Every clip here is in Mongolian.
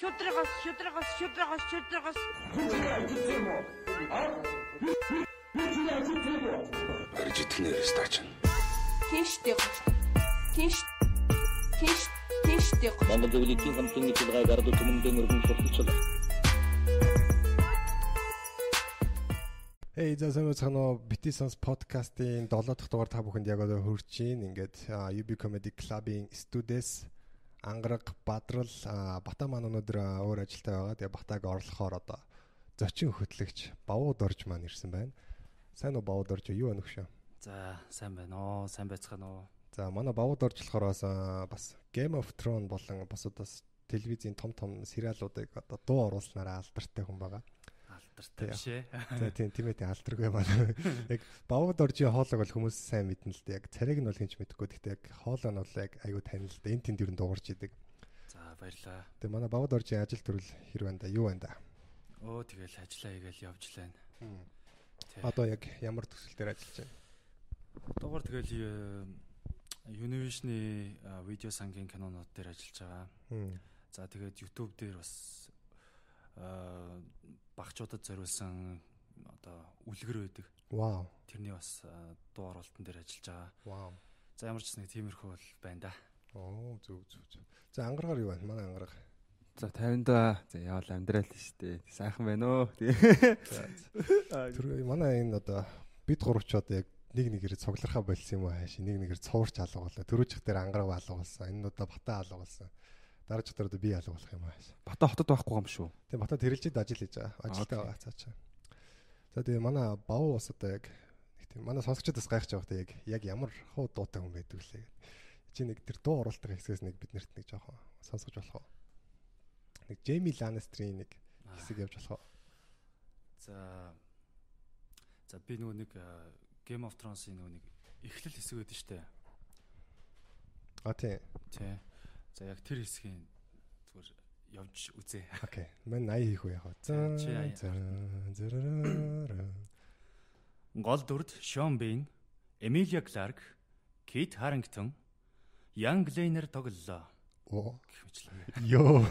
Шүдрэгос, шүдрэгос, шүдрэгос, шүдрэгос. барьж итгэнээр стач. Тийш. Тийш. Тийштэй гоч. Монгол зөвлөлийн хамтын нэвтрүүлгээ гардаг хүмүүстэн өргөн сурталчлаа. Эй зэсэмэ цано Битисанс подкастын 7 дахь дугаар та бүхэнд яг одоо хүрч байна. Ингээд UB Comedy Club-ийн студиэс Ангараг Бадрал Бата маань өнөөдөр өөр ажилтай байгаа. Тэгээ Батаг орлохоор одоо зочин хөтлөгч Бавууд орж маань ирсэн байна. Сайн уу Бавууд орж юу өнөх шүү? За сайн байна оо сайн байцгаана уу. За манай Бавууд орж болохоор бас бас Game of Thrones болон бас бас телевизийн том том сериалуудыг одоо дуу оруулснараа алдартай хүн байгаа. Алдартай биш ээ. За тийм тийм ээ алдаргүй байна. Яг Бавууд оржийн хоолойг бол хүмүүс сайн мэднэ л дээ. Яг царайг нь бол хинч мэдэхгүй. Гэхдээ яг хоолой нь бол яг аюу танил л дээ. Энд тэнд юу дуурч идэг. За баярлаа. Тэгээ манай Бавууд оржийн ажил төрөл хэр байна да? Юу байна да? Оо тэгэл ажиллаа игээл явж лайна. Одоо яг ямар төсөл дээр ажиллаж байна? Дугаар тэгэл э, Univision-ы видео сангийн кинонууд дээр ажиллаж байгаа. За тэгээд YouTube дээр бас багчуудад зориулсан одоо үлгэр байдаг. Вау. Тэрний бас э, дуу оруулалтан дээр ажиллаж байгаа. Вау. За ямар ч нэг тиймэрхүү бол байна да. Оо зүг зүг зүг. За ангаргаар юу байна? Манай ангараг. За 50-да за яавал амьдрал шүү дээ. Сайхан байна оо. Тэр манай энэ одоо бид гуравчод яг нэг нэгээр цуглархаа болсон юм уу хааш нэг нэгээр цуурч алга болоо. Төрөөжих дээр ангараг алга болсон. Энэ удаа бата алга болсон. Дараач өдөр одоо би алга болох юм хааш. Бата хотод байхгүй юм шүү. Тэгээ бата тэрэлжид ажил хийж байгаа. Ажилтаа байгаа цаачаа. За тэгээ манай бав бас одоо яг тийм манай сонсогчдоос гайхаж байгаа та яг ямар хуу дуутай хүн байдаг лээ. Чи нэг тэр дуу оруулалтын хэсгээс нэг биднэрт нэг жоохон сонсгож болох уу? Нэг Джейми Ланестрийн нэг хэсэг явж болох уу? За За би нөгөө нэг Game of Thrones-ийн нөгөө нэг эхлэл хэсэг байдаг штэ. А тий. Тий. За яг тэр хэсгийн зүгээр явж үзээ. Окей. Мэн 80 хийх үү яах вэ? За Чи 80 за зэрэрэрэ. Гол дүрд Шон Бин, Эмилия Кларк, Кит Харингтон, Ян Глейнер тоглолоо. Оо. Йоо.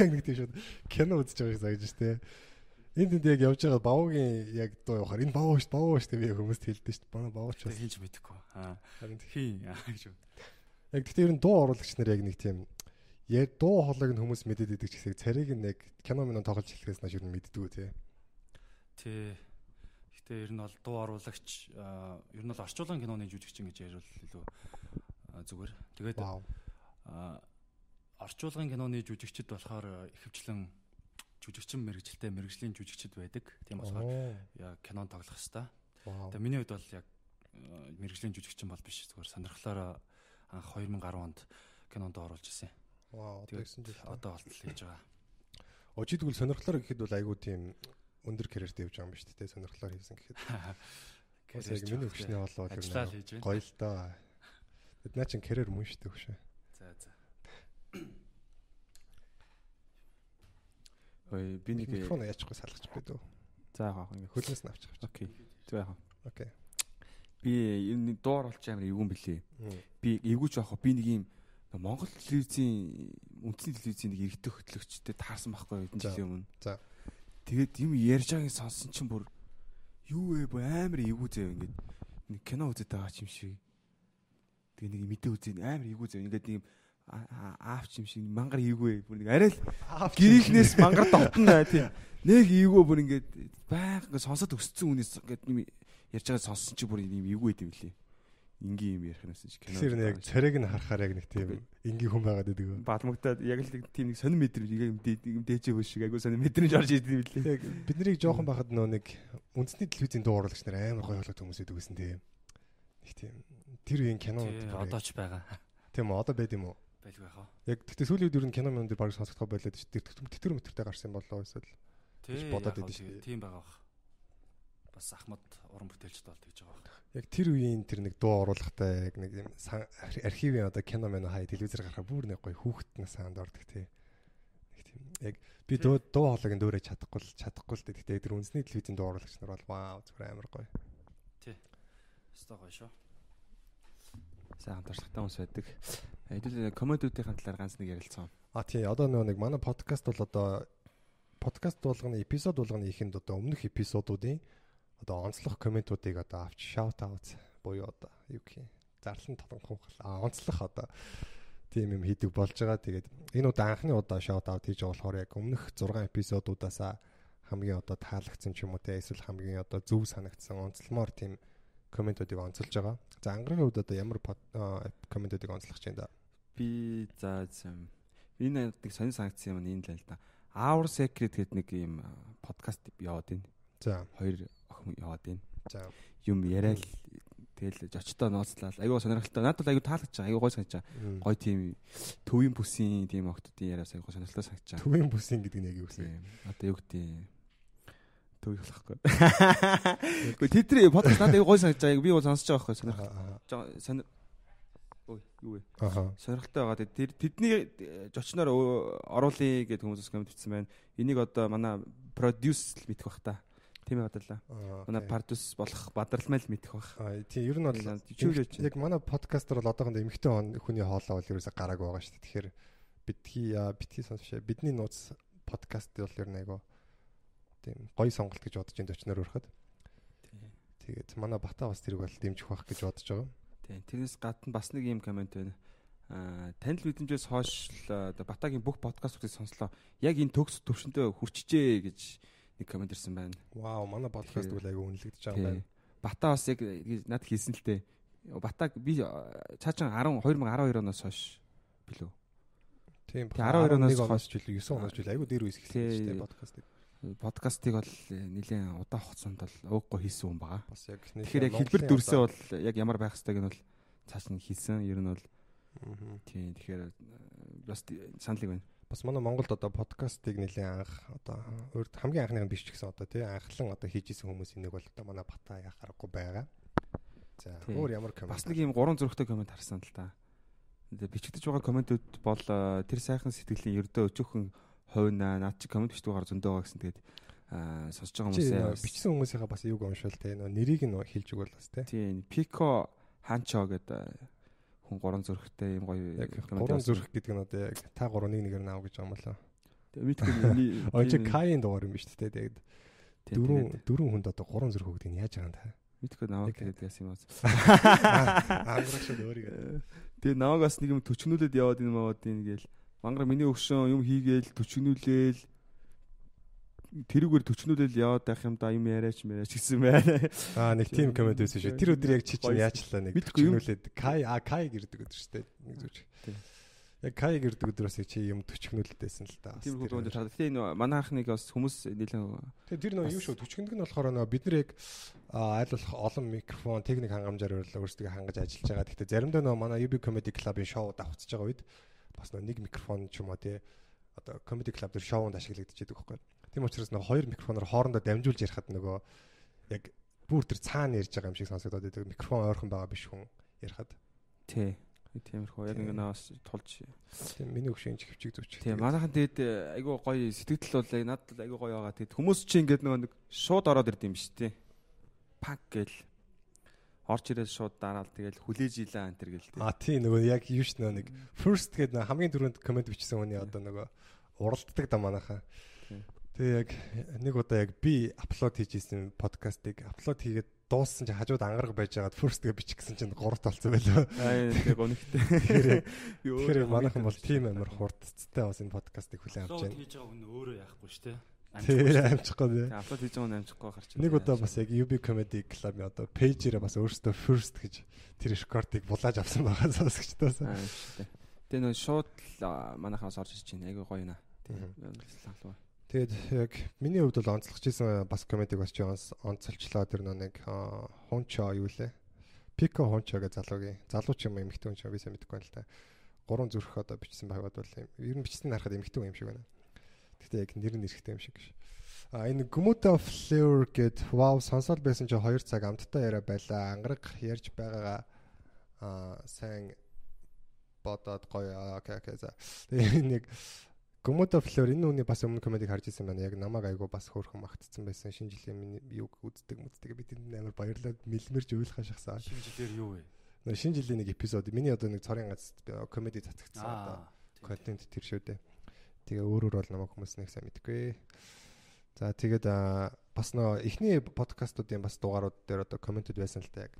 Яг нэг тийм шууд кино үзэж байгааг загж штэ. Энд тэнд яг явж байгаа бавуугийн яг дуу явахаар энэ бавуу шүү бавуу шүү би хүмүүст хэлдэг шүү манай бавууч хинч мэдэхгүй. Аа. харин аа гэж. Яг гэхдээ ер нь дуу оруулагч нар яг нэг тийм яг дуу хоолойг нь хүмүүс мэдээд идэг ч гэсэн царийг нь яг кино минь тоглож хэлэхээс нааш ер нь мэддэггүй тий. Тэ. Гэтэ ер нь бол дуу оруулагч ер нь бол орчуулгын киноны жүжигчин гэж ярил илүү зүгээр. Тэгээд орчуулгын киноны жүжигчд болохоор ихэвчлэн жүжигчин мэрэгжилтэй мэрэгжлийн жүжигчд байдаг. Тийм болохоор Оо. яа кинон тоглох хэвээр. Тэгээ миний хувьд бол яг мэрэгжлийн жүжигчин бол биш зүгээр сонирхлоороо анх 2010 онд кинонд оруулж ирсэн. Вау. Тэгсэн Тэгээд чинь одоо болтол хийж байгаа. Очидгүйл сонирхлоор гэхэд бол айгүй тийм өндөр карьертэй явж байгаа юм шүү дээ. Сонирхлоор хийсэн гэхэд. Яг миний өвчний хоолой бол ер Ажиллаа л нь хийж байна. гоё л доо. Бид наа чин карьер мөн шүү дээ хөшөө. За за. Ой би нэг Микрофон яачихгүй салгачихгүй дөө. за яах вэ? Хөлнөөс нь авчих. Окей. За яах вэ? Окей. Би энэ дуур олч амар эвгүй юм. Мм. Би эвгүйч яах вэ? Би нэг юм Монгол телевизийн үндэсний телевизийн нэг эрэгтэй хөтлөгчтэй таарсан байхгүй хэдэн жилийн өмнө. За. Тэгээд юм ярьж байгааг сонсон чинь бүр юу вэ бо амар эвгүй заяа ингээд нэг кино үзэж байгаа ч юм шиг. Тэгээ нэг мэдээ үзээ амар эвгүй заяа ингээд нэг аавч юм шиг мангар эвгүй бүр нэг арай л гэрийнхнээс мангар дотно тийм нэг эвгүй бүр ингээд байг ингээд сонсоод өссөн хүнээс ингээд ярьж байгаа сонссон чи бүр юм эвгүй юм лээ. Ингийн юм ярих юмсан чи кино. Тэр нэг царайг нь харахаар яг нэг тийм энгийн хүн байгаад байдаг. бадмагтаад яг л нэг тийм нэг сонир мэдрэмж яг юм юм дээжээ хөөс шиг айгуу сонир мэдрэмж орж идэв лээ. Яг биднийг жоохон байхад нөө нэг үндэсний телевизийн дуу оруулагч нар амар гоё болоод хүмүүс идэг гэсэн тийм. Их тийм тэр үеийн кино Тий, одоо ч байгаа. тийм үү одоо байд юм уу? Байлгүй вэ? Яг гэхдээ сүүлийн үед ер нь кино мөн дээр баг сонсохдоо болоод шүү дээ. Тэтэр мэтэртэй гарсан болоо эсвэл Тий, бодоод яг идэв хөө шүү дээ. Тийм байгаа бах. Бас Ахмад уран бүтээлчд бол тэгж байгаа бах. яг тэр үеийн тэр нэг дуу оруулахтай яг нэг юм архивын одоо кино мэн хай телевизээр гарахаар бүр нэг гоё хүүхдэн санд ордог тий. Нэг тийм яг би дуу дуу хоолойг дөөрэ чадахгүй л чадахгүй л дээ. Гэхдээ тэр үндэсний телевизийн дуу оруулагч нар бол вау зүгээр амар гоё. Өстой гоё шүү. Сайхан туршлагатай хүмүүс байдаг. Хэдүүл комедиудын талаар ганц нэг ярилцсан. А тий одоо нэг манай подкаст бол одоо подкаст болгоны эпизод болгоны ихэнд одоо өмнөх эпизодуудын одоо онцлог комментуудыг одоо авч shout out буюу одоо юу гэх зарлан толгох а онцлох одоо тийм юм хийдэг болж байгаа. Тэгээд энэ удаа анхны удаа shout out хийж байгаа болохоор яг өмнөх 6 эпизодуудаас хамгийн одоо таалагдсан ч юм уу те эсвэл хамгийн одоо зөв санагдсан онцлмоор тийм комментуудыг онцолж байгаа. За ангаргийн хувьд одоо ямар комментуудыг онцлох гэж байна да? Би за энэ нэг сонир санагдсан юм энэ л л да. Our Secret гэдэг нэг юм подкаст яваад байна. За Хоёр охин яваад байна. за Юм яриад тэгэл жочтой нууцлал. Айгуу сонирхолтой. Надад бол айгуу таалагдж байгаа. Айгуу гой санагдаж байгаа. Гой тийм төвийн бүсийн тийм охтуудын яриас айгуу сонирхолтой санагдаж байгаа. төвийн бүсийн гэдэг нь яг юу. Тийм. Одоо юу гэдэг төвийг болохгүй. Гэхдээ тэдний подкаст надад айгуу гой санагдаж байгаа. Би бол сонсож байгаа байхгүй сонирхол. Аа Сонир Ой, юу вэ? сонирхолтой байгаа. Тэр тэдний жочноор оруулъя гэдэг хүмүүс комент бичсэн байна. Энийг одоо манай продюс мэдэх бах та. Тийм байгаадаа. Манай продюс болох бадралмай л мэдэх бах. Тийм ер нь бол яг манай подкастер бол одоохондоо хон- хүний хоолоо бол ерөөсө гарааг байгаа шүү дээ. Тэгэхээр битгий битгий сонсвшээ. Бидний нууц подкаст бол ер нь айгу тийм гоё сонголт гэж бодож энэ өчнөр өрхөд. Тэгээд манай бата бас тэрийг бол дэмжих байх гэж бодож байгаа. Тийм. Тэрнээс гадна бас нэг юм комент байна. Танил мэдрэмжээс хойш Батагийн бүх подкастуудыг сонслоо. Яг энэ төгс төвшөндөө хүрчжээ гэж нэг комент ирсэн байна. Вау, манай подкаст бол айгу үнэлэгдэж байгаа юм байна. Бата бас яг над хийсэн л дээ. Батаг би цаашаа 10 2012 оноос хойш билүү. Тийм. Тэгээ 12 оноос 11 хойш жилиг 9 оноос жилиг айгу дээр үс эхэлсэн шүү дээ подкастыг. Подкастыг бол нэлээд удаан хугацаанд бол ууггүй хийсэн хүн байгаа. Бас яг Тэгэхээр яг хэлбэр дүрсээ бол яг ямар байх хэвтэйг нь бол цааш нь хийсэн. Ер нь бол тийм тэгэхээр э, бас саналыг байна. Бас манай Монголд одоо подкастыг нэлээд анх одоо өөрт хамгийн анхных нь биш ч гэсэн одоо тий анхлан одоо хийж исэн хүмүүсийн нэг бол одоо манай бата яа харахгүй байгаа. За өөр ямар комент Бас нэг юм гурван зөрөгтэй комент харсан л. Тэгээ бичигдэж байгаа комментүүд бол тэр сайхан сэтгэлийн ердөө өчөөхөн хойно над чи коммент бичдэг байгаа зөндөө байгаа гэсэн тэгээд аа сонсож байгаа хүмүүсээ бичсэн хүмүүсийнхаа бас юуг уншвал нөө нэрийг нь хэлж өгвөл бас тий Тийм Пико Ханчо гэдэг хүн гурван зөрөгтэй юм гоё яг гурван зүрх гэдэг нь одоо яг та гурав нэг нэгээр наав гэж байгаа юм болоо. Тэгээ мэдгүй миний чи Каин дугаар юм биш үү тэгээд дөрөв дөрөв хүнд одоо гурван зүрх өгдөг нь яаж байгаа юм та. мэдгүй намайг Яг- тэгээд яасан юм аа. Ангарах шүү өөрийгөө. Тэгээ намайг бас нэг юм төчгнүүлээд яваад энэ маваад энэ гээл мангар миний өгшөн юм хийгээл төчгнүүлээл тэрүүгээр төчнүүлэл яваад байх юм да юм яриач мэраач гэсэн байна. Аа нэг тийм комент байсан шүү. Тэр өдөр яг чи чинь яачлаа нэг төчгнүүлээд Кай а Кай гэрдэг өдөр шүү дээ. Нэг. Тийм. Яг Кай гэрдэг өдрөөс чи юм төчгнүүлэлтэйсэн л бас Тийм тэр хүмүүс таа. Тэгээ энэ манай анхныг бас хүмүүс нэлээд Тэгээ тэр нөө юу шүү төчгөндөг нь болохоор нөө бид нар яг аль болох олон микрофон техник хангамжаар өөрсдөө хангаж ажиллаж байгаа. Гэхдээ заримдаа нөө манай UB Comedy Club-ын шоуд авцж байгаа үед бас нөө нэг микрофон ч юм уу тий одоо Comedy Club дээр шоунд ашиглагдаж байдаг байхгүй. Тийм учраас нөө хоёр микрофоноор хоорондоо дамжуулж ярихад нөгөө яг бүр тэр цаана ярьж байгаа юм шиг сонсогдоод байдаг. Микрофон ойрхон байгаа биш хүн ярихад. тий. Тиймэрхүү яг ингэ нас тулж Тийм миний өгшин ч хөвчиг зүвч. Тийм манайхан тэгээд айгүй гоё сэтгэл бол яг надад айгүй гоё байгаа. Тэгээд хүмүүс чинь ингээд нөгөө нэг шууд ороод ирд юм биш тий. Пак гэл орж ирээд шууд дараал тэгэл хүлээж илаа энэ төр гэл тий. А тий нөгөө яг юу ч нөө нэг first гэдэг хамгийн түрүүнд комент бичсэн хүний одоо нөгөө уралддаг да манайхаа. Тэгээ яг нэг удаа яг би апплод хийж исэн подкастыг апплод хийгээд дууссан чи хажууд ангараг байж байгаад first гэ бичих гэсэн чинь гуравт болсон байлаа. Аа тэг гонхтой. Тэгэхээр манайхан бол тийм амар хурдцтай бас энэ подкастыг хүлээн авч Апплод байна. хийж байгаа хүн өөрөө яахгүй шүү дээ. Тэгээ амжихгүй. Тэг апплод хийж байгаа нь амжихгүй гарч. Нэг удаа бас яг UB Comedy Club-ийн одоо пэйжээрээ бас өөртөө first гэж тэр рекордыг булааж авсан байгаа сонсогчдоос. Аа шүү дээ. Тэгээ нөө шууд манайхаас орж ирж байна. Айгүй гоё наа. Мгм. Тэгээд яг миний хувьд бол онцлогч байсан бас комедиг бас чи онц- онцолчлоо тэр нэг аа, хунчо юу лээ. Пико хунчо гэж залуугийн залуу ч юм эмэгтэй хүн ч би сайн мэдэхгүй байна л та. Гурван зүрх одоо бичсэн байгаад бол. Ер нь бичсэн харахад эмэгтэй хүн юм шиг байна. Гэхдээ яг нэр нь эрэхтэй юм шиг ш. А энэ Gumuta Flavor гэд вау сонсоод байсан чи 2 цаг амттай яриа байлаа. Ангараг ярьж байгаагаа аа сайн бодоод гоё окей окей за. Тэгээ нэг Gumuta Flavor энэ үний бас өмнө комедиг харж ирсэн байна. Яг намайг айгу бас хөөрхөн магтцсан байсан. Шинэ жилийн миний юг үздэг мүздэг бид энэ амар баярлаад мэлмэрж уйлах шахсан. Шинэ жилээр юу вэ? Шинэ жилийн нэг эпизод миний одоо нэг цорын гац комеди цацгдсан одоо. Контент тэр шүү дээ. Тэгээ өөрөөр бол намайг хүмүүс нэг сайн мэдгүй. За тэгээд бас нөө эхний подкастуудын бас дугаарууд дээр одоо комментүүд байсан л та яг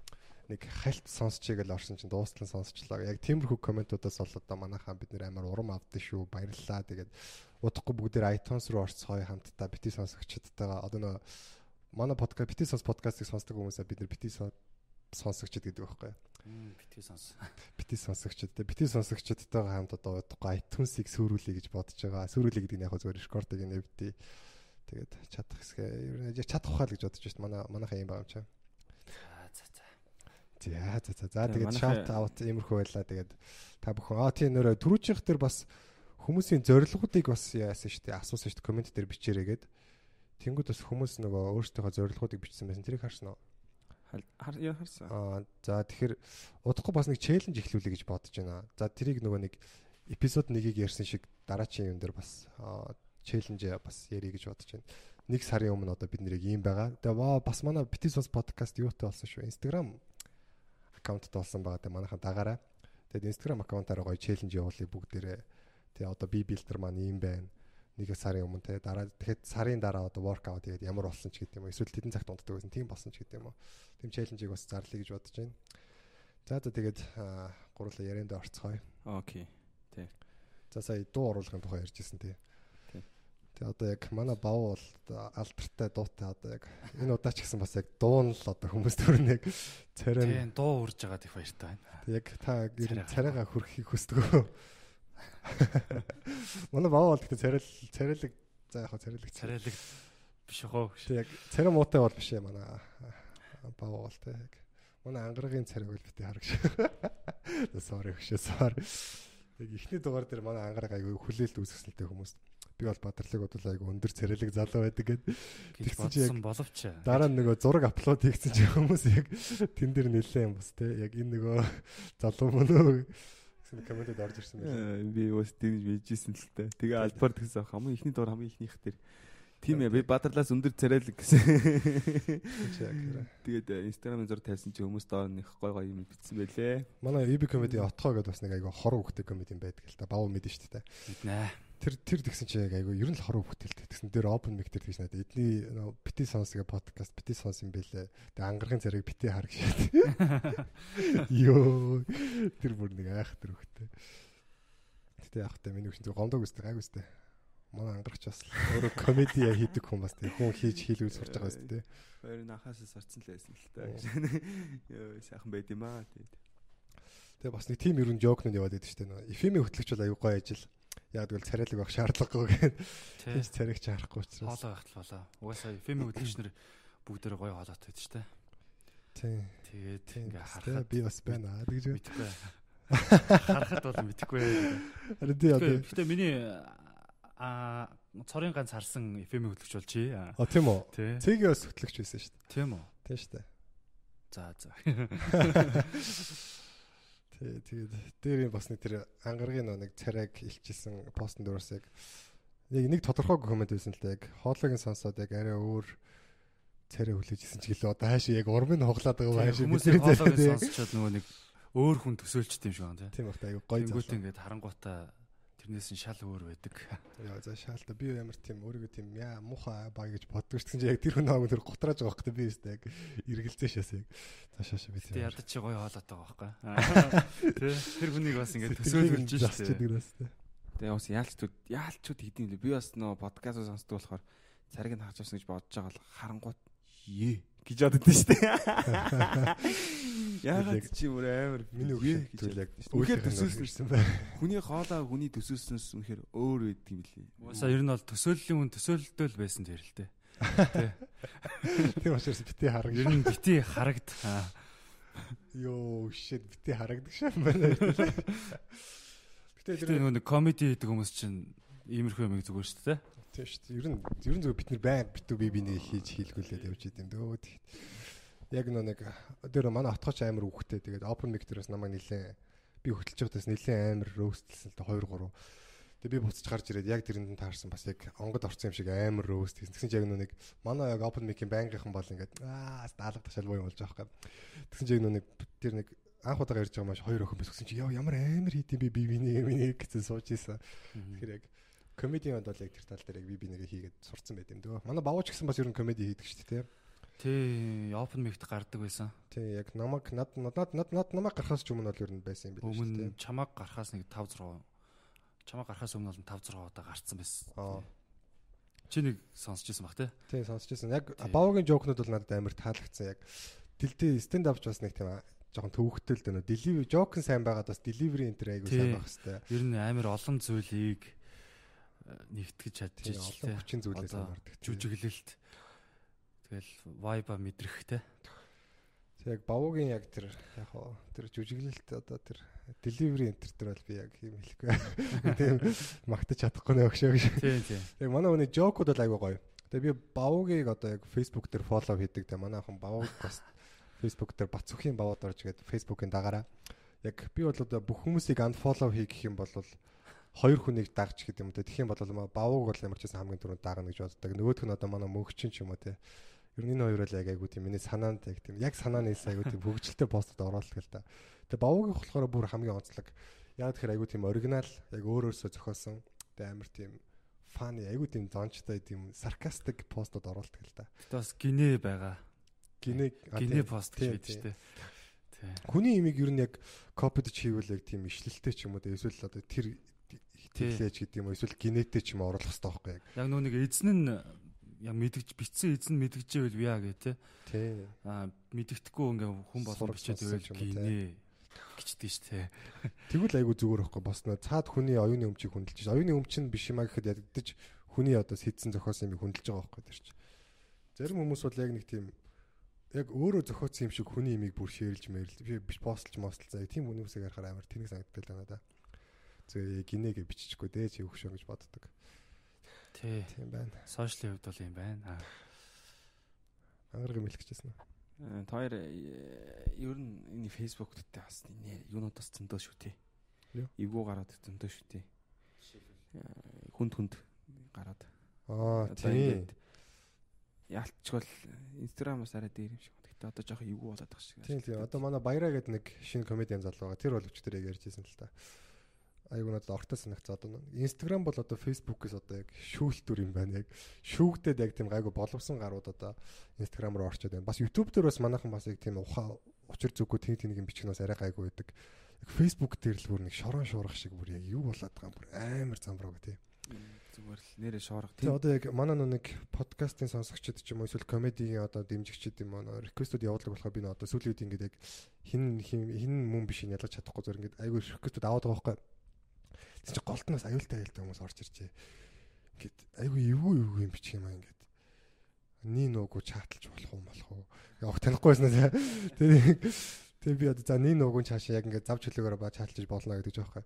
нэг хальт сонсчиг л орсон чинь дуустал нь сонсчлаа. Яг тиймэрхүү комментуудаас бол одоо манайхаа бид нэр амар урам авдсан шүү. Баярлалаа. Тэгээд удахгүй бүгдээр iTunes руу орцгоё хамтдаа бити сонсогчдтайгаа одоо нөө манай подкаст бити сонс подкастыг сонсдог хүмүүсээ бид нэр бити сонсогчд гэдэг байхгүй. битгий сонс. бити сонсогчд те бити сонсогчдтайгаа хамт одоо удахгүй iTunes-ыг сүрүүлэе гэж бодож байгаа. Сүрүүлэе гэдэг нь яг зөв рекордыг нэвдээ. Тэгээд чадах хэсгээ ер нь чадах хаа л гэж бодож байна. Манай манайхаа юм байгаа юм чам. За за за. За за за за Тэгээ, тэгээд shout out иймэрхүү байлаа тэгээд та бүхэн. Аа тийм нөрөө түрүүчийнх дээр бас хүмүүсийн зорилгоодыг бас яасан шүү дээ. Асуусан шүү дээ. Комент дээр бичээрэй гэд. Тэнгүүд бас хүмүүс нөгөө өөрсдийнхөө зорилгоодыг бичсэн байсан. Тэрийг харсан уу? Хар яа харсан. аа за тэгэхээр удахгүй бас нэг челленж эхлүүлэе гэж бодож байна. За тэрийг нөгөө нэг эпизод 1-ийг ярьсан шиг дараачийн юм дээр бас челленж бас ярих гэж бодож байна. Нэг сарын өмнө одоо бид нэрийг ийм байгаа. Тэгээ ваа бас манай битис бас подкаст юутай болсон шүү? Инстаграм аккаунттай болсон байгаа тэгээ манайхаа дагаараа тэгээд инстаграм аккаунтаараа гоё челленж явуулъя бүгдээрээ. Тэгээ одоо би билдер маань ийм байна. Нэг сарын өмнө тэгээ дараа тэгэхэд сарын дараа одоо воркаут тэгээд ямар болсон ч гэдэг юм уу эсвэл тэдэн цагт унтдаг байсан тийм болсон ч гэдэг юм уу. Тийм челленжийг бас зарлая гэж бодож байна. За за тэгээд аа, гурлаа ярианд орцгоё. Окей. за сая дуу оруулахын тухай ярьжсэн Тий. Тэгээ одоо яг манай бав бол алдартай дуутай одоо яг энэ удаа ч гэсэн бас яг дуу нь л одоо хүмүүс төрн яг царай Тийм дуу урж байгаад их баяртай байна. яг та Царайгаа. хүрхийг хүсдэг үү? Манай бав бол гэхдээ царай царайлаг за яг царайлаг Царайлаг биш хөө. Тэг яг царай муутай бол биш ээ манай бав бол тэ яг манай ангаргийн царайг бол бити харагш. Sorry хөшөө sorry. Яг ихний дугаар дээр манай ангараг айгүй хүлээлт үүсгэсэн л тэ хүмүүс. Би бол бадрлаг бодвол айгүй өндөр царайлаг залуу байдаг гэд Тэгсэн чи яг боловч. дараа нь нөгөө зураг апплод хийгдсэн чи хүмүүс яг тэн дээр нэлээ юм бас те яг энэ нөгөө залуу мөн үү гэсэн комментэд орж ирсэн байна. Э, Би бас тэгж бийжсэн л та. Тэгээ альбаар тэгсэн хамгийн ихний доор хамгийн ихнийх дээр. Тийм ээ би бадарлаас өндөр царайлаг гэсэн. Тэгээд э, инстаграмын зур тавьсан чи хүмүүс доор нэг гой гой юм бичсэн байлээ. Манай EB comedy отхоо гэдээ бас нэг айгаа хор хөхтэй comedy байдаг л та. Бав мэдэн шүү дээ. Нэ. Тэр тэр тэгсэн чи яг айгаа ер нь л хор хөхтэй тэгсэн дээр open mic дээр тэгсэн надад эдний нөө бити сонсгээ подкаст бити сонс юм бэлээ. Тэгээ ангаргийн царайг бити хараг шээ. Йоо тэр бүр нэг айх тэр хөхтэй. Гэтэ яг та миний хүчин гомдог үстэй гайг үстэй. Манай ангарч бас өөрөө комеди хийдэг хүн бас тэг хүн хийж хийлгүүл сурч байгаа үстэй тий. Хоёр нахаас сарцсан л байсан л та. Йоо сайхан байд юм аа тэгээд. Тэгээ бас нэг тим ерөн жокнууд яваад байдаг шүү дээ. Эфемийн хөтлөгч бол аюу гой ажил. Яг тэгвэл царайлаг байх шаардлагагүй гэдэг. Тэ. Тинч царайг чи харахгүй учраас. Хоолой гахтал болоо. Угаасаа фэми хөдөлгчнэр бүгдээр гоё хоолойтой байдаг шүү дээ. Тийм. Тэгээд ингээ харахад би бас байна аа гэж. мэдхгүй. Харахад бол мэдхгүй. Харин тий одоо. Гэтэ миний а цорын ганц харсан FM хөдөлгч бол чи. аа. А тийм үү. Цэгийн бас хөтлөгч байсан шүү дээ. Тийм үү. Тийм шүү дээ. За за. Тий, тэгээд дээр юм бас нэг тэр ангаргийн нэг царайг илчилсэн постн дөрөөс яг яг нэг тодорхойгүй комент байсан л да яг хоолойг сонсоод яг арай өөр царай хүлээжсэн ч гэлээ. Одоо хаашаа яг урмыг хоглоод байгаа хаашаа Хүмүүсийн бидний хоолойг сонсчод нөгөө нэг өөр хүн төсөөлчт юм шиг байна тий. тийм бахта аюу гоё Тэнгүүт ингээд харангуутаа тэрнээс нь шал өөр байдаг. Яа за шаалта би ямар тийм өөрийгөө тийм яа муухай бай гэж боддог чинь яг тэр хүн аав тэр гутрааж байгаа хөөхтэй би өстэй яг эргэлзээ шээс яг за шаашаа би Тэ ядаж чи гоё хоолойтой байгаа байхгүй. Тэ тэр хүнийг бас ингээд төсөөлж шүү дээ. Тэгээ бас яалчтууд яалчуд хийдэм лээ. Би бас нөө подкаст сонсдог болохоор цариг нь харж авсан гэж бодож байгаа бол харангуут ээ гэж боддоо шүү дээ. Яагаад чи бүр амар Миний өгч зүйл яг Үнэхээр төсөөлсөн байна. Хүний хоолоо хүний төсөөснөөс үнэхээр өөр байдаг юм лээ. Уусаа ер нь бол төсөөллийн хүн төсөөлөлтөө л байсан тэр л дээ. Тийм учраас бити хараг. Ер нь бити харагд. Йоо shit бити харагдаг шам байна. Гэтэ Тэр нэг комеди хийдэг хүмүүс чинь иймэрхүү юм зүгээр шүү дээ. Тийм шүү дээ. Ер нь ер нь зөв бид нар байнга битүү би биний хийж хийлгүүлээд явж идэм дөө. Яг нөө нэг дээр манай отгооч амар үхтэй. Тэгээд open mic дээрээс намайг нилээн би хөтлж байгаадаас нилээн амар роустлсан л та 2 3. Тэгээд би буцаж гарч ирээд яг тэрэнд нь таарсан бас яг онгод орсон юм шиг амар роуст хийсэн. Тэгсэн чинь яг нэг манай яг open mic-ийн байнгийнхан бол ингээд аа даалгад ташаал боо юм болж байгаа хэрэг. Тэгсэн чинь яг нэг тэр нэг анх удаага ярьж байгаа маш хоёр охин бисгсэн чи яа ямар амар хийдэм би би бинийг миний гэсэн сууж ийсэн. Тэгэхээр яг комедианд бол яг тэр тал дээр яг би бинийгээ хийгээд сурцсан байт юм дөө. Манай бавууч гэсэн бас ер нь комеди хийдэг шүү дээ. Тий, open mic-д гардаг байсан. Тий, яг намайг над над над над намайг гарахаас ч өмнө бол ер нь байсан юм биш үү? Өмнө чамааг гарахаас нэг 5 6 чамааг гарахаас өмнө бол 5 6 удаа гарцсан байсан. Аа. Чи нэг сонсч байсан бах тий? Тий, сонсч байсан. Яг бавуугийн жоокнууд бол надад амар таалагдсан. Яг дэлдээ stand up ч бас нэг тийм жоохон төвөгтэй л дээ нөө. Delivery joke сайн байгаад бас delivery энэ айгуу сайн байх хэвээр. Ер нь амар олон зүйлийг нэгтгэж чадчих Тий, олон хүчин зүйлээс хамаардаг. Жүжиглэлт. Тэгэл vibe мэдрэх те. Тэг яг бавуугийн яг тэр яг хоо тэр жүжиглэлт одоо тэр delivery enter тэр бол би яг юм хэлэхгүй. Тийм магтаж чадахгүй нэ өгшөө гэж. Тийм тийм. Яг манай хүний жокууд бол айгүй гоё. Тэгээ би бавуугийг одоо яг Facebook дээр фоллоу хийдэг. Тэгээ манай охин бавууг бас Facebook дээр бац үхийн бавууд орж гээд Facebook-ийн дагаараа яг би бол одоо бүх хүмүүсийг unfollow хийх гэх юм бол хоёр хүнийг дагч гэдэг юм те. Тэгэх юм бол бавууг бол ямар ч байсан хамгийн түрүүнд дагна гэж боддог. Нөгөөх нь одоо манай мөнхчин ч юм уу те. Ер нь энэ хоёр л яг айгуу тийм миний санаанд яг тийм яг санааны айгуу тийм хөгжилтэй постод оруулдаг л да. Тэгээ бавуугийн болохоор бүр хамгийн онцлог. Яг тэгэхээр айгуу тийм оригинал яг өөрөөсөө зохиосон. Тэгээ амар тийм фаны айгуу тийм зончтой тийм саркастик постод оруулдаг л да. Гэтэ бас гинэ байгаа. Гинэ гинэ пост гэж байдаг шүү дээ. Хүний имийг ер нь яг копид хийвэл яг тийм ишлэлтэй ч юм уу эсвэл одоо тэр хэлээж гэдэг юм уу эсвэл генеттэй ч юм оруулах хэрэгтэй байхгүй яг. Яг нөө нэг эзэн нь яг мэдгэж битсэн эзэн мэдгэжээвэл виа гэ тэ. Тий. Аа мэдгэдэггүй ингээ хүн болон бичээд байвал гинэ гिचдэг шүү дээ. Тэгвэл айгу зүгээр байхгүй босноо цаад хүний оюуны өмчийг хүндэлж байна. Оюуны өмч нь биш юм а гэхэд ядагдаж хүний одоо сэдсэн зохиосон юмыг хүндэлж байгаа байхгүй тэр чинь. Зарим хүмүүс бол яг нэг тийм яг өөрөө зохиоцсон юм шиг хүний имийг бүр шэрлж мэрэл би биш постолж мостолцаа тийм хүмүүсийг харахаар амар тэнэг санагддаг л байна да. Зөв гинэгээ биччихгүй дээ чи өгшөө гэж боддог. Тий. Тийм байна. Сошиалын хувьд бол юм байна. Ангараг юм хэлэх гэжсэн үү? Та хоёр ер нь энэ Facebook дээр бас юунуудаас зөндөө шүү тий. Эвгүй гараад зөндөө шүү тий. Хүнд хүнд гараад. Аа тийм. Ялцчвал инстаграмаас арай дээр юм шиг. Гэтэ одоо жоохон эвгүй болоод байгаа шиг. Тийм тийм. Одоо манай Баяраа гэдэг нэг шинэ комедиан залуу байгаа. Тэр бол өчтөр яг ярьжсэн л та. Айгуу надад ортой санагцаа одоо Instagram бол одоо Facebook-ээс одоо яг шүүлтүр юм байна. Яг шүүгдээд яг тийм гайгүй боловсон гарууд одоо Instagram руу орчод байна. Бас YouTube дээр бас манайхан бас яг тийм ухаа учир зүггүй тэн тэнэг юм бичгнээс арай гайгүй байдаг. Facebook дээр л бүр нэг шорон шуурах шиг бүр яг юу болоод байгаа юм бүр амар замбраг тийм зүгээр л нэрээ шоорох тийм. Одоо яг манай нэг подкастын сонсогчид ч юм уу эсвэл комедигийн одоо дэмжигчид юм уу реквестүүд явуулдаг болохоор би одоо сүүлийн үед ингээд яг хин хин мөн биш нь ялгаж чадахгүй зөв ингээд айгүй реквестүүд аваад байгаа байхгүй. Тэг чи голтноос аюултай аюултай хүмүүс орж иржээ. Ингээд айгүй эвгүй эвгүй юм бичих юм аа ингээд. Нин нуугу чааталж болох уу болох уу. Яг танихгүй байснаа. Тэг Тэг би одоо за нин нуугу чаашаа яг ингээд зав чөлөөгөөр ба чааталж болно гэдэг аахгүй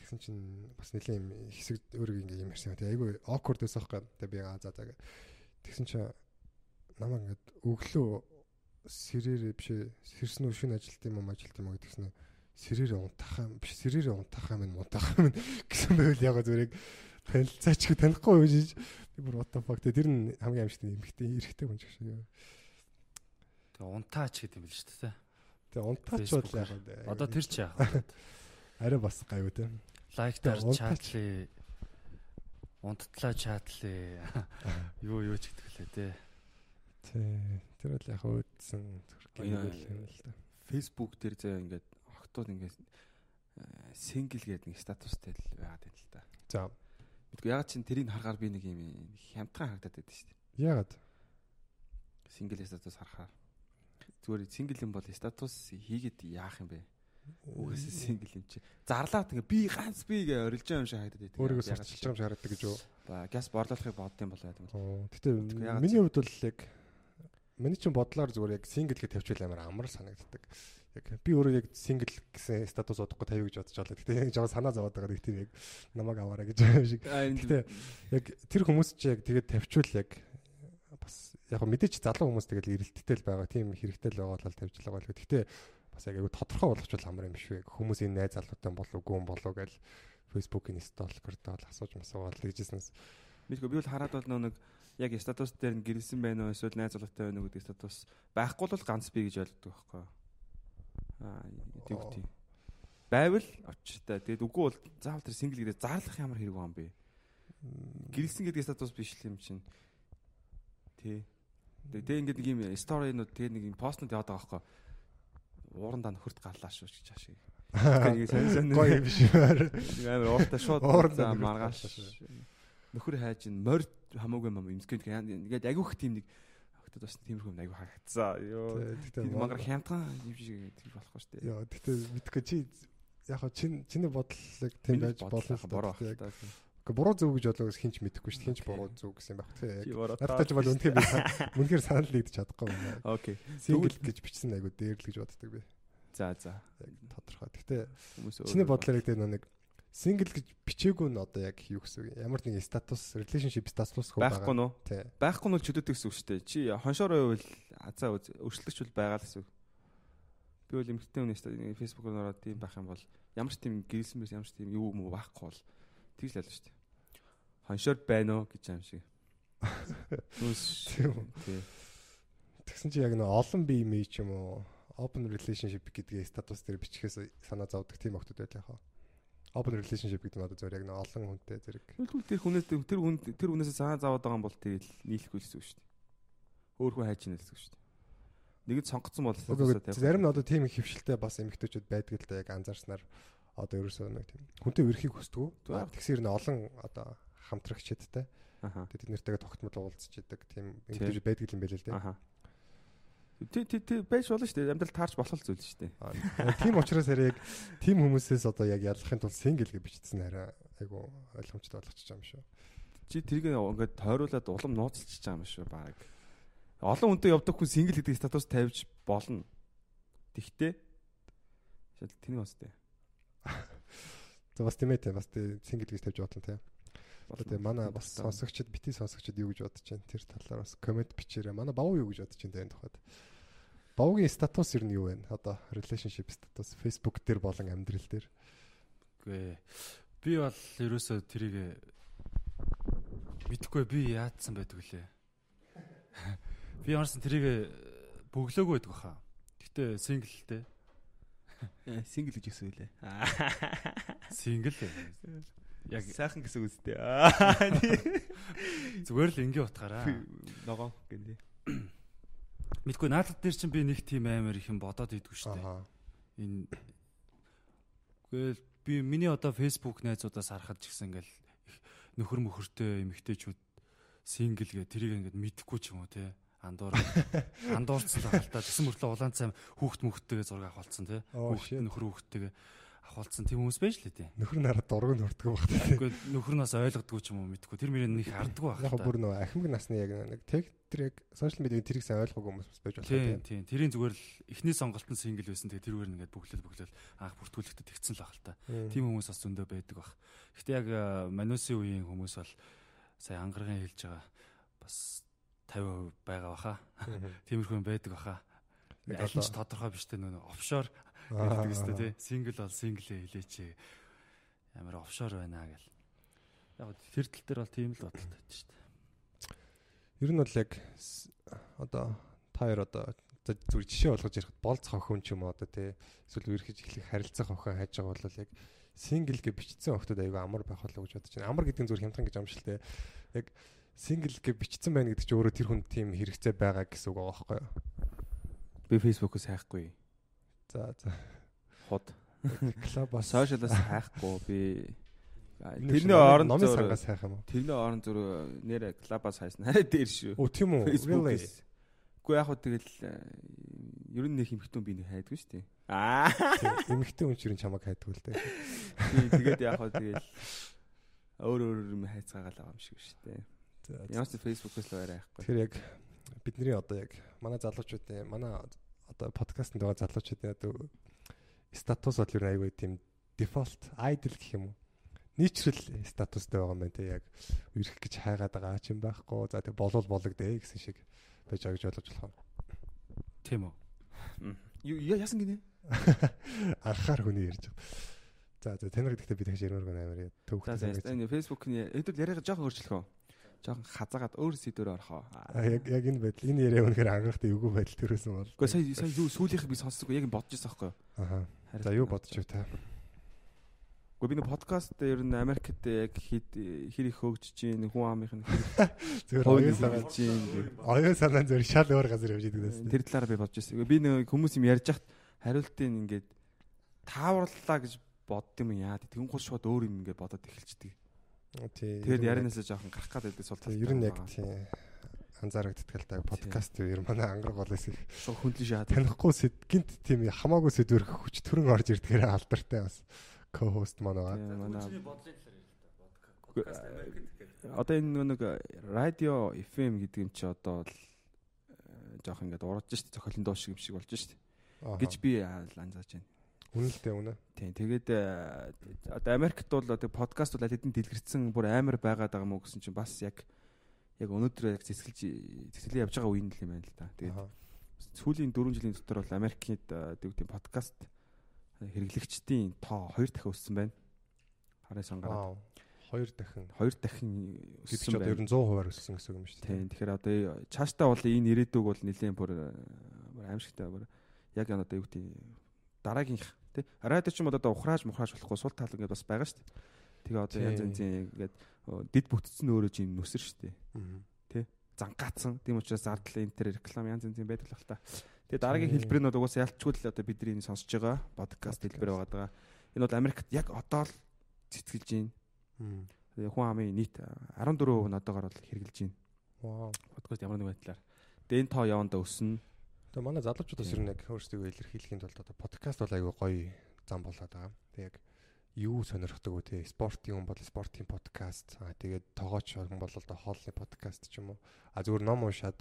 Тэгсэн чинь бас нэлийн юм хэсэг өөрийг ингээ юм ярьсан. Тэгээ айгүй awkward байсан байхгүй. Тэгээ би аа за за гэ. Тэгсэн чинь намаа ингээд өглөө сэрээр биш сэрсэн үү шинэ ажилт юм уу ажилт юм уу гэдгснэ сэрээр унтах юм биш сэрээр унтах юм мунтах юм гэсэн байвал яг зүрийг танилцаач хөө танихгүй гэж би бүр what the fuck тэр нь хамгийн амжилттай эмхтэй эрэхтэй хүн гэж юу. Тэгээ унтаач гэдэг юм л шүү дээ. Тэгээ унтаач бол яг одоо тэр ч яах вэ? Арай бас гайгүй те. Лайктаар чатлаа. Унттлаа чатлаа. Юу юу ч гэдэг лээ те. Тий. Тэр бол яг өөдсөн зүрхгийгэл юм л да. Facebook дээр зөө ингээд охтууд ингээд сингл гэдэг нэг статустай л байгаад байна л да. За. Мэдгүй ягаад чин тэрийг харахаар би нэг юм хямдхан харагдаад байдаг шүү дээ. Ягаад? Сингл статус харахаар. Зүгээр сингл юм бол статус хийгээд яах юм бэ? Угсаа сингл юм чи. Зарлаад ингээ би ганц би гэж орилж байгаа юм шиг харагдаад байдаг. Өөрийгөө сурчилж байгаа юм шиг харагддаг гэж юу? Ба газ борлуулахыг боддсон бол байдаг. Оо. Гэтэ миний хувьд бол яг миний чинь бодлоор зүгээр яг сингл гэж тавьчихвал амар амар санагддаг. Яг би өөрөө яг сингл гэсэн статус удахгүй тавь гэж бодож байна. Гэтэ яг жоо санаа зовоод байгаа тийм яг намайг аваарай гэж байгаа шиг. Гэтэ яг тэр хүмүүс чи яг тэгээд тавьчихвал яг бас яг мэдээч залуу хүмүүс тэгэл эрэлттэй л байгаа. Тийм хэрэгтэй л байгаа бол тавьж байгаа л. Гэтэ бас яг айгу тодорхой болгочвол амар юм биш вэ. Хүмүүсийн найз залуутай болов уу, гүн болов уу гэж Facebook-ийн сталкертай бол асууж масуугаал гэжсэнээс мэдгүй би бол хараад бол нэг яг статус дээр нь гэрэлсэн байна уу эсвэл найз залуутай байна уу гэдэг статус байхгүй бол ганц би гэж ойлгодог байхгүй. Аа тийм тийм. Байвал очтой. Тэгээд үгүй бол заавал тэр сингл гэдэг зарлах ямар хэрэг юм бэ? Гэрэлсэн гэдэг статус биш л юм чинь. Тий. Тэгээд тэг ингээд нэг юм сторинууд тэг нэг юм постнууд яваад байгаа байхгүй. Уурандаа нөхөрт галлаа шүү гэж ашиг. Тэгээд сайн сайн Гоё юм биш үү? Амар ууртаа шууд маргааш нөхөр хайж ин морь хамаагүй юм эмсгэн ингээд агиух тийм нэг өгтөд бас тиймэрхүү юм хагцсан. Ёо. Тэгтээ Тэр мангар хямдхан юм шиг тэр болохгүй шүү дээ. Яа, тэгтээ мэдгүй чи яг чин чиний бодлыг тийм байж болно л бороо ахтай. Гэхдээ буруу зөв гэж бодлоо хинч мэдэхгүй шүү. Хинч буруу зөв гэсэн юм байх тийм. Надад ч бол үнхээр би үнхээр санал нэгдэж чадахгүй байна. Окей. Сингл гэж бичсэн айгу дээр л гэж боддог би. За за. Тодорхой. Хүмүүс чиний бодлоор яг тэр нэг сингл гэж бичээгүй нь одоо яг юу гэсэн үг? Ямар нэгэн статус, relationship статус хөө байхгүй нуу. Тий. Байхгүй нь бол чөдөд гэсэн үг шүү дээ. Чи хоншороо байвал азаа өршлөгч бол байгаа л гэсэн үг. Би бол эмгтэн үнээс фэйсбүүкээр ороод тийм байх юм бол ямар ч тийм гэрэлсэн биш ямар ч тийм юу юм байхгүй бол тэгж л ялна шүү дээ. Хоншор байна уу гэж юм шиг. Үү. Тэгсэн чи яг нэг олон бие имиж ч юм уу open relationship гэдгийг статус дээр бичихээс санаа зовдөг тийм охтууд байл яхаа. Open relationship гэдэг нь одоо зөв яг нэг олон хүнтэй зэрэг. Тэгвэл тэр хүнээс тэр хүн тэр хүнээс санаа зовоод байгаа юм бол тэгэл нийлэхгүй гэсэн үг шүү дээ. Өөр хүн хайж үг шүү дээ. Нэгэд сонгоцсон бол зарим нь одоо тийм их хөвшилтэй бас эмэгтэйчүүд байдаг л да яг анзаарснаар одоо ерөөсөө нэг тийм хүнтэй өрхийг хүсдэг. Тэгсэр нь олон одоо хамтрагчдтай. Тэгээд тэд нэртэйгээ тогтмол уулзч идэг тийм эмэгтэйчүүд байдаг юм байл л дээ. Тэ тэ тэ байж болно шүү дээ. Амьдрал таарч болох зүйл шүү дээ. Тийм учраас арай яг тийм хүмүүсээс одоо яг ялахын тулд сингл гэж бичсэн арай айгу ойлгомжтой болгочих юм шүү. Чи тэрийг ингээд тойруулаад улам нууцлчихж байгаа юм шүү баг. Олон хүнтэй явдаг хүн сингл гэдэг статус тавьж болно. Тэгтээ шал тэний бас тээ. За бас тийм ээ тийм бас тийм сингл гэж тавьж бодлоо тийм. Одоо манай бас сонсогчд бити сонсогчд юу гэж бодож байна тэр талаар бас комент бичээрэй. Манай бав юу гэж бодож байна энэ тухайд. Бавгийн статус ер нь юу вэ? Одоо relationship статус Facebook дээр болон амьдрал дээр. Үгүй. Би бол ерөөсөө тэрийг мэдхгүй би яатсан байдаг лээ. Би ямарсан тэрийг бөглөөгүй байдаг баха. Гэтэ синглтэй. сингл гэж гэсэн үлээ. Сингл. Яг сайхан гэсэн үстэй. зүгээр л ингээ утгаараа. Ногоо гэнэ. Мэдгүй наадад дээр чинь би нэг тийм амар их юм бодоод идэггүй шүү дээ. Энэ Гэхдээ би миний одоо Facebook найзуудаас харахад ч гэсэн ингээл нөхөр мөхөртэй эмэгтэйчүүд сингл гэ тэрийг ингээд мэдхгүй ч юм уу те. Андуур андуурцсан хаалтаа тэгсэн мөртлөө улаан цайм хүүхд мөхттэйгээ зураг авахулсан те. Хүүхд нөхөр хүүхдтэйгээ авахулсан тийм хүмүүс байж л дээ Нөхөр нараа дургуй нөртгөө багт. Үгүй нөхөр нас ойлгодгүй ч юм уу мэдгүй тэр мөрийн нэг хардггүй байх Яг бүр нөө ахимг насны яг нэг тег яг сошиал медиагийн тэрийг сайн ойлгоогүй хүмүүс байж Тийм болно. тийм тэрийн зүгээр л эхний сонголтын сингл байсан тэгээ тэрүүгээр нэгээд бүглэл бүглэл анх бүртгүүлэхдээ тэгсэн л ах л та. Тийм хүмүүс бас зөндөө байдаг бах. Гэхдээ яг э, манусын үеийн хүмүүс бол сая ангаргийн хэлж байгаа бас 50% байгаа баха. Тиймэрхүү юм байдаг баха. Аль нь ч тодорхой биш те нөө офшор. Гэдэг өстэй те. Сингл бол синглээ хэлээч. Ямар офшор байна гэл. Яг тэр тал дээр бол тийм л бодолтой байж шүү дээ. Ер нь бол яг одоо та хоёр одоо зүгээр жишээ болгож ярихад болцох охин ч юм уу одоо тий эсвэл үргэлж эхлэх харилцах охин хайж байгаа бол яг сингл гэж бичсэн охтод аягүй амар байх болоо гэж бодож байна. Амар гэдэг нь зүгээр хямдхан гэж амжилттай. Яг сингл гэж бичсэн байна гэдэг чинь өөрөө тэр хүн тийм хэрэгцээ байгаа гэсэн үг байхгүй юу? Би фэйсбүүкээс хайхгүй. За за. Хот. Клаб бас Сошиалаас хайхгүй би Тэрний оронд номын сангаас хайх юм уу? тэрний оронд зур нэрэ клабаас хайсан. Хараа дээр шүү. Оо тийм үү? Really? Гэхдээ яг хөө тэгэл э, ер нь нэг хэмхтэн би нэг хайдгүй шүү дээ. Аа. Эмэгтэй хүн чинь чамайг хайдгүй л дээ. Би тэгээд яг хөө тэгэл өөр өөр юм хайцгаагаал байгаа юм шиг шүү дээ. Ямар ч фэйсбүүкээс л байраа байхгүй. Тэгэхээр яг бидний одоо яг манай залуучуудын манай одоо подкастт байгаа залуучуудын одоо статус бол нь аягүй тийм дефолт idle гэх юм уу. Нийчрэл статустай байгаа юм байна те яг үерх гэж хайгаад байгаа ч юм байхгүй. За тэг болол болгодээ гэсэн шиг байж байгаа гэж ойлгож болох Тийм үү. Юу яасан гинэ? Анхаар хүний ярьж байгаа. За за танаар гэхдээ би тэгж ярмаар гэнэ амар За төвхтэй. за энэ фэйсбүүкний хэдүүл яриага жоохон өөрчлөх үү? Жоохон хазаагаад өөр сэдвээр орохоо. Яг яг энэ байдал энэ яриа үнэхээр анхаарахтай эвгүй байдал төрөөсөн бол. Гэхдээ сая сая юу сүүлийнх би сонсдог яг бодож байсан байхгүй юу? Харин- За юу бодож вэ та? Гэхдээ би нэг подкаст ер нь Америкт яг хэд хэр их хөгжиж чинь хүн амынх нь хойд оюун санаа чинь оюун санаа зөв шал өөр газар явж идэг гэсэн. тэр талаараа би бодож байсан. Би нэг хүмүүс юм ярьж хахад хариултыг ингээд тааварлаа гэж бодд юм яа. Тэгэн гол шууд өөр юм ингээд бодоод эхэлчихдэг. Тий. Тэгээд ярианасаа жоохон гарах гад байдаг сул Тий, ер нь яг тий анзаарагддаг л та подкаст ер манай ангараг болоос их шууд хөндлөн шаад. танихгүй сэд гинт тийм хамаагүй сэдвэр хүч төрөн орж ирдгээр алдартай бас ко-хост маань байгаа. Манай бодлын талаар ярил л да. Подкаст Америкт гэдэг. одоо энэ нэг радио FM гэдэг юм чи одоо л э, жоох ингээд ураж штт зохиолын дуу шиг юм шиг болж Аха. гэж би анзааж байна. Үнэлтэй үнэ. Тийм тэгээд э, одоо Америкт бол одоо подкаст бол аль хэдийн дэлгэрсэн бүр амар байгаад байгаа мó гэсэн чинь бас яг яг өнөөдөр яг цэцгэлж цэцгэлээ явж байгаа үеийн л юм байна л да. Тэгээд сүүлийн 4 жилийн дотор бол Америкт тэгвэл подкаст хэрэглэгчдийн тоо хоёр дахин өссөн байна. Хараа сонгараад Вау. Хоёр дахин хоёр дахин гэдэг өссөн чинь одоо байна. ер нь 100% өссөн гэсэн үг юм шүү дээ. Тийм. Тэгэхээр одоо цаашдаа бол энэ ирээдүг бол нэлээд бүр э, бүр аимшигтай бүр яг одоо юу гэдэг дараагийнх тий. Радио ч юм бол одоо ухрааж мухрааж болохгүй сул тал ингээд бас байгаа шүү дээ. Тэгээ одоо янз янзын ингээд дид бүтцэн өөрөө ч юм нүсэр шүү дээ. Мгм. Зангаацсан. Тийм учраас зардал энэ төр реклам янз янзын байдаг л та. Тэгээ дараагийн хэлбэр нь бол угаасаа ялчгүй л одоо бидний энэ сонсож байгаа подкаст хэлбэр байгаа даа. Энэ бол Америкт яг одоо л цэцгэлж байна. Хүн амын нийт 14% нь одоогоор бол хэрэгжилж байна. Вау. Подкаст ямар нэг байдлаар. Тэгээ энэ тоо явандаа өснө. Тэгээ манай залуучуудаас ер нь яг өөрсдөө илэрхийлэхийн тулд одоо подкаст бол айгүй гоё зам болоод байгаа. Тэг яг юу сонирхдаг вэ те спортын хүн бол спортын подкаст аа тэгээд тоогооч хүн бол одоо хоолны подкаст ч юм уу а зүгээр ном уншаад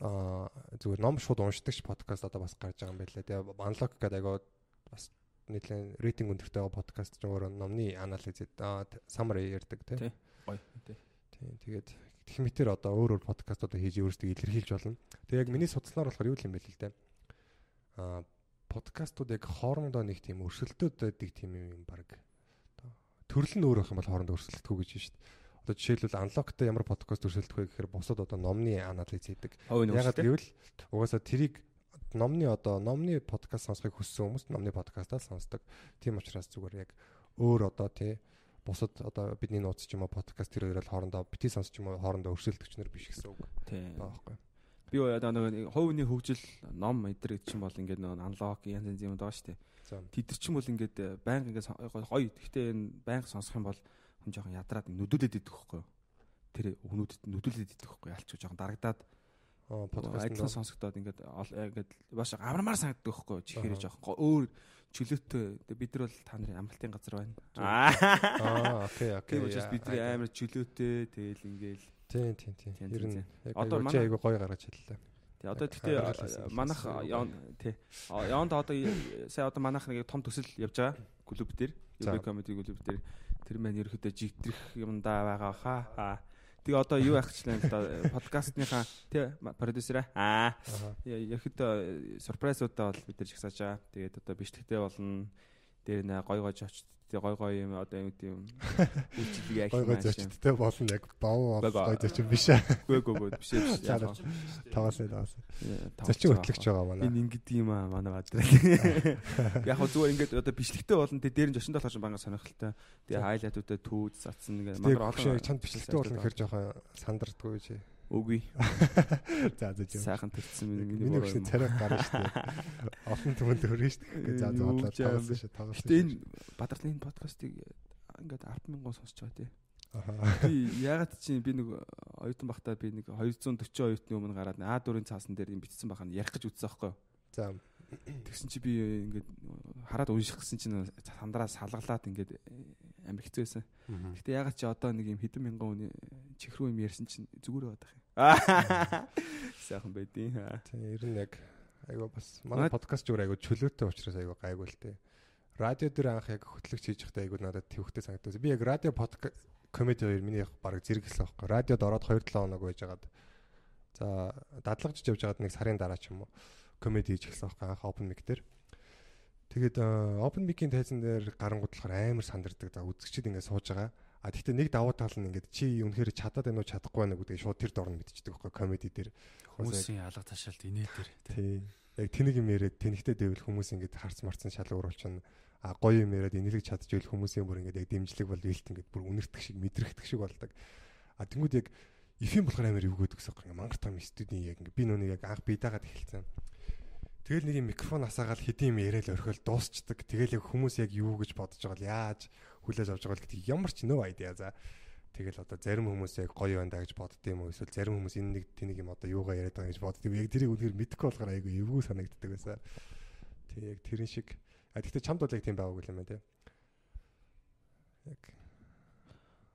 аа зүгээр ном шууд уншдагч подкаст одоо бас гарч байгаа юм байна лээ тэгээ unlock гэдэг айгүй бас нийтлэн рейтинг өндөртэй байгаа подкаст ч өөрөө номны анализ аа summary ярьдаг те. Гоё. Тий. Тийм тэгээд техникээр одоо өөр өөр подкастуудаа хийж өөрсдөө илэрхийлж болно. Тэгээ яг миний судалснаар болохоор юу юм бэ л дээ. Аа подкастууд яг хоорондоо нэг тийм өрсөлдөд байдаг тийм юм баг. Төрөл нь өөр байх юм бол хоорондоо өрсөлдөхгүй гэж байна шүү дээ. Одоо жишээлбэл unlock-тай ямар подкаст өрсөлдөх вэ гэхээр бусад одоо номны анализ хийдэг. Ягаад гэвэл угаасаа тэрийг номны одоо номны подкаст сонсохыг хүссэн хүмүүс номны подкастаа сонсдог. Тийм учраас зүгээр яг өөр одоо тий бусад одоо бидний нууц ч юм уу подкаст тэр хоёроо хоорондоо бити сонсч юм уу хоорондоо өрсөлдөгчнөр биш гэсэн үг байхгүй. Би одоо нэг хувийн хөгжил ном эдэр гэдэг чинь бол ингээд нэг аналог янз янз юм дээ. За Тэд нар чинь бол ингээд байнга ингээд гоё. Гэхдээ энэ байнга сонсох юм бол хүн жоохон ядраад нүдүүлээд идэх юу? Тэр хүмүүдэд нүдүүлээд идэх юу? Ялч жоохон дарагдаад аа подкаст сонсогдоод ингээд ол- ингээд бас аврамаар санагддаг байхгүй юу? Чихээрээ жоохон өөр чөлөөтэй. Тэгээ бид нар бол та нарын амралтын газар байна. Аа. окей окей. Тийм учраас бидний амар чөлөөтэй тэгэл ингээл тийм тийм тийм. Тийм, Ер нь Одоо манай- айгу гоё гаргаж хэллээ. Тий одоо хариулсан манах тий. А, Яванд одоо сая одоо манах нэг том төсөл явж байгаа клуб дээр. UB comedy клуб дээр. Тэр маань ерөөхдөө жигтрэх юм да байгаа хаа. Тэгээ одоо юу ахчлаа л да подкастныхаа тий продюсер аа Аа. ерөөхдөө сюрпрайзуудаа бол бид нар жигсааж байгаа. Тэгээд одоо бичлэгтэй болно. Дээр нэ гой гой тий гой гой юм одоо юм тийм үйлчлэг Гоё гоё зочдтой болно яг бав Гой гой. зочин биш аа. Гүй гүй гүй биш биш. Таваасаа таваасаа. гоо. Зочин хөтлөгч байгаа манай. Энэ ингэдэг юм аа манай бадрал. Яг хөө зүгээр ингээд одоо бичлэгтэй болно тэ дээр нь жошин толгоч банга сонирхолтой. Тэгээ хайлайтуудаа түүз цацсан ингээд манай хөшөө чанд бичлэгтэй болно гэхээр жоохон сандардгүй чи. Үгүй За за жаа. сайхан тэгсэн миний Миний хөшөө царай гарна шүү дээ. Олон түмэнд өрнө шүү дээ. За за бодлоо тавсан шүү тавсан. Гэтэ энэ бадралын энэ подкастыг ингээд 100000 гоо сонсож байгаа тий. Аа. Би ягаад чи би нэг оюутан бахтаа би нэг 240 оюутны өмнө гараад А4-ийн цаасан дээр юм бичсэн бахаа ярих гэж үзсэн байхгүй юу? За Тэгсэн чи би ингээд хараад унших гэсэн чинь сандраа салгалаад ингээд амир хэцүү байсан. Гэтэ ягаад чи одоо нэг юм хэдэн мянган хүний чихрүү юм ярьсан чинь зүгээр байдаг юм. Сайхан байдیں۔ Ер нь яг айгу бас манай подкаст зүгээр айгу чөлөөтэй учраас айгу гайгүй л тээ. Радио дээр анх яг хөтлөгч хийж байхдаа айгу надад төвхтэй санагдсан. Би яг радио подкаст комеди хоёр миний яг баг зэрэглэсэн байхгүй. Радиод ороод 2-7 хоног байжгаад за дадлагжиж явж байгаад нэг сарын дараа ч юм уу комеди хийж эхэлсэн байхгүй анх open mic дээр. Тэгээд э, open mic-ийн тайзан дээр гарангууд болохоор амар сандардаг. За үзэгчид ингээд сууж байгаа. А тэгтээ нэг давуу тал нь ингээд чи үнэхээр чадаад байна уу чадахгүй байна гэдгийг шууд тэр дорн мэдчихдэг байхгүй комеди дээр. Хүмүүсийн алга ташаалт инээ дээр тий. Тий. Яг тэнэг юм яриад тэнэгтэй дэвэл хүмүүс ингээд харц марцсан шалгуур болчихно. А гоё юм яриад инэлэг чадчихвэл хүмүүсийн бүр ингээд яг дэмжлэг бол вэлт ингээд бүр үнэртэх шиг мэдрэгдэх шиг болдог. А тэнгууд яг эфэм болохоор амар эвгөөд гэсэн юм. Мангар том студийн яг би нүг яг анх бийдагаад эхэлсэн. Тэгэл нэг юм микрофон асаагаад хэдийн юм яриад орхиол дуусчдаг. Тэгэл яг хүмүүс яг юу гэж бодож байгаа яаж хүлээж авч байгаа гэдэг ямар ч нөө айдиа за. Тэгэл одоо зарим хүмүүс яг гоё байна да гэж бодд юм уу эсвэл зарим хүмүүс энэ нэг тэнийг юм одоо юугаа яриад байгаа гэж бодд юм. Яг тэрийг үнээр мэдэхгүй болохоор айгүй эвгүй санагддаг байсан. Тэг яг тэрэн шиг. А тэгтээ чамд бол яг тийм байгаагүй юм байна те. Яг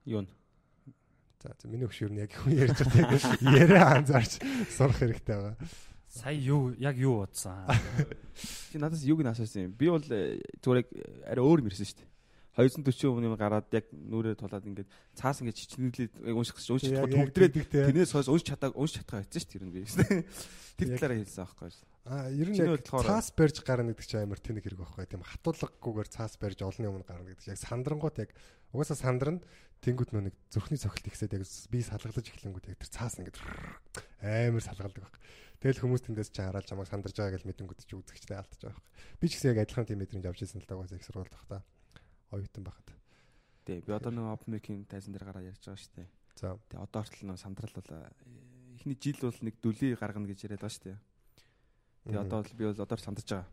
Юу н? за миний хөшөр нь яг хүн ярьж байгаа яриа анзаарч сурах хэрэгтэй байгаа. Сая юу яг юу бодсон? Чи надаас юуг нь асуусан юм? Би бол э, зүгээр яг арай өөр юм ирсэн шүү дээ. 240 өмнө гараад яг нүрээ тулаад ингээд цаас ингээд чичнүүлээд яг унших гэж унших Яг- чадахгүй төгдрээд тэрнээс хойш унших чадааг унших чадгаа хэвчээ шүү дээ ер нь би. Тэр талаараа хэлсэн аахгүй. А ер нь яг цаас барьж гарна гэдэг чинь амар тэнэг хэрэг байхгүй тийм хатуулаггүйгээр цаас барьж олонний өмнө гарна гэдэг чинь яг сандрангууд яг угаасаа сандран тэнгууд нөө нэг зүрхний цохилт ихсээд яг би салгалж эхлэнгүүд яг тэр цаас ингээд амар салгалдаг баг. Тэгэл хүмүүс тэндээс чи хараад чамайг сандарж байгаа гэж мэдэнгүүд чи үзэгчтэй алдаж байгаа баг. Би ч гэсэн яг адилхан тийм мэдрэмж авч ирсэн л даа их сургуульд байх та. Оюутан байхад. Тий, би одоо нэг open mic-ийн тайзан дээр гараад ярьж байгаа шүү дээ. За Тэгээ одоо хүртэл нэг сандрал бол э, эхний жил бол нэг дүлий гаргана гэж яриад байгаа шүү дээ. Мгм. одоо бол би бол одоо сандарч байгаа.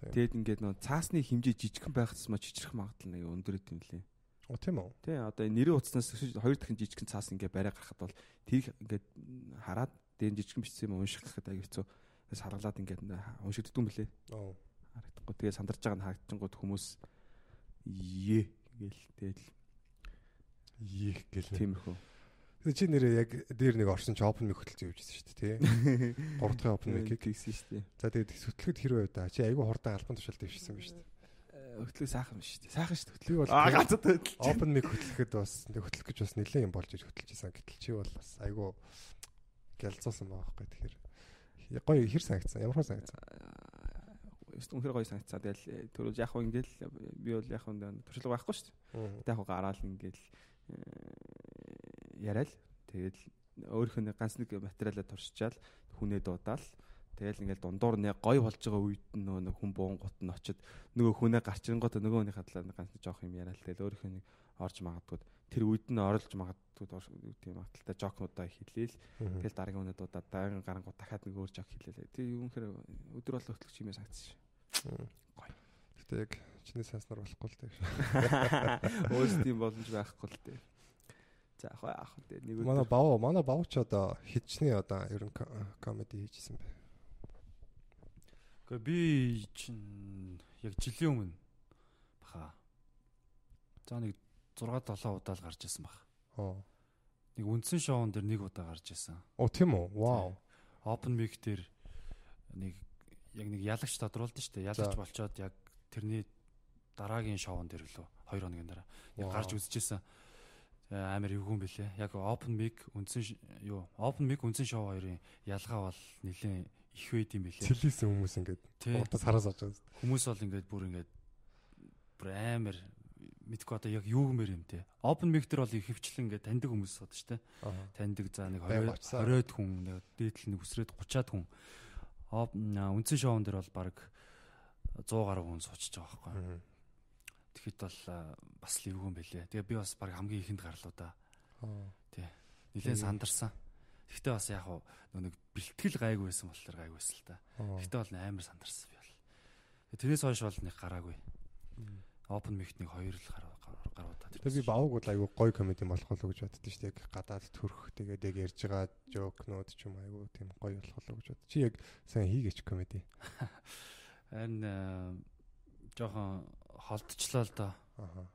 Тийм. Тэгээд ингээд нөө цаасны хэмжээ жижигхэн байх тусмаа чичрэх магадлал нэг өндөр идэв юм лээ. О тийм үү. Тий, одоо нэрийн утаснаас хоёр дахин жижигхэн цаас ингээд барай гарахад бол тэрийг ингээд хараад дээр жижигхэн бичсэн юм унших гэхэд аяг хэцүү. Тэгээс харгалаад ингээд уншигддаг юм лээ. Оо. Харагдахгүй. Тэгээ сандарч байгаа нь харагдчихгууд хүмүүс ээ гээл тэгэл Ийх гэл. тиймэрхүү. Тэгээ чи нэрээ яг дээр нэг орсон чи open mic хөтөлж явж байсан шүү дээ тий. Гурав дахь open mic хийсэн шүү дээ. За тэгээд хөтлөхөд хэрвээ да чи айгүй хурдан албан тушаалд дэвшсэн ба шүү дээ. Хөтлөө сайхан биш шүү дээ. Сайхан шүү. Би бол Аа ганцад хөтлөж. open mic хөтлөхөд бас хөтлөх гэж бас нэлээд юм болж хөтлөж исэн гэтэл чи бол бас айгүй гялцсан байгаа байхгүй. Тэгэхээр гоё хэр санагдсан? Ямар санагдсан? Өст үнхээр гоё санагцаа. Тэгэл түрүүл яг хөө ингээл би бол яг хөө туршлага байхгүй шүү дээ. Яг хөө гараал ингээл э, яриад. Тэгэл өөрийнхөө нэг ганц нэг материалаа туршичаал хүнээ дуудаал. Тэгэл ингээл дундуур нь яг гоё болж байгаа үед нь нөгөө нэг хүн буун гот нь очиод нөгөө хүнээ гарчингот нөгөөний хадлаа нэг ганц жоох юм яриад. Тэгэл өөрийнхөө нэг орж магадгүй. Тэр үед нь оролж магадгүй тийм магадaltaй жокнуудаа хэлээл. Тэгэл дараагийн дуудаад дараагийн гарангууд дахиад нэг өөр жок хэлээ тэг юм хэр өдөр болго хөтлөгч юм яа санагдсан шүү гэтээ яг чиний санснаар болохгүй л дээ. Өөрсдийн боломж байхгүй л дээ. За яг яах вэ? Нэг манай бав манай бав ч одоо хичний одоо ер нь комеди хийжсэн бай Гэхдээ би чинь яг жилийн өмнө баха. За нэг 6 7 удаа л гарч ирсэн баг. оо Нэг үндсэн шоун дээр нэг удаа гарч ирсэн. оо тийм үү вау Open mic дээр нэг яг нэг ялагч тодруулдаг шүү дээ. Ялагч болчоод яг тэрний дараагийн шоун дээр лөө 2 хоногийн дараа яг гарч үзчихсэн. амар эвгүй юм бэлээ. Яг open mic үндсэн юу open mic үндсэн шоу хоёрын ялгаа бол нэлээд их байд юм бэлээ. цэлийсэн хүмүүс ингээд Тий. урдаас хараас авч байгаа Хүмүүс бол ингээд бүр ингээд бүр амар мэдгүй одоо яг юу гэмээр юм те. Open mic дээр бол их хөвчлэн ингээд таньдаг хүмүүс сууд штэ. аа Таньдаг за нэг Байнга 20 очсон. 20-од хүн нэг дээдл нэг өсрээд 30-аад хүн. Үндсэн шоун дээр бол баг 100 гаруй хүн суучж байгаа байхгүй. Тэгэхэд бол бас л эвгүй юм байлээ. Тэгээ би бас баг хамгийн ихэнд гарлуу да. аа Нилээн сандарсан. Гэхдээ бас яг хуу нэг бэлтгэл гайг байсан болохоор гайг байсан л аа Гэхдээ бол амар сандарсан би бол. Тэрнээс хойш бол нэг гараагүй. Open mic нэг хоёр л гараа гаруудаа. Тэгээ би бол айгүй гоё комеди болох болов гэж боддоо шүү дээ. Яг гадаад төрөх тэгээд яг ярьж байгаа жокнууд ч юм айгүй тийм гоё болох болов гэж бод. Чи яг сайн хийгээч комеди. Харин э, жоохон холдчлоо л доо. Аа.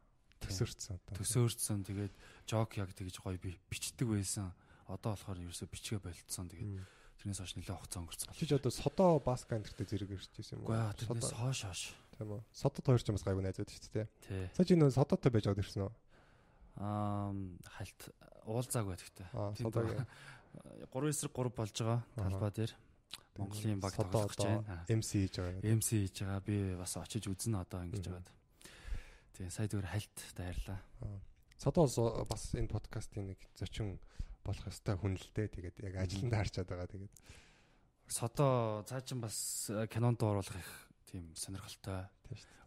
Төсөрцөн одоо. Төсөөрцөн тэгээд жок яг тэгж гоё би бичдэг байсан. Одоо болохоор ерөөсө бичгээ болцсон. Тэгээд тэрнээс хойш нэлээд хугацаа өнгөрцөн. Чи ч одоо содо баска энтертэй зэрэг ирж ирсэн юм Үгүй ээ тэрнээс хойш хойш. Тийм үү. Содод хоёр ч бас гайгүй найзууд шүү дээ. Тий. Сая чи нөө содотой байж аваад ирсэн үү? Аа хальт уулзааг байт гэхдээ. Содогийн 3 эсрэг 3 болж байгаа талбай дээр. Монголын баг Содо одоо байна. MC хийж байгаа. MC хийж байгаа. Би бас очиж үзнэ одоо ингэж байгаад. Тэгээ сая зүгээр хальт даярлаа. Содоо бас- энэ подкастын нэг зочин болох ёстой хүн л дээ. Тэгээд яг ажилдаа харчаад байгаа. Тэгээд Содоо цаачин бас э, кинонд оруулах их тийм сонирхолтой.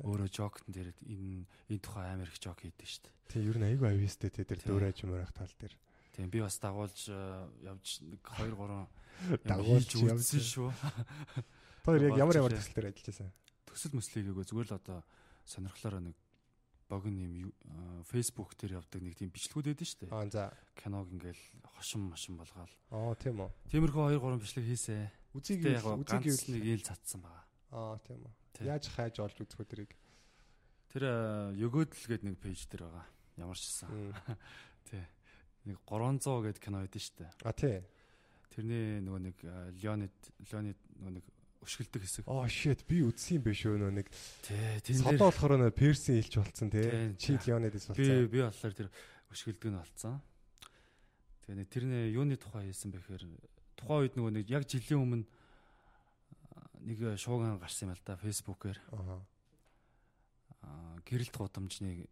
Өөрөө жоктон дээр энэ энэ тухай амар их жок хийдэг шүү дээ. Тийм ер нь айгүй авьяастай тэ тэр дөөрэж мөрөх тал дээр. Тийм би бас дагуулж э, явж нэг 2 3 Дагуулж үзсэн шүү. Тэр яг ямар ямар төсөл дээр ажиллаж байсан. Төсөл мөслийгээгүй зүгээр л одоо сонирхлоороо нэг богино юм Facebook дээр явдаг нэг тийм бичлэгүүд байдаг шүү дээ. Аа за. Киног ингээл хошин мошин болгоол. Аа тийм үү. Тиймэрхүү 2 3 бичлэг хийсэ. Үзийг яг үзийг нэг ил цацсан байгаа. Аа тийм үү. Яаж хайж олж үзэх үү тэрийг? Тэр Йөгөөдл гэдэг нэг пэйж дээр байгаа. Ямар ч гэсэн. Тий. Нэг 300 гэдэг кино байдаг шүү дээ. А тий. Тэрний нөгөө нэг э, Леонид Леонид нөгөө нэг өшгөлдөг хэсэг. Аа shit би үзсэн юм биш үү нөө нэг Тий, тэн дээр болохоор нөө персийн илч болцсон тий. Чи. Леонидис би болцсон. би болохоор тэр өшгөлдөг нь болцсон. Тэгээ нэг тэрний юуны тухай хийсэн бэхээр тухайн үед нөгөө нэг яг жилийн өмнө нэг шууган гарсан юм л да фэйсбүүкээр Аа. гэрэлт гудамжны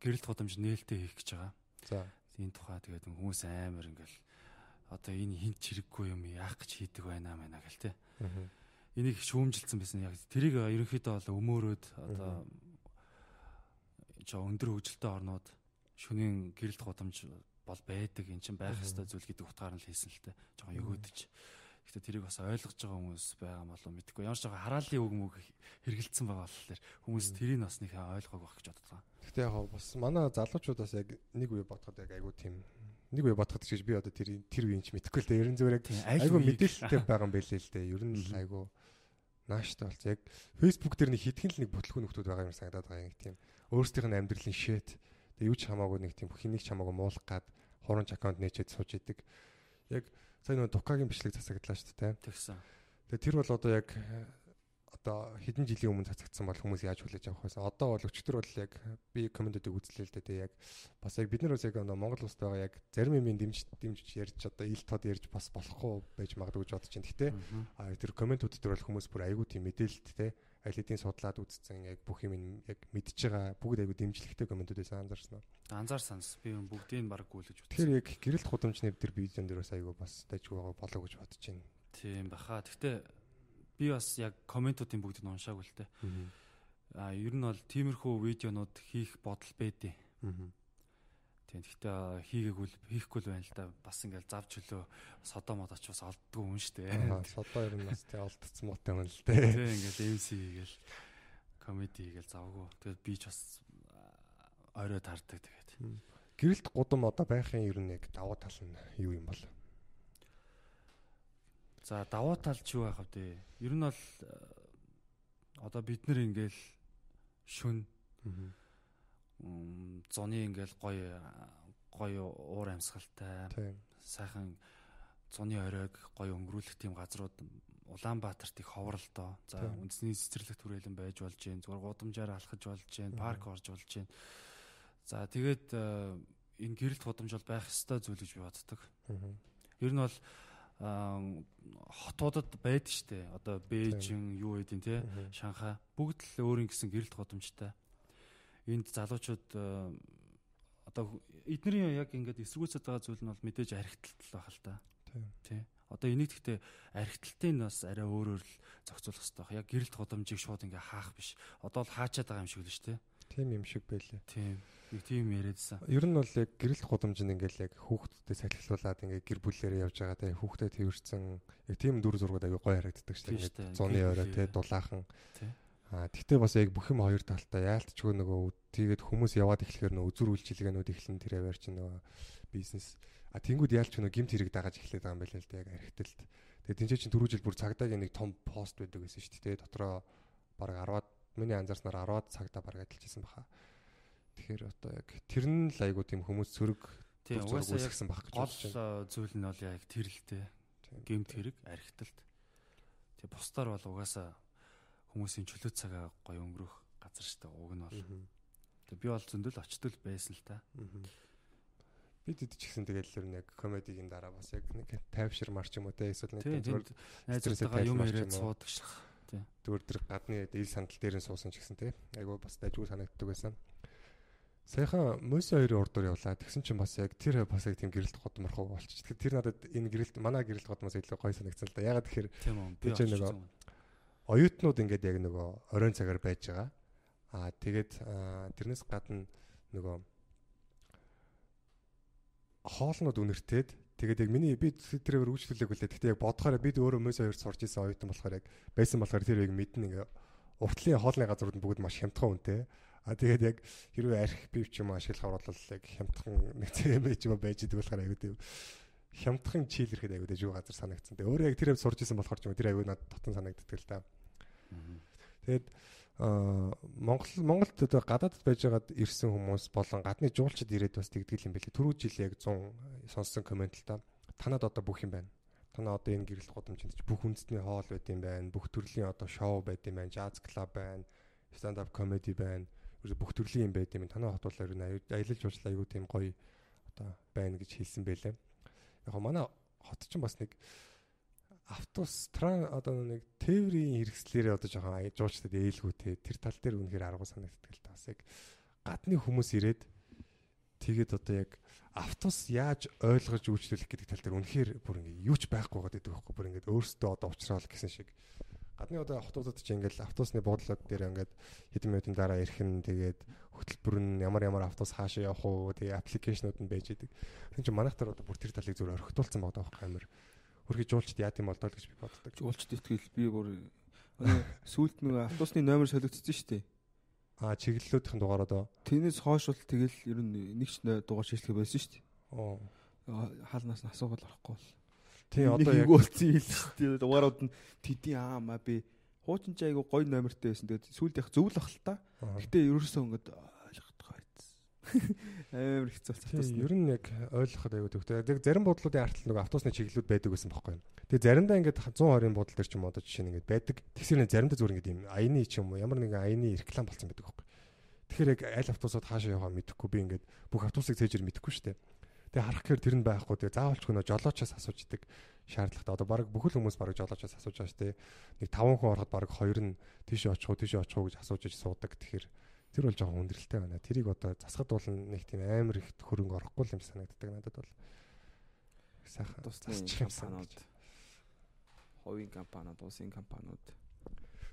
гэрэлт гудамж нээлттэй хийх гэж байгаа. За. Энэ тухай тэгээд хүмүүс амар ингээл одоо энэ хинт чирэггүй юм яах гэж хийдэг байна мэнэ гэл те. Энийг шүүмжилсэн байсан яг тэрийг ерөнхийдөө бол өмөөрөөд одоо жоо өндөр хөгжилтэй орнууд шөнийн гэрэлт гудамж бол байдаг эн чинь байх ёстой зүйл гэдэг утгаар нь л хийсэн л те. Жоо өгөөдөж. Гэхдээ тэрийг бас ойлгож байгаа хүмүүс байгаа болов мэдгүй. Ямар ч жоо хараалын үг мөг хэрэгэлцсэн байгаа болохоор хүмүүс тэрийг бас нэг ойлгоог байх гэж боддог. Гэтэ яг бас манай залуучуудаас яг нэг үе бодоход яг айгу тийм нэг үе бодоход гэж би одоо тэр тэр үеийн ч мэдэхгүй л дээ. Ерэн зүгээр яг үеийг- мэдээлэлтэй байгаа юм байлээ л дээ. Ер нь л айгу нааштай болц. Яг Facebook дээр нэг хитгэн л нэг бүтлгүй нөхдүүд байгаа юм санагдаад байгаа юм тийм. Өөрсдийнх нь амьдралын шэт. Тэгээ юу ч хамаагүй нэг тийм хэнийг ч хамаагүй муулах гад хурамч аккаунт нээчээд сууж идэг. Яг сая нөгөө Дукагийн бичлэг засагдлаа шүү дээ. Тэгсэн. Тэгээ тэр бол одоо яг э, одоо хэдэн жилийн өмнө цацагдсан бол хүмүүс яаж хүлээж авах байсан. Одоо бол өчтөр бол яг би комментүүдийг үзлээ л дээ. Яг бас яг бид нар бас яг одоо Монгол улсад байгаа яг зарим юм дэмж дэмжиж ярьж одоо ил тод ярьж бас болохгүй байж магадгүй гэж бодож байна. Мгм. а тэр комментүүд дээр бол хүмүүс бүр айгүй тийм мэдээлэлт те аль хэдийн судлаад үзсэн яг бүх юм яг мэдж байгаа бүгд айгүй дэмжлэгтэй комментүүдээс анзаарсан. Анзаар санс би юм бүгдийг нь баг гүйлгэж үзсэн. Тэгэхээр яг гэрэлт худамжны тэр видеон дээр бас айгүй бас дайггүй байгаа болоо гэж бодож байна. Тийм баха. Гэхдээ би бас яг комментуудын бүгдийг нь уншаагүй л те. А ер нь бол тиймэрхүү видеонууд хийх бодол байдیں۔ Тийм гэхдээ хийгээгүй хийхгүй л байна л да. Бас ингээл завж хөлөө содоо мод оч бас олддгүй юм штэ. Аа содоо ер нь бас тий олдцсон муутай юм л дээ. Тийм ингээл MC хийгээл комеди хийгээл завгүй. Тэгээд би ч бас орой таардаг тэгээд. Гэрэлт гудам одоо байхын ер нь яг давуу тал нь юу юм бол? За давуу тал ч юу байх вэ? Ер нь бол одоо бид нар ингээл шүн м, зуны ингээл гоё гоё уур амьсгалтай сайхан зуны оройг гоё өнгөрүүлэх тийм газрууд Улаанбаатарт их ховролдоо. За үндэсний цэцэрлэг түрээлэн байж болж гин зүгээр гудамжаар алхаж болж гин парк орж болж гин. За тэгээд э, энэ гэрэлт гудамж бол байх ёстой зүйл гэж би боддог. Ер нь бол аа, хотуудад байдаг штэ. Одоо Бээжин юу гэдэг нь те. Шанхай бүгд л өөрийн гэсэн гэрэлт гудамжтай. Энд залуучууд э, одоо эдний яг ингээд эсэргүүцэд байгаа зүйл нь бол мэдээж архиталт байх л та. Тийм. Тий. Одоо энийг гэхдээ архиталтын бас арай өөрөөр л зохицуулах хэрэгтэй байх. Яг гэрэлт гудамжийг шууд ингээ хаах биш. Одоо л хаачаад байгаа юм шиг л шүү дээ. Тийм юм шиг байлээ. Тийм. Нэг тийм яриадсан. Ер нь бол яг гэрэлт гудамж нь ингээл яг хүүхдүүдэд салхилуулаад ингээ гэр бүлээрээ явж байгаа те хүүхдэд тэрсэн яг тийм дүр зургууд аягүй гоё харагддаг шүү Тийм дээ. Зуны орой те дулаахан. Тий. Аа тэгтээ бас яг бүх юм хоёр талтай яалтчгүй нөгөө тэгээд хүмүүс яваад эхлэхээр нөгөө үзүр үйлчилгээнүүд эхлэн тэр аваар чинь нөгөө бизнес а тэнгууд яалч нөгөө гимт хэрэг дагаж эхлэх байгаа юм байна л да яг архитэлт. Тэгээд тэнцээ чинь түрүү жил бүр цагдаагийн нэг том пост байдаг гэсэн шүү дээ. Дотроо баг 10-аад миний анзаарснаар 10-аад цагдаа баг ажиллаж исэн баха. Тэгэхээр одоо яг тэр нь л айгу тийм хүмүүс сөрөг Тийм. Угаасаа яг үүсгэсэн баг гэж гол бодож байна. э, зүйл нь бол яг тэр л дээ. Тийм. Гэмт хэрэг, архиталт. Тэгээ бусдаар бол угаасаа хүмүүсийн чөлөө цагаа гоё өнгөрөх газар шүү дээ. Уг нь бол. Тэгээ би бол зөндөл очтол байсан л та. Бид ч гэсэн тэгэл л яг комедигийн дараа бас яг нэг тайвшир марч юм уу те эсвэл нэг зүгээр Тэнд найзуудтайгаа юм яриад суудаг ш. зүгээр тэр гадны ил сандал дээр нь суусан ч гэсэн те айгу бас дайггүй санагддаг байсан. Саяхан Мөсө хоёрын урдуур явлаа. Тэгсэн чинь бас яг тэр бас яг тийм гэрэлт годморхоо болчих. Тэгэхээр тэр надад энэ гэрэлт манай гэрэлт годмоос илүү гоё санагдсан л да. Ягаад тэгэхээр Тийм үү. Би ч нэг оюутнууд ингээд яг нөгөө оройн цагаар байж байгаа. Аа тэгээд тэрнээс гадна нөгөө хоолнууд үнэртээд тэгээд яг миний би тэрээр үйлчлүүлээг үлээ. Гэхдээ яг бодохоор бид өөрөө мөс хоёр сурч исэн оюутан болохоор яг байсан болохоор тэр яг мэднэ ингээ уртлын хоолны газрууд нь бүгд маш хямдхан үнэтэй. А тэгээд яг хэрвээ арх бив ч юм ашиглахаар бол яг хямдхан нэг зэм байж юм байж идэг болохоор аюу тийм хямдхан чийл ирэхэд аюу дэжүү газар санагдсан. Тэгээ өөрөө яг тэр явд сурч исэн болохоор ч юм уу тэр аюу надад дотн санагддаг л да. Тэгээд Монгол Монголд одоо гадаадд байж байгаад ирсэн хүмүүс болон гадны жуулчд ирээд бас тэгдэл юм бэлээ. Түрүү жил яг 100 сонссон комент л та. Танад одоо бүх юм байна. Танаа одоо энэ гэрэл гудамжинд ч бүх үндэсний хоол байт юм байна. Бүх төрлийн одоо шоу байт юм байна. Jazz club байна. Stand up comedy байна. Бүх төрлийн юм байт юм. Танаа хот бол аялал жуулчлал аягүй тийм гоё одоо байна гэж хэлсэн байлээ. Яг манай хот ч бас нэг автобус тран одоо нэг тээврийн хэрэгслээрээ одоо жоохон жуулчдад ээлгүй те. Тэр тал дээр үнэхээр арга санагддаг л таас яг гадны хүмүүс ирээд тэгээд одоо яг автобус яаж ойлгож үйлчлүүлэх гэдэг тал дээр үнэхээр бүр ингээ юу ч байхгүй гэдэг байхгүй. Бүр ингээ өөрсдөө одоо уучраал гэсэн шиг гадны одоо автобусууд чи ингээл автобусны буудлууд дээр ингээд хэдэн минутын дараа ирэх нь тэгээд хөтөлбөр нь ямар ямар автобус хаашаа явах уу тэгээд аппликейшнууд нь байж идэг. Тэгвэл чи манайх дээр одоо бүр тэр талыг зөв орхитуулсан байгаа байхгүй амар хөргий жуулчд яа гэм болдоо л гэж би боддог. Жуулчд итгэл би бүр сүүлд нэг автобусны номер солигдсон шүү дээ. Аа чиглэлүүдийн дугаар одоо Тэрнээс хойш бол тэгэл ер нь нэг ч дугаар шийдлэх байсан шүү дээ. оо Хаалнаас нь асуугаад орохгүй бол. Тий одоо яг болсон юм л шүү дээ. Дугаарууд нь тэдийн аа маа би хуучин ч айгу гоё номертэй байсан. Тэгээд сүүлд яг зөвл ах л та. Гэтэ ерөөсөө ингээд ойлгохгүй байсан. Амар хэцүү болсон. ер нь яг ойлгоход аягүй төвтэй. Яг зарим буудлуудын артлал нөгөө автобусны чиглэлүүд байдаг гэсэн бохоггүй. Тэгээ заримдаа ингээд 120-ын буудлын дээр ч юм уу одоо жишээ нь ингээд байдаг. Тэгсэр нэг заримдаа зүгээр ингээд юм аяны ч юм уу ямар нэгэн аяны реклам болсон байдаг байхгүй. Тэгэхээр яг аль автобусууд хаашаа яваа мэдэхгүй би ингээд бүх автобусыг цээжэр мэдэхгүй шүү дээ. Тэгээ харах гэхээр тэр нь байхгүй. Тэгээ заавалч хөнөө жолоочоос асууж идэг шаардлагатай. Одоо баг бүхэл хүмүүс баг жолоочоос асууж байгаа шүү дээ. Нэг 5 хүн ороход баг 2 нь тийш очих уу, тийш очих уу гэж асууж иж суудаг. Тэгэхээр тэр бол жоохон хүндрэлтэй байна. Тэрийг одоо засахад бол нэг тийм амар их хөрөнгө орохгүй юм санагддаг надад бол. Сайхан засчих юмсан компаниуд, гэж. ховын компаниуд, улсын компаниуд.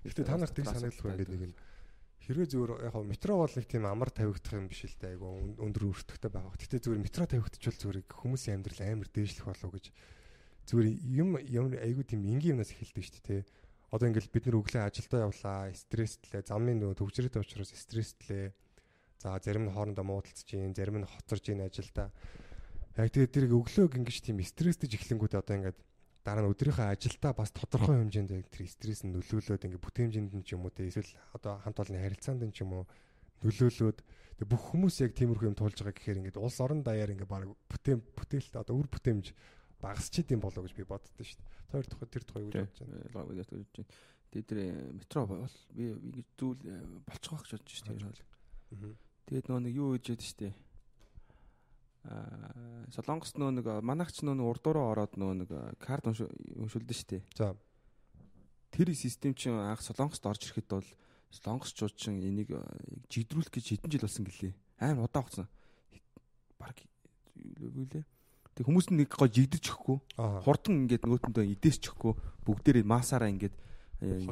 Гэхдээ та нарт тийг санагдахгүй ингээд нэг юм хэрвээ зүгээр яг хав метро бол нэг тийм амар тавигдах юм биш л дээ айгу өн- өндөр өртөгтэй байгаа. Гэхдээ зүгээр метро тавигдчихвал зүгээр хүмүүсийн амьдрал амар дээшлэх болов гэж зүгээр юм ямар айгу тийм энгийн юмнаас эхэлдэг шүү дээ. Одоо ингээд бид нар өглөө ажилдаа явлаа, стресслээ, замын нөгөө төвчрээд учраас стресслээ. За зарим нь хоорондоо муудалцж гин, зарим нь хоцорж гин ажилдаа. Яг тэгээд тэрийг өглөөг ингэж тийм стресстэй эхлэнгүүт одоо ингээд дараа нь өдрийнхөө ажилдаа бас тодорхой хэмжээнд яг тэр стресс нь нөлөөлөөд ингээ бүтээмжинд нь ч юм уу те эсвэл одоо хамт олонны харилцаанд нь ч юм уу нөлөөлөөд тэг бүх хүмүүс яг тиймэрхүү юм туулж байгаа гэхээр ингээд улс орон даяар ингээ баг бүтэем бүтээлт одоо үр бүтээмж багасч идэм болоо гэж би боддоо шүү дээ. Тэр тухай тэр тухай юу гэж бодож байна. Лог гэж бодож байна. Тэгээд тэр э, метро бол би ингэж зүйл э, болчих واخ гэж бодож шүү дээ. ер нь бол. Тэгээд нөгөө нэг юу гэж яддаг шүү дээ. Аа Солонгос нөгөө нэг манайч нөгөө нэг урдуураа ороод нөгөө нэг э, карт унш- уншилдэн дээ. За Тэр систем чинь анх Солонгост орж ирэхэд бол Солонгосчууд чинь энийг э, жигдрүүлэх гэж хэдэн жил болсон гэлээ. Амар удаан хугацаа. Бараг юу лээ. Тэг хүмүүс нэг гоо жигдэрч өгөхгүй. Хурдан ингээд нөгөөтөндөө идээс чихгүй бүгдээрээ масаараа ингээд э.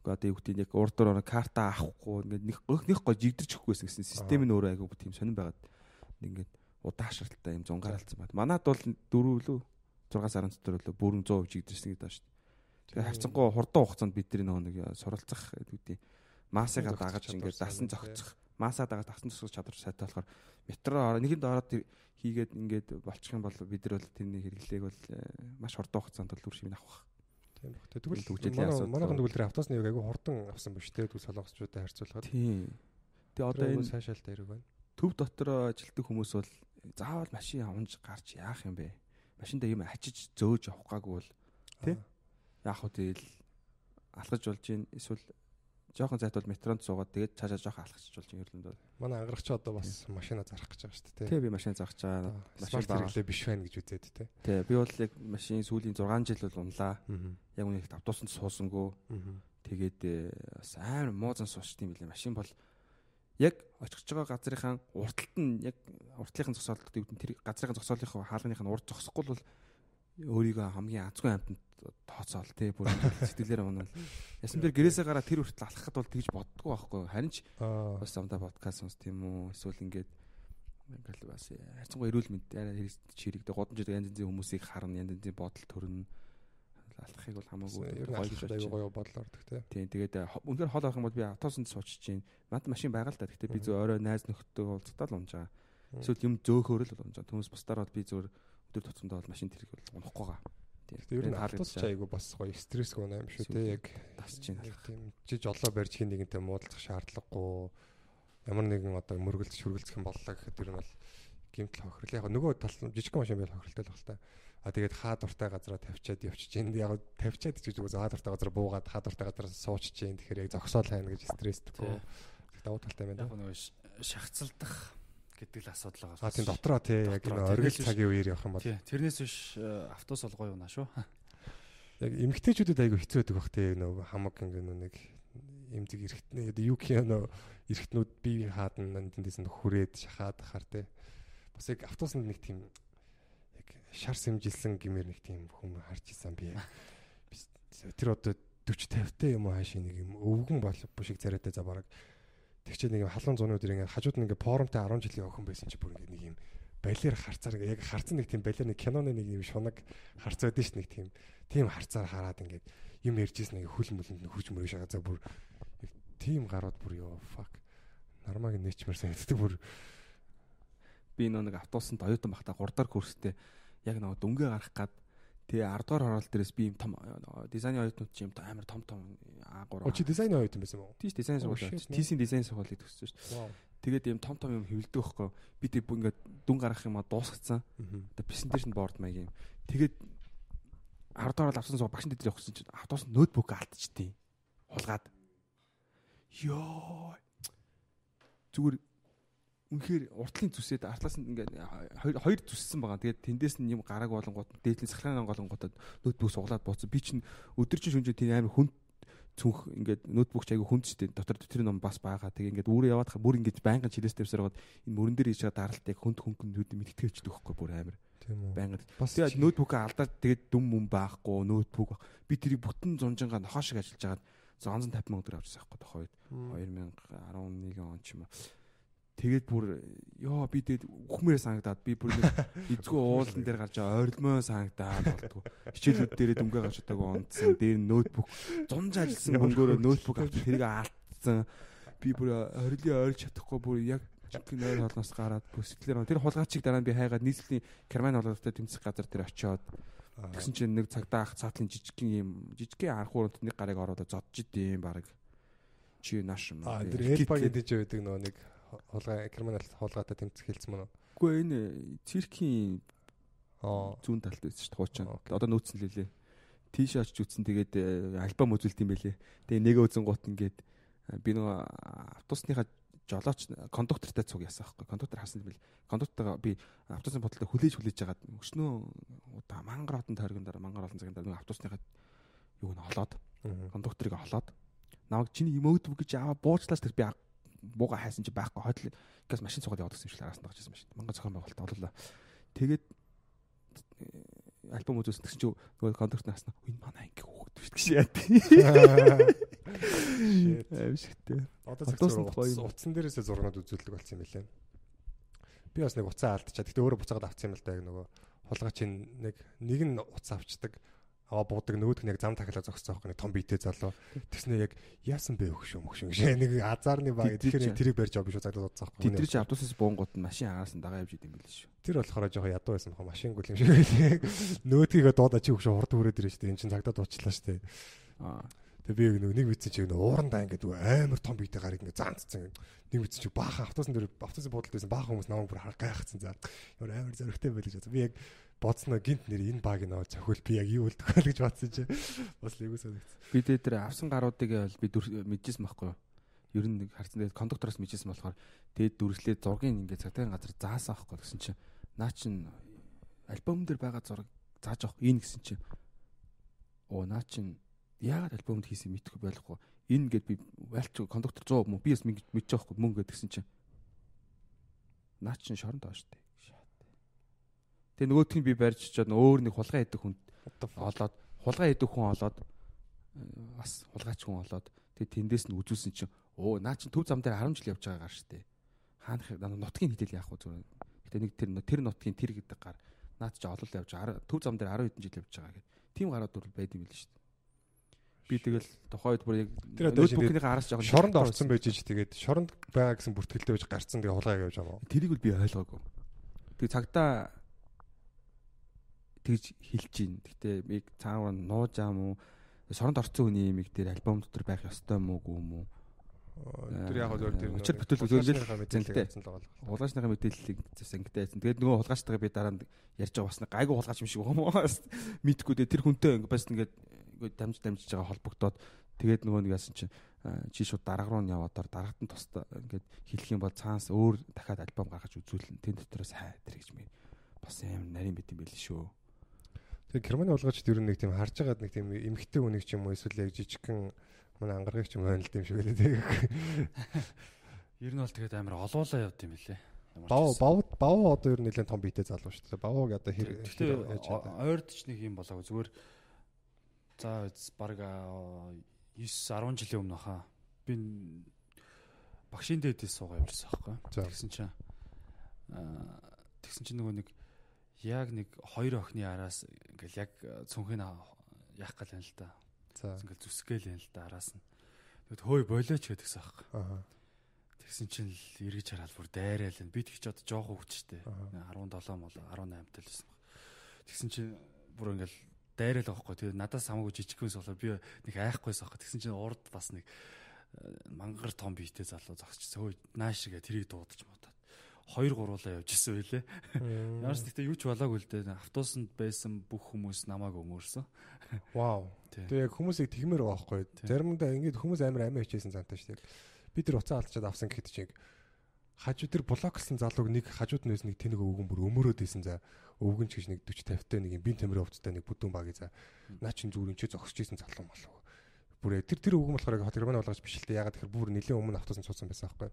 Одоо юу гэдэг яг урд дор карта авахгүй ингээд нэг нэг гоо жигдэрч өгөхгүйсэн гэсэн систем нь өөрөө айгүй тийм сонирн байгаад ингээд удаашралтай юм зунгаарлцсан байна. Манад бол 4 лөө 6 сарын дотор лөө бүрэн 100% жигдэрсэн гэдэг байна шүү дээ. Тэгээ харцангуй хурдан хугацаанд бид нөгөө нэг суралцах масыгаа Зогцох дагаж ингээд дасан зогцох масаа дагаж дасан зогсох чадвар сайтай болохоор метро нэгэнд ороод хийгээд ингээд болчих юм бол бид нар бол тэрний хэрэглээг бол э, маш хурдан хугацаанд бол үр шимэн авах. Тийм баг. Тэгвэл манай манайхан тэгвэл тэр автобусны яг айгу хурдан авсан биш те дүү солонгосчуудад харьцуулахад. Тийм. Тэгээ одоо энэ сайшаалтай хэрэг байна. Төв дотроо ажилтдаг хүмүүс бол заавал машин аванж гарч яах юм бэ? Машиндаа юм ачиж зөөж явах гаагүй бол Тий? яах вэ тэгэл алхаж болж гин эсвэл жоохон зайт бол метронд суугаад тэгээд цаашаа жоохон алхачих болж гинерлөнд бол. Манай ангарагч одоо бас машина зарах гэж байгаа шүү дээ те. Тий би машин заах чаа. Машин Смарт байгаа. хэрэглээ биш байна гэж үзээд те. Тий би бол яг машин сүүлийн 6 жил бол унлаа. Аа. Яг үнэ их автобусанд суусангүй. Тэгээд э, бас амар муузан суучт юм билээ. Машин бол яг очихж байгаа газрынхаа урталт нь яг уртлынхын зогсоолт гэдэг нь тэр газрынхаа зогсоолынхоо хаалганых нь урд зогсохгүй бол өөрийгөө хамгийн азгүй амтанд тооцоол тий бүр сэтгэлээр унал. Ясан дээр гэрээсээ гараад тэр хүртэл алхахад бол тэгж боддгоо байхгүй. Харин ч бас замдаа подкаст сонс тийм үү эсвэл ингээд ингээл бас хайрцангуй эрүүл мэнд арай чирэгдэ годомжид янз янзын хүмүүсийг харна янз янзын бодол төрнө алхахыг бол хамаагүй гоё гэж аюу бодож гоё бодол ордог те. Тийм тэгээд э, үнэхээр хол авах юм бол би автобусанд суучиж чинь манд машин байгаа л да. Гэхдээ би зөв орой найз нөхдөд уулзтаа л унж байгаа. Эсвэл юм зөөхөөр л унж байгаа. Хүмүүс бусдаар бол би зөв өдөр тутамдаа бол машин тэрэг бол унахгүй байгаа. Гэтэ ер нь Тэгээд автобус ч аягүй бас гоё стрессгүй юм шүү те яг тасч чинь тийм жиж олоо барьж хин нэгэнтэй муудалцах шаардлагагүй ямар нэгэн одоо мөргөлдөж хөргөлцөх юм боллоо гэхэд ер нь бол гимтэл хохирол яг нөгөө тал жижиг машин байл хохиролтой л байна та. А тэгээд хаа дуртай газараа тавьчаад явчих чинь яг тавьчаад гэж үгүй. Хаа дуртай газар буугаад хаа дуртай газараас суучих чинь тэгэхээр яг зогсоол хайна гэж стресстэйгөө давуу талтай юм Яг байна. нөгөө ш- шахацалдах гэдэг л асуудал байгаа. А тийм дотроо тий. Яг энэ оргил цагийн үеэр явах юм бол. Тэрнээс биш э, автобус бол гоё юуна шүү. яг эмгтээчүүдэд айгүй хэцүү байдаг бах тий. Нөгөө хамаг ингээ нэг эмзэг эрэхтнээ одоо юу нөө эрэхтнүүд бие хаадна тэндээс нь хүрээд шахаад хахаар тий. Бас яг автобусанд нэг тийм шар сэмжилсэн гэмээр нэг тийм хүм харж исэн би тэр одоо 40 50 та юм уу хаашаа нэг юм өвгөн бол бушиг царайтай за бараг. Тэгчээ нэг халуун зуны өдөр ингээ хажууд нь ингээ форумтай 10 жилийн охин байсан чи бүр ингээ нэг юм балер харцаар яг харцсан нэг тийм балер нэг киноны нэг юм шунаг харц байдаг ш нэг тийм тийм харцаар хараад ингээд юм ярьжсэн нэг хөл мөлөнд нь хурж мөрөж шагаа за бүр тийм гарууд бүр ёо fuck. Нормаг нээчмэр санагддаг бүр би нэг автобусанд оюутан байхдаа 3 дахь курстэй яг нөгөө дүнгээ гарах гад тэгээ 10 дугаар хороол дээрээс би юм том нөгөө дизайны оюутнууд чи юм амар том том А3 Оо чи дизайн оюут юм байсан юм уу? тийш дизайн сургууль тийсийн дизайн сургуулийг төгссөн шүү дээ. Тэгээд юм том том юм хэвлдэг байхгүй би тэг бүр ингээд дүн гарах юм а дуусгацсан. Одоо presentation board маяг юм. Тэгээд 10 дугаар авсан суу багш дээр явахсан чинь автобус ноутбук алдчихтiin хулгаад. Ёо зүгээр үнэхээр уртлын зүсээд артлаас нь ингээд хоёр зүссэн байгаа. Тэгээд тэндээс нь юм гараг болонгууд дээдлийн сахлаан голонгуудад ноутбук суглаад бооцсон. Би чинь өдөр чинь шүнжээ тийм амар хүн цүнх ингээд ноутбук ч айгу хүнд ч дээ дотор тэр ном бас байгаа. Тэгээ ингээд үүрээ яваад бүр ингээд байнгын чилээс тавьсараад энэ мөрөн дээр хийж байгаа даралтыг хүнд хөнгөнүүд мэдтгэвчдэг байхгүй бүр амар байнгын Тэгээд ноутбукаа алдаад тэгээд дүм юм байхгүй ноутбук би тэрийг бүтэн зунжингаа нохоо шиг ажиллаж хагаад 150 мянга төгрөг авчихсан байхгүй тохойд 2011 он ч юм уу. Тэгээд бүр ёо би тэгээд үхмээр санагдаад би бүр нэг эзгүй уулан дээр гарч байгаа ойролмоо санагдаад болтгоо. Хичээлүүд дээрээ дүнгээ гарч удаагүй онцсон. Дээр нь ноутбук зунж ажилласан мөнгөөрөө ноутбук авч тэрийг алдсан. Би бүр орилын ойрч чадахгүй бүр яг жинхэнэ ойр холноос гараад бүр сэтгэлээр тэр хулгайчиг дараа нь би хайгаад нийслэлийн керман олоодтой тэмцэх газар дээр очиод Тэгсэн чинь нэг цагдаа ах цаатлын жижигхэн юм жижигхэн архуурд нэг гарыг ороод зодж идэм баг. Чи нааш юм. А тэр элбагийн дэж байдаг нөгөө нэг хулгай криминал хулгайтай тэмцэх хэлсэн мөн үү? Үгүй энэ циркийн зүүн талд байсан шүү дээ хуучин. Одоо нөөцсөн лээ. Тийш очиж үтсэн тэгээд э, альбом үзүүлт юм байлээ. Тэгээ нэг үзэн гут ингээд э, би нөгөө автобусныхаа жолооч кондуктортай цуг яасан байхгүй. Кондуктор харсан юм бэл. Кондуктортойгоо би автобусын бодлоо хүлээж хүлээж жагаад өчнөө удаа мангар олон тойргон дараа мангар олон цагийн дараа автобусныхаа юу н олоод кондукторыг олоод намайг чиний ноутбук гэж аваа буучлаас тэр би бууга хайсан чи байхгүй хойд газ машин цугаад яваад гэсэн юм шиг араас нь гажсэн машин. Мангар зохион байгуулалт оллоо. Тэгээд э, альбом үзүүлсэн гэсэн чи нөгөө кондуктор наснаа энэ манай анги хөөгдөв шүү дээ яа. Аимшигтэй. Одоо юм. утсан дээрээсээ зурнууд үзүүлдэг болсон юм билээ. Би бас нэг уцаа алдчихад. Гэтэ өөрөө буцаагаад авсан юм л да яг нөгөө хулгайчин нэг нэг нь уцаа авчдаг. Аваа буудаг нөгөөх нь яг зам тахилаа зогссон байхгүй нэг том биетэй залуу. Тэгснэ яг яасан бэ өгшөө мөгшөө гэж нэг азарны баг тэгэхээр тэрийг барьж авах биш удаа удаа байхгүй. Тэдрэж автобусаас буунгууд нь машин агаас нь дагаа явж идэм байл шүү. Тэр болохоор жоохон ядуу байсан баха машин гүл юм шиг байлээ. Нөөдгийгөө дуудаа чи өгшөө хурд хүрээд ирэн шүү дээ. Энд чинь цагдаа дуучлаа шүү дээ. Аа. Тэгээ би нэг нэг вицэн чиг нэг уурандаа ингээд амар том биетэй гарыг ингээд заанцсан. Нэг вицэн чиг баахан автобусын дээр автобусын буудалд байсан баахан хүмүүс намайг бүр гайхацсан за. Ямар амар зөрөгтэй байл гэж бодсон. Би яг бодсноо гинт нэр энэ баг нөө цохиул би яг юу үлдэх вэ гэж бодсон чи бас л эгөөсөө нэгц. Би дээд дээр авсан гаруудыг би мэдчихсэн байхгүй юу? Ер нь нэг харсан дээр кондуктороос мэдчихсэн болохоор дээд дүрслээ зургийг ингээд цагтагийн газар заасан байхгүй гэсэн чи наа чин альбом дээр байгаа зураг зааж авах энэ гэсэн чи оо наа чин яагаад альбомд хийсэн мэдхгүй байхгүй энэ гээд би валч кондуктор 100 мөн. Би бас мэдчих واخгүй мөн гэдгсэн чи наа чин шоронд байгаа штэ. Тэгээ нөгөөх нь би барьж чад өөр нэг хулгай идэх хүнд олоод хулгай идэх хүн олоод э, бас хулгайч хүн олоод тэгээ тэндээс нь үзүүлсэн чинь оо наа чин төв зам дээр 10 жил явж байгаа гар штэ. Хаанах нутгийн хідэл яах вэ зүгээр. Гэтэ нэг тэр тэр нутгийн тэр гэдэг гар наад чи олол явж төв зам дээр 10 хэдэн жил явж байгаа гэдэг. Тим гараад дүр байд юм биш штэ. Би тэгэл тухайн үед бүр яг ноутбукийн араас жоохон шоронд орсон байж ч тэгээд шоронд байгаа гэсэн бүртгэлтэй байж гарцсан тэгээ хулгай явж байгаа. Тэрийг бол би ойлгоогүй. Тэг цагтаа тэгж хэлж гин. Гэтэ би цаавар нууж аа мó шоронд орсон хүний имийг тэр альбом дотор байх ёстой мó гүү мó. Тэр яг зөв тэр өчир бүтэл зөвлөл зэнтэй. Хулгайчныхаа мэдээллийг зэнгтэй байсан. Тэгээд нөгөө хулгайчтайгаа би дараа нь ярьж байгаа бас гайгүй хулгайч юм шиг байгаа мó. Мэдгүй дээ тэр хүнтэй бас ингээд дамж дамжиж байгаа холбогдоод тэгээд нөгөө нэг яасан чинь чи шууд дарга руу нь яваад дарагт нь тусдаа ингээд хэлэх юм бол цаанаас өөр дахиад альбом гаргаж үзүүлнэ. Тэн дотроос хай тэр гэж ми бас юм нарийн бит юм байл шүү. Тэгээ Германы улгаач тэр нэг тийм харж байгаад нэг тийм эмхтэй үнийг ч юм уу эсвэл яг жижигхэн манай ангаргыг ч юм байна л тийм шиг байлаа тэгээ. Ер нь бол тэгээд амар олоолаа явд юм лээ. Бав бав бав одоо ер нь нэлээд том биетэй залуу шүү дээ. Бавыг одоо хэр яаж ойрдч нэг юм болоогүй зүгээр за баг 9 10 жилийн өмнө хаа би багшийн дээдээс суугаа явжсан байхгүй. Тэгсэн чинь тэгсэн чинь нөгөө нэг яг нэг хоёр охины араас ингээл яг цүнхийг яах гал юм л да. За ингээл зүсгээл юм л да араас нь. Тэгэд хөөй болооч гэдэгсэн аахгүй. Аа. Тэгсэн чинь л эргэж хараад бүр дайраал нь. Би тэгч одоо жоох хөвчтэй. 17 мол 18 тал байсан баг. Тэгсэн чинь бүр ингээл дайраал байхгүй. Тэгээ надаас хамаагүй жижигхээс болоо би нэг айхгүйс аахгүй. Тэгсэн чинь урд бас нэг мангар том биетэй залуу зогсчихсан. Хөөй нааш гээ тэрийг дуудаж модоо 2 гуруулаа явж исэн байлээ. Ямарс гэхдээ юу ч болоогүй л дээ. Автобусанд байсан бүх хүмүүс намайг өмөрсөн. Вау. Тэгээ яг хүмүүсийг тэгмээр байгаа байхгүй. Заримдаа ингэж хүмүүс амар амиа хичээсэн зантай шүү дээ. Би тэр уцаа алдчихад авсан гэхэд чинь хажуу тэр блоклсан залууг нэг хажууд нээс нэг тэнэг өвгөн бүр өмөрөөд исэн за өвгөн ч гэж нэг 40 50 та нэг юм бин тамирын хувцтай нэг бүдүүн баг за наа чин зүгээр энэ ч зогсож исэн залуу малуу бүр тэр тэр өвгөн болохоор хот герман болгож биш л дээ ягаад тэгэхээр бүр нэлээд өмнө автобусанд суудсан байсан байхгүй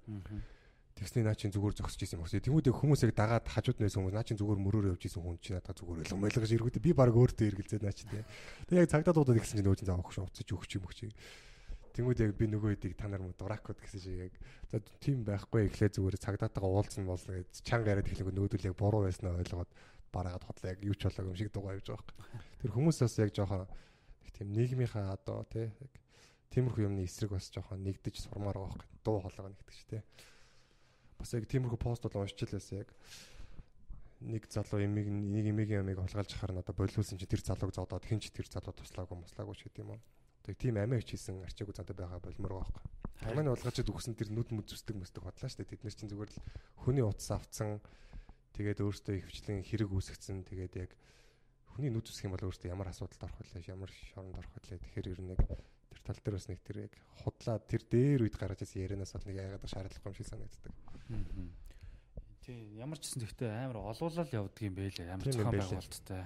Тэгсний наа чин зүгээр зогсож исэн юм байна. Тэмүүдэг хүмүүсийг дагаад хажууд нэсэн хүмүүс наа чин зүгээр мөрөөр явж исэн хүн чинь надад зүгээр ойлгом ойлгож эргүүдээ би баг өөртөө эргэлзээд наа чин тий. Тэгээ яг цагдаа дуудаад ихсэн чинь өөжин заавах шүү уцаж өгч юм өгч. Тэнгүүд яг би нөгөө хэдийг та нар мө дуракод гэсэн шиг яг за тийм байхгүй эхлээ зүгээр цагдаатайгаа уулзсан болно гэж чанга яриад эхлэх нүүдүүл яг буруу байснаа ойлгоод бараагаад хотлоо яг юу ч болоог юм шиг дугаа явж байгаа юм. Тэр хүмүүс бас яг жоохон тийм нийгмийнхаа одоо тий яг тиймэрхүү юмны эсрэг бас жоохон нэгдэж сурмаар байгаа байхгүй дуу хоолойгоо нэгтгэж тий бас яг тиймэрхүү пост бол уншчихлаас яг нэг залуу эмиг нэг эмигийн ямиг холгалж харна одоо болиулсан чи тэр залууг зодоод хин ч тэр залуу туслаагүй муслаагүй ч гэдэг юм уу. Тэг тийм амиа хичээсэн арчаагүй зантай байгаа болмор байхгүй. Таманы улгачд өгсөн тэр нүд мүд зүсдэг мэсдэг бодлаа дээ. Тэд нар чинь зүгээр л хүний утас авцсан тэгээд өөртөө их хвчлэн хэрэг үүсгэсэн тэгээд яг хүний нүд зүсэх юм бол өөртөө ямар асуудалд орох вэ? Ямар шоронд орох вэ? Тэгэхээр ер нь яг тэр тал дээр бас нэг тэр яг худлаа тэр дээр үед гарч ирсэн ярианаас бол нэг яагаад шаардлагагүй юм шиг санагддаг. Тий, ямар ч гэсэн гэхдээ амар олуулаад явдаг юм байлээ. Амар цохон байгуулттай.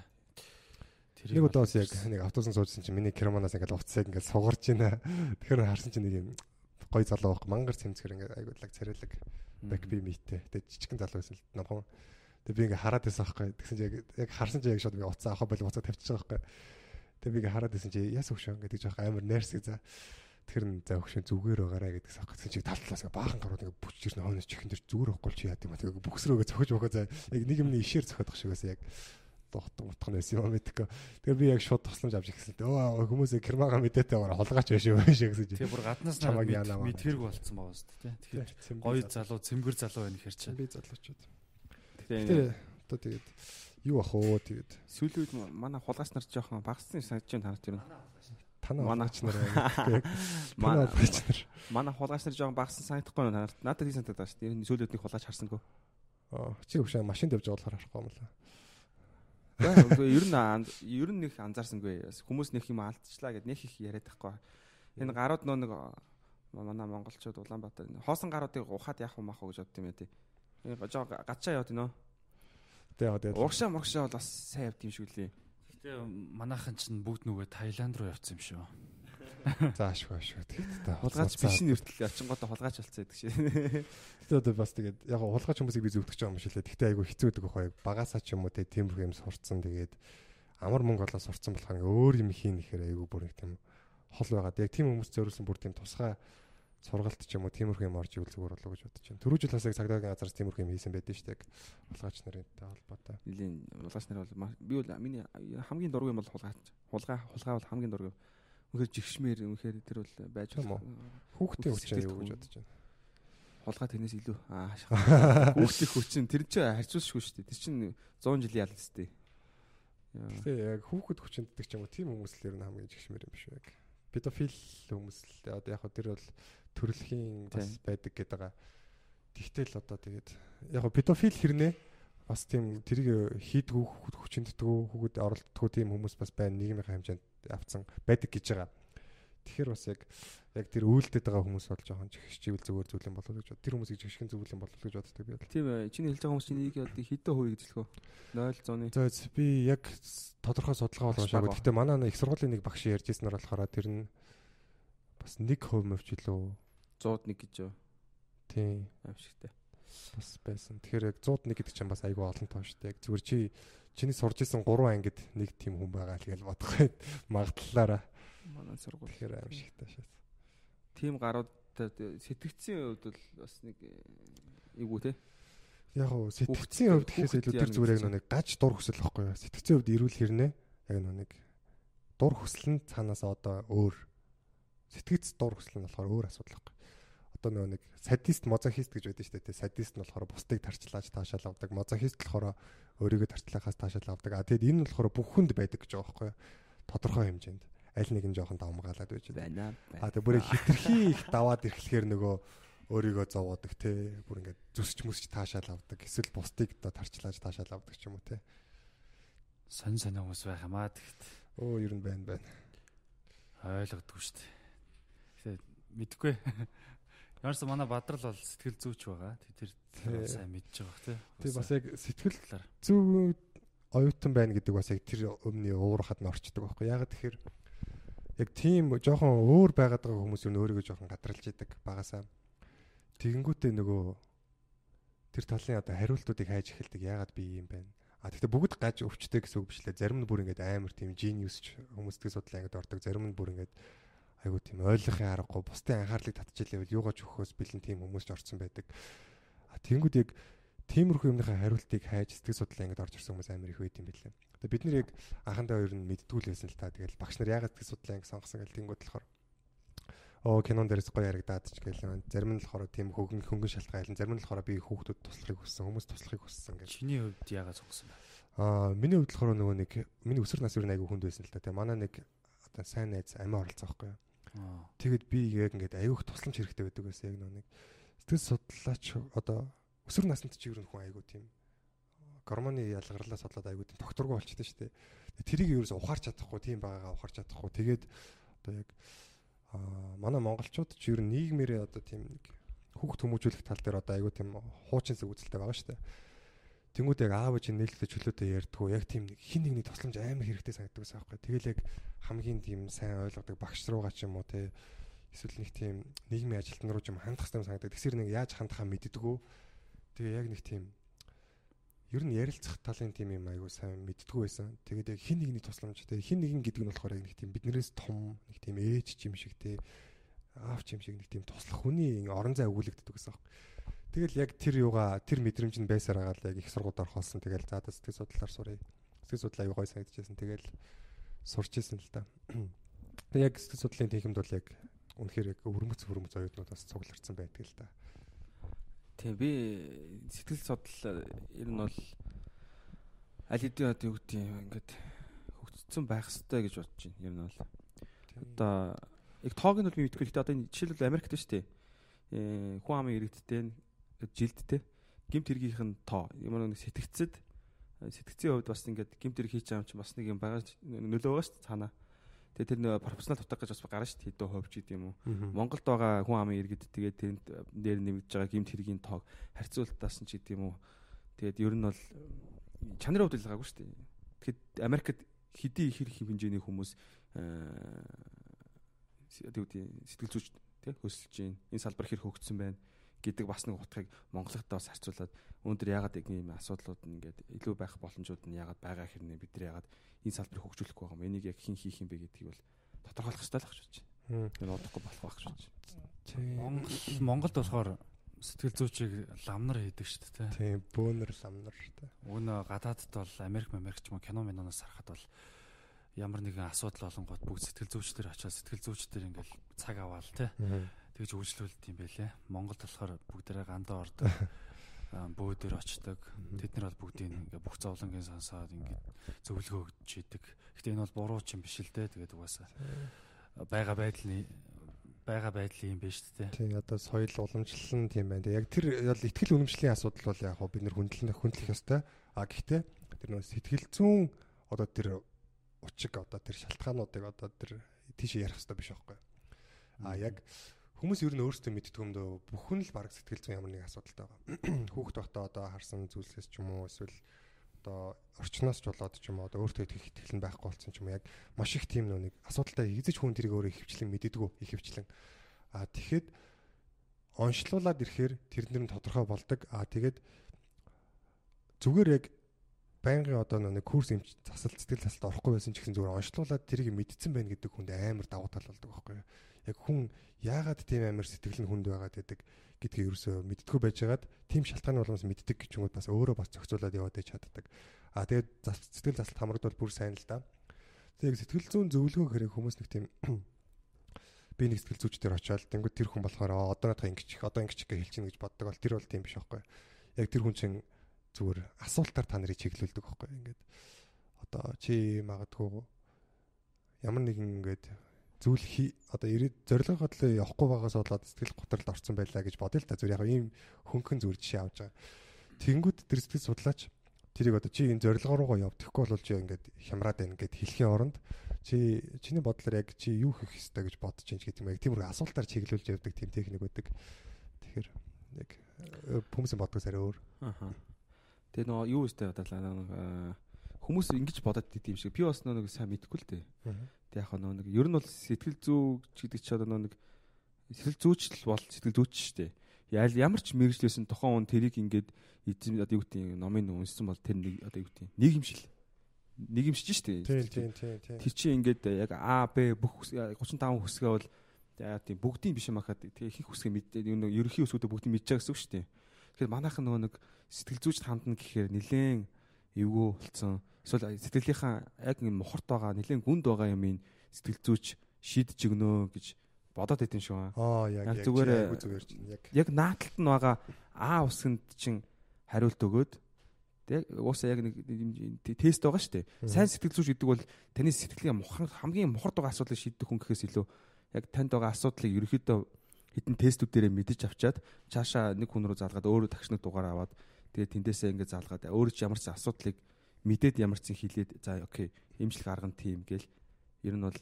Нэг удаас яг нэг автобусан суужсэн чинь миний керманаас ингээд уцсаг ингээд сугарч байна. Тэгэхээр харсан чинь нэг юм гой залуу байхгүй мангар цэмцгэр ингээд айгуудлаг царайлаг бэк би миттэй. Тэгээ жижигхэн залуу байсан л номхон. Тэгээ би ингээд хараад байсан байхгүй. Тэгсэн чинь яг харсан чинь яг шууд би уцаа авах болов уцаа тавьчих байгаа байхгүй. Тэгээ би ингээд хараад байсан чинь яс өгшөө гэдэг жоох амар нерс гэж тэр нь за өгшөө зүгээр байгаарэ гэдэг сахацсан чиг тал талаас баахан гарууд ингээ бүч ирнэ хойноос чихэн дээр зүгээр байхгүй чи яа гэм тэгээ бүксрөөгөө зөхөж бохоо за яг нэг юмны ишээр зөхөж шиг байсан яг доотон утхан байсан юм мэдээгүй. Тэгээ би яг шууд тусламж авч ихсэн. Өө хүмүүсээ кермага мэдээтэй байгаа холгаач байш юм биш гэсэн чи. Тэгээ бүр гаднаас нараа мэдхэрэг болцсон байгаа шүү дээ. Тэгэхээр гоё залуу, цэмгэр залуу байна хэр чинь. Би залуучууд. Тэгээ одоо тэгээд юу ах уу тэгээд сүүлийн үед манай хулгайч нар жоохон багассан санаж байна танарт юу танаа манаач нар манай хулгайч нар. Манай хулгайч нар жоохон багсан санагдахгүй байна. Танарт надад тийм санагдаад байна шүү дээ. Сүүлийн нэг хулгайч харсангүй. Чи өвшөө машинд явж байгаа болохоор харахгүй юм лээ. Ер нь ер нь нэг анзаарсангүй. Хүмүүс нэг юм алдчихлаа гэд нэг их яриад байхгүй. Энэ гарууд нөө нэг манай монголчууд Улаанбаатар хоосон гаруудыг ухаад яах юм ах гэж бодд юм яа тий. Жоо гачаа яваад нөө тэгээ урагшаа мурагшаа бол бас сайн явд юм шиг лээ Гэтэ манайхан чинь бүгд нүгэ Таиланд руу явцсан юм шүү. Заашгүй ашгүй. Тэгээд та Хулгайч биш нь өртөл очингуудаа хулгайч болцсон гэдэг шиг. Тэгээд одоо бас тэгээд яг хулгайч хүмүүсийг би зөвдөгч байгаа юм шиг лээ. Гэхдээ айгүй хэцүү байдаг байхгүй. Багасаа ч юм уу тэгээд тиймэрхүү юм сурцсан тэгээд амар мөнгө олоо сурцсан болохоор өөр юм хийн ихээр айгүй бүр нэг тийм хол байгаад яг тийм хүмүүс зориулсан бүр тийм тусгай сургалт ч юм уу тиймэрхүү юм орж ивэл зүгээр болоо гэж бодож байна. Төрөө жил бас яг цагдаагийн газараас тиймэрхүү юм хийсэн байдэн шүү дээ. Хулгайч нарынтай холбоотой. Нилийн хулгайч нар бол би бол миний хамгийн дургүй юм бол хулгайч. Хулгай хулгай бол хамгийн дургүй. Үнэхээр жигшмээр үнэхээр тэр бол байж үү? Хүүхдийн хүч аюу гэж бодож байна. Хулгай тэрнээс илүү аа хүүхдийн хүч нь тэр чинь харьцуулшгүй шүү дээ. Тэр чинь 100 жилийн ял өстэй. Гэхдээ яг хүүхэд хүчнэддэг ч юм уу тийм хүмүүс л ер нь хамгийн жигшмэр юм биш үү яг. Педофил хүмүүс л одоо яг хөө тэр бол төрөлхийн бас байдаг гэдэг байгаа. Тэгтэл одоо тэгээд яг педофил хэрнээ бас тийм тэрийг хийдгүү хүүхэд хүчнэддэггүй хүүхэд оролддоггүй тийм хүмүүс бас байна нийгмийн хэмжээнд авцсан байдаг гэж байгаа. Тэгэхээр бас яг яг тэр үйлдэд байгаа хүмүүс бол жоохон жигшчихвэл зүгээр зүйл юм болов уу гэж бод. Тэр хүмүүсийг жигшхэн зүйл юм болов уу гэж боддог би. Тийм ээ. Чиний хэлж байгаа хүмүүс чинь нэг одоо хэдэн хувийг зөвлөх вэ? 0 100-ны. За би яг тодорхой судалгаа бол Маш уншаагүй. бага. Гэхдээ манай нэг их сургуулийн нэг багш ярьжсэнээр болохоор тэр нь бас 1% мөвч илүү 101 гэж юу? Тийм. Авшигтай. Бас байсан. Тэгэхээр яг 101 гэдэг чинь бас айгүй олон тоо шүү дээ. Яг зүгээр чи чиний сурж исэн 3 ангид нэг тийм хүн байгаа л гэж бодох байт. Магадлалаараа. Манай сургууль. Тэгэхээр авшигтай шээ. Тийм гарууд сэтгэгцийн хувьд бол бас нэг эйгүү те. Яг уу сэтгцийн хувьд гэхээс илүү тэр зүгээр яг нэг гаж дур хүсэл واخгүй юу. Сэтгцийн хувьд эрүүл хэрнэ. Яг нэг дур хүсэл нь цаанаас одоо өөр Сэтгэц дуурагслал нь болохоор өөр асуудал байхгүй. Одоо нөгөө нэг садист мозохист гэж байдаг шүү дээ. Садист нь болохоор бусдыг тарчлааж таашаал авдаг. Мозохист болохоор өөрийгөө тарчлахаас таашаал авдаг. А тэгэд энэ нь болохоор бүхэнд байдаг гэж байгаа байхгүй юу? Тодорхой хэмжээнд аль нэг нь жоохон давмгаалаад байж байна. А тэг бүр хитрхи их даваад ирэхлэхээр нөгөө өөрийгөө зовоодаг те бүр ингээд зүсч мөсч таашаал авдаг. Эсвэл бусдыг одоо тарчлааж таашаал авдаг ч юм уу те. Сонь сонь хүмүүс байх юмаа тэгт. Оо ер нь байна байна ойлгодгүй шүү дээ. Тэгэхээр мэдгүй. Ямарс манай Бадрал бол сэтгэл зүйч байгаа. Тэр тэр сайн мэдж байгаа тий. тэг бас яг сэтгэл талаар. зүг оюутан байна гэдэг бас яг тэр өмнө уурахад нь орчдөг байхгүй ягаад тэгэхээр яг тийм жоохон өөр байгаад байгаа хүмүүс юу өөрийгөө жоохон гадралж идэг багасаа тэгэнгүүтээ нөгөө тэр талын одоо хариултуудыг хайж эхэлдэг ягаад би юм байна А тэгтээ бүгд гаж өвчтэй гэсэн үг биш лээ. Зарим нь бүр ингээд амар тийм genius ч хүмүүстэй судлаа ингээд ордог. Зарим нь бүр ингээд айгуу тийм ойлгохын аргагүй бусдын анхаарлыг татчихлээ юугаач өгөхөөс бэлэн тийм хүмүүс ч орсон байдаг. А тэнгууд яг тиймэрхүү юмныхаа хариултыг хайж сэтгэл судлаа ингээд орж ирсэн хүмүүс амар их байд юм билээ. Тэгээ бид нар яг анхандаа ер нь мэдтгүү л байсан л та. Тэгэл багш нар ягаад сэтгэл судлаа ингээд сонгосон гэл тэнгууд болохоор оо кинон дээрээс гоё ярагдаад ч гээл зарим нь болохоор тийм хөнгөн хөнгөн шалтгаан айлан зарим нь болохоор би хүүхдүүд туслахыг хүссэн хүмүүс туслахыг хүссэн гэл Чиний хувьд яагаад сонгосон бэ? Аа миний хувьд болохоор нөгөө нэг миний өсвөр нас ер нь айгүй хүнд байсан л та. Тэгээ манай нэг одоо сайн найз амиа оролцоо байхгүй юу. Тэгэд би яг ингээд айгүйх тусламж хэрэгтэй байдаг байсан яг нэг сэтгэл судлаач одоо өсвөр наснд чи ер нь хүн айгүй тийм гормоны ялгарлаа судлаад айгүй тийм докторгүй болчихдээ шүү дээ. Тэрийг ерөөсө ухаарч чадахгүй тийм байгаагаа ухаарч чадахгүй. Тэгээд одоо яг аа манай монголчууд ч ер нь нийгмээрээ одоо тийм нэг хүүхд хүмүүжүүлэх тал дээр одоо айгүй тийм хуучин зүг үзэлтэй байгаа шүү дээ. Тэнгүүд яг аав ээж нээлттэй чөлөөтэй ярьдгүү яг тийм нэг хин нэгний тусламж амар хэрэгтэй санагддаг байсан байхгүй. Тэгэл яг хамгийн тийм сайн ойлгодог багш руугаа ч юм уу те эсвэл нэг тийм нийгмийн ажилтан руу ч юм хандах хэрэгтэй санагддаг. Тэгсэр нэг яаж хандахаа мэддэггүй. Тэгээ яг нэг тийм ер нь ярилцах талын тийм юм айгуу сайн мэддэггүй байсан. Тэгээд яг хин нэгний тусламж те хин нэгэн гэдэг нь болохоор яг нэг тийм биднээс том нэг тийм ээж ч юм шиг те аав ч юм шиг нэг тийм туслах хүний орон зай өгүүлэгддэг гэсэн юм. Тэгэл яг тэр юугаа тэр мэдрэмж нь байсаар агаал яг их сургууд орхолсон. Тэгэл за да сэтгэл судлаар сурыг. Сэтгэл судлаа аюу гой санагдчихсэн. Тэгэл сурч исэн л та. Тэг яг сэтгэл судлалын техникд бол яг үнэхээр яг өрмөц өрмөц оюутнууд бас цугларсан байдаг л та. Тийм би сэтгэл судлал ер нь бол аль хэдийн одоо юу гэдэг юм ингээд хөгжсөн байх хэрэгтэй гэж бодож байна. Ер нь бол одоо яг тоог нь бол би мэдгүй. Гэхдээ одоо энэ жишээлбэл Америкт шүү дээ. Э хүн амын иргэдтэй жилдтэй гимт хэргийнх нь тоо. Ямар нэг сэтгцэд сэтгцийн хувьд бас ингээд гимт хэрэг хийж байгаа юм чинь бас нэг юм байгаа нөлөө байгаа шүү дээ цаанаа. Тэгээ тэр нөө профессионал тутаг гэж бас гарна шүү дээ хэдэн хувьч гэдэг юм уу. Монголд байгаа хүн амын иргэд тэгээд тэрэнд дээр нэмэгдэж байгаа гимт хэргийн тоог харьцуултаас нь ч гэдэг юм уу. Тэгээд ер нь бол чанарын хувьд л гаагүй шүү дээ. Тэгэхэд Америкт хэдий их хэрэг хэмжээний хүмүүс э, гэдэг сэтгэл зүйч тий хөсөлж байна. Энэ салбар хэр хөгжсөн байна гэдэг бас нэг утгыг Монголтой бас харьцуулаад өнөөдөр ягаад юм асуудлууд нь ингээд илүү байх боломжууд нь ягаад байгаа хэрнээ бид нар ягаад энэ салбарыг хөгжүүлэхгүй байгаа юм. Энийг яг хэн хийх юм бэ гэдгийг бол тодорхойлох хэрэгтэй л гэж бодож байна. Энэ удахгүй болох байх бодож байна. Монгол Монголд болохоор сэтгэл зүйчийг ламнар хийдэг шүү дээ. тий. Тийм бөөнөр ламнар та. Өнөө гадаадд бол Америк Америк ч юм уу кино миноноос харахад бол ямар нэгэн асуудал болонгууд бүгд сэтгэл зүйчдэр очиад сэтгэл зүйчдэр ингээл цаг аваал тий. Тэгж үйлчлүүлдэг юм байлээ. Монголд болохоор бүгдээрээ гандаа ордог. бөөдөр очдог. Тэд нар бол бүгдийг ингээ бүх зовлонгийн сонсоод ингээ зөвлөгөө өгч идэг. Гэтэ энэ бол буруу ч юм биш л дээ. Тэгээд угаасаа байга байдлын байга байдлын юм шүү дээ. Тийм одоо соёл уламжлал нь тийм байна. Яг тэр бол ихтгэл үнэмшлийн асуудал бол яг хоо бид нэр хүндлэх хүндлэх ёстой. А гэхдээ тэр нөө сэтгэл зүүн одоо тэр учиг одоо тэр шалтгаануудыг одоо тэр тийш ярих хэрэгтэй биш байхгүй. А яг хүмүүс ер нь өөрсдөө мэддэг юм дөө. Бүхэн л баг сэтгэл зүйн ямар нэг асуудалтай байгаа. Хүүхд тогтоо одоо харсан зүйлсээс ч юм уу эсвэл одоо орчноос ч болоод ч юм уу одоо өөртөө итгэх итгэл нь байхгүй болсон ч юм яг маш их тийм нэг асуудалтай эзэж хүн тэрийг өөрөө ихэвчлэн мэддэггүй ихэвчлэн. А тэгэхэд онцлуулаад ирэхээр тэрнэр нь тодорхой болдог. А тэгээд зүгээр яг байнгын одоо нэг курс эмч засалт сэтгэл засалт орохгүй байсан ч гэсэн зүгээр онцлуулаад тэрийг мэдсэн байна гэдэг хүнд амар давуу тал болдог байхгүй юу яг хүн яагаад тийм амар сэтгэл нь хүнд байгаад байдаг гэдгийг ерөөсөө мэддэггүй байжгаад тийм шалтгааны болгоноос мэддэг гэж юмуд бас өөрөө бас зохицуулаад яваад иж чаддаг. А тэгээд сэтгэл засалт хамрагдвал бүр сайн л да. Тэгээд сэтгэл зүйн зөвлөгөө хэрэг хүмүүс нэг тийм би нэг сэтгэл зүйчдэр очиад тэнгууд тэр хүн болохоор одоо надад ингэчих одоо ингэчих гэж хэлчихнэ гэж боддог бол тэр бол тийм биш байхгүй. Яг тэр хүн чинь зүгээр асуултаар та нарыг чиглүүлдэг байхгүй. Ингээд одоо чи магадгүй ямар нэгэн ингээд зүйл хий одоо ирээд зорилгоо хөдлөө явахгүй байгаас болоод сэтгэл готролд орсон байлаа гэж бодъё л та зүгээр яг ийм хөнгөн зүгээр жишээ авч байгаа. Тэнгүүд тэр сэтгэл судлаач тэрийг одоо чи энэ зорилгоо руугаа яв тэгэхгүй бол чи ингээд хямраад байна гэд хэлхийн оронд чи чиний бодлоор яг чи юу хийх ёстой гэж бодож чинь гэдэг юм яг тийм үү асуултаар чиглүүлж явдаг тийм техник байдаг. Тэгэхээр яг хүмүүсийн бодгоос арай өөр. Аха. Тэгээ нөгөө юу өстэй бодлоо нэг хүмүүс ингэж бодоод идэв юм шиг. Би бас нэг сайн мэдэхгүй л дээ. Тэг яг нөгөө нэг ер нь бол сэтгэл зүйч гэдэг чи одоо нөгөө нэг сэтгэл зүйч л бол сэтгэл зүйч шүү дээ. Яал ямар ч мэрэгжлээсэн тохон хүн тэрийг ингээд эзэм одоо юу гэдэг номын үнсэн бол тэр нэг одоо юу гэдэг нийгэмшил нийгэмшиж шүү дээ. Тийм тийм тийм. Тэр чинь ингээд яг А Б бүх 35 хүсгээ бол яа тийм бүгдийн биш юм ахад тэгээ их хүсгээ мэдээ нэг ерөнхий хүсгүүдээ бүгдийг байгаа гэсэн үг шүү дээ. Тэгэхээр манайхан нөгөө нэг сэтгэл зүйч хандна гэхээр нилээн эвгүй болцсон эсвэл сэтгэлийнхаа яг ингэ мохорт байгаа нэлээд гүнд байгаа юм сэтгэл зүйч шийдэж өгнө гэж бодоод шиг байна. Аа яг яг зүгээр зүгээр чинь яг яг нааталт нь байгаа А усганд чинь хариулт өгөөд тэг уусаа яг нэг тест байгаа шүү дээ. Сайн сэтгэл зүйч гэдэг бол таны сэтгэлийн мохор хамгийн мохорд байгаа асуудлыг шийдэх хүн гэхээс илүү яг танд байгаа асуудлыг ерөөхдөө хитэн тестүүдээрээ мэдэж авчаад цаашаа нэг хүн рүү залгаад өөрөө тагшны дугаар аваад тэгээ тэндээсээ ингээд залгаад өөрөө ч ямар ч асуудлыг мэдээд ямар ч зэн хилээд за окей имжлэг арга нь тийм гээл ер нь бол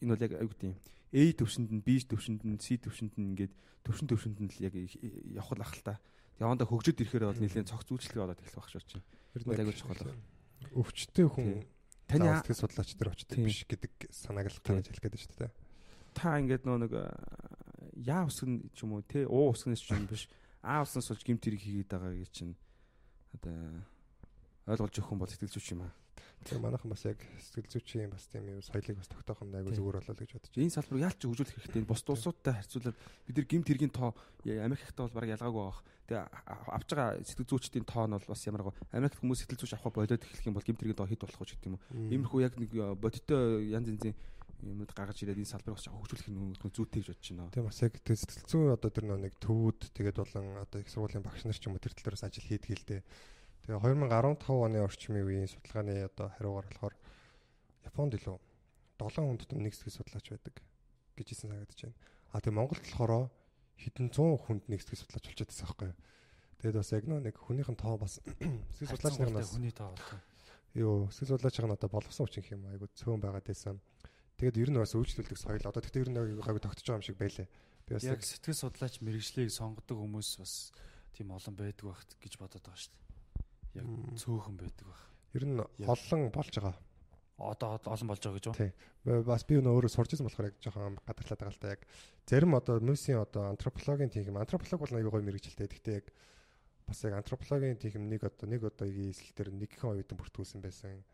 энэ бол яг аюу гэдэг юм A төвшөнд нь B төвшөнд нь C төвшөнд нь ингээд төвшин төвшөнд нь л яг явах л ах л та. Яванда хөгжөд ирэхээр бол нэлээд цогц үйлчлэгээ болоод эхлэх байх шүү чинь. аягүй чухал. өвчтөй хүн Таны сэтгэл судлаач нар Тийм. биш гэдэг санааг л гаргаж хэлэх байна шүү дээ. та ингээд нөө нэг а, яа усгэн ч юм уу те уу усгнээс ч юм биш аа уснаас болж гимт хэрэг хийгээд байгаа гэж чинь одоо ойлгуулж өгөх хүн бол сэтгэл зүйч юм аа. Тэгээ манайхан бас яг сэтгэл зүйчийн бас тийм юм соёлыг бас тогтоох айгу Тийм. зүгээр болоо гэж бодож Энэ салбар яалч хөгжүүлэх хэрэгтэй. Бос улсуудтай харьцуулаад бид нар гимт хэргийн тоо Америктай бол бараг ялгаагүй байх. Тэгээ авч байгаа сэтгэл зүйчдийн тоо нь бол бас ямар гоо Америкт хүмүүс сэтгэл зүйч авах болоод эхлэх юм бол гимт хэргийн тоо хэд болох вэ гэдэг юм уу. Иймэрхүү яг нэг э, бодиттой янз янзын юмуд гаргаж ирээд энэ салбарыг бас хөгжүүлэх нь зүйтэй гэж бодож байна. Тийм бас яг тэг сэтгэл зүйн одоо тэр нэг төвүүд тэгээд болон одоо их сургуулийн багш нар ч юм уу тэр тал дээрээс ажил хийдэг л дээ. Тэгээ 2015 оны орчмын үеийн судалгааны одоо хариугаар болохоор Японд илүү 7 хүнд нэг сэтгэл судлаач байдаг гэж хэлсэн санагдаж байна. А тэгээ Монголд болохоор хэдэн 100 хүнд нэг сэтгэл судлаач болчиход байсан байхгүй юу. Тэгээд бас яг нэг хүнийхэн тоо бас сэтгэл судлаач нар нас хүний тоо болтой. юу сэтгэл судлаачийн одоо боловсон хүчин юм айгу цөөн байгаад байсан. Тэгээд ер нь бас үйлчлүүлэх соёл одоо тэгтээ ер нь айгу тогтож байгаа юм шиг байлээ. Би бас Яг сэтгэл судлаач мэрэгжлийг сонгодог хүмүүс бас тийм олон байдаг байх гэж бодоод байгаа шүү дээ. Яг цөөхөн байдаг байх. ер нь олон болж байгаа. одоо олон болж байгаа гэж байна. Тий. Бас би өөрөө сурч ирсэн болохоор яг жоохон гадарлаад байгаа л да яг зарим одоо мөсийн одоо антропологийн тийм антрополог бол аягүй гоё мэрэгчлээ. Гэхдээ яг бас яг антропологийн тийм нэг одоо нэг одоогийн эсэл дээр нэгхэн оюутан бүртгүүлсэн байсан.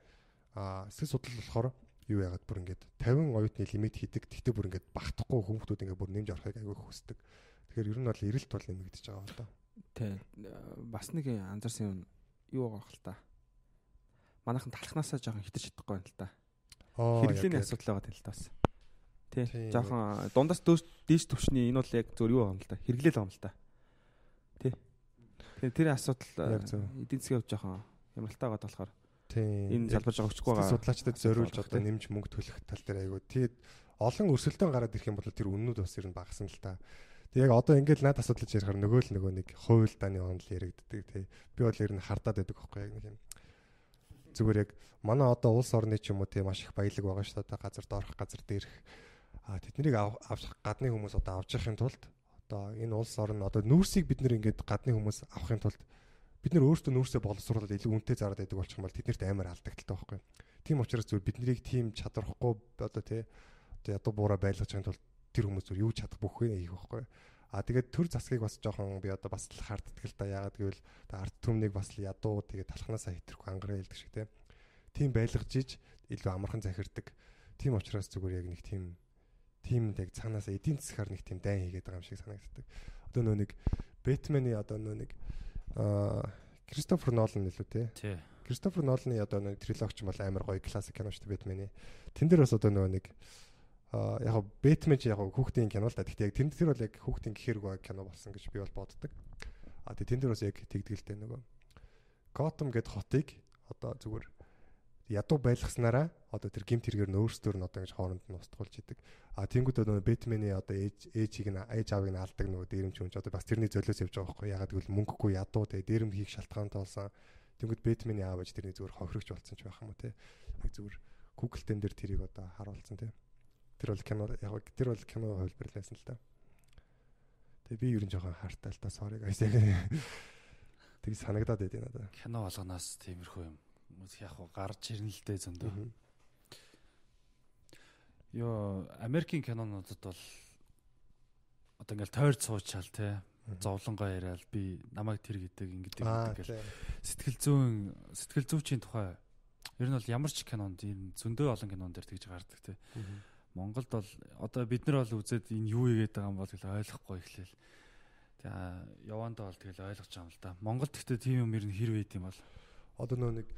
Аа эсэл судлал болохоор юу яагаад бүр ингээд 50 оюутны лимит хийдэг. Тэгтээ бүр ингээд багтахгүй хүмүүстүүд ингээд бүр нэмж орохыг аягүй хүсдэг. Тэгэхээр ер нь бол эрэлт бол нэмэгдэж байгаа одоо. Тий. Бас нэг анзаарсан юм юу байгаа хэл та. Манайхан талхнаасаа жоохон хитэж чадахгүй байна л та. Хэрэглээний асуудал байгаа тал та бас. Тий. Жоохон дундаас дээш төвшний энэ бол яг зөв юу байгаа юм л та. Хэрэглээл байгаа юм л та. Тий. Тэгээ тэр асуудал эдийн засгийн хувьд жоохон ямралтай байгаа болохоор энэ залбирж байгаа өчгөө байгаа. судлаачдад зориулж одоо нэмж мөнгө төлөх тал дээр айгүй. Тэгээд олон өрсөлдөөн гараад ирэх юм бол тэр үннүүд бас ер нь багасна л та. Тэг яг одоо ингээд над асуудалж ярихаар нөгөө л нөгөө нэг хууль дааны онол яригддаг тий. Би бол ер нь хардаад байдаг байхгүй яг нэг юм. Зүгээр яг манай одоо улс орны ч юм уу тий маш их баялаг байгаа шүү дээ. Газар доорх, газар дээрх. А тэднийг ав- авах гадны хүмүүс одоо авч явахын тулд одоо энэ улс орн одоо нүүрсийг бид нэр ингээд гадны хүмүүс авахын тулд бид нэр өөрсдөө нүүрсээ боловсруулаад илүү үнэтэй зараад байдаг болчих юм бол тэднэрт амар алдагдaltaй байхгүй. Тийм учраас зүгээр бид нарыг тийм чадвархгүй одоо тий одоо ядуу буура байлгахын тулд тэр хүмүүс зүгээр юу чадах бүх вэ хийх байхгүй. А тэгээд төр засгийг бас жоохон би одоо бас л харддаг л да ягаад гэвэл арт түмнийг бас л ядуу тэгээд талхнаасаа хитрхгүй ангараа хэлдэг шиг тий. Тийм байлгаж иж илүү амархан захирдаг. Тийм учраас зүгээр яг нэг тийм тийм яг цаанаасаа эдийн засгаар нэг тийм дайн хийгээд байгаа юм шиг санагддаг. Одоо нөө нэг Бэтмений одоо нөө нэг аа Кристофер Нолан илүү тий. Тий. Кристофер Ноланы одоо нэг трилогч бол амар гоё классик кино шүү дээ Бэтмений. Тэн дээр бас одоо нөгөө нэг яг Бэтмен ч яг хүүхдийн кино л да. Гэхдээ яг тэн тэр бол яг хүүхдийн гэхэрэг кино болсон гэж би бол боддог. А тэгээ тэн дээр бас яг тэгдгэлтэй нөгөө Готэм гэд хотыг одоо зүгээр ядуу байлгаснараа одоо тэр гимт хэрэгээр нь өөрсдөр нь одоо ингэж хооронд нь устгуулж идэг. А тэнгууд одоо Бэтмений одоо ээж ээжийг нь ээж аавыг нь алдаг нөгөө дээрэмч хүнч одоо бас тэрний золиос явж байгаа байхгүй ягаад гэвэл мөнгөгүй ядуу тэгээ дээрэмд хийх шалтгаантай болсон. Тэнгууд Бэтмений аав ээж тэрний зүгээр хохирогч болсон ч байх юм уу те. Яг зүгээр Google-тэн дээр тэрийг одоо харуулсан те. Тэр бол кино яг тэр бол кино хөлбөрлөөсөн л та. Тэгээ би ер нь жоохон хартаа л та sorry guys тэг санагдаад байдیں۔ надад. Кино болгоноос тиймэрхүү юм. Яг хуу гарч ирнэ л дээ зөндөө. Йоо, Америкийн кинонуудад бол одоо ингээл тойрч суучаал те. Зовлонгоо яриад би намайг тэр гэдэг ингэдэг гэдэг сэтгэл зүүн сэтгэл зүйчийн тухай ер нь бол ямар ч кинонд энэ зөндөө олон кинон дээр тэгж гардаг те. Монголд бол одоо бид нар бол үзээд энэ юу игээд байгаа юм бол тэгэл ойлгохгүй эхлэв. Тэгээ явандаа бол тэгэл ойлгож байгаа юм л да. Монголд гэхдээ тийм юм ер нь хэр байд юм бол Одоо нөө нэг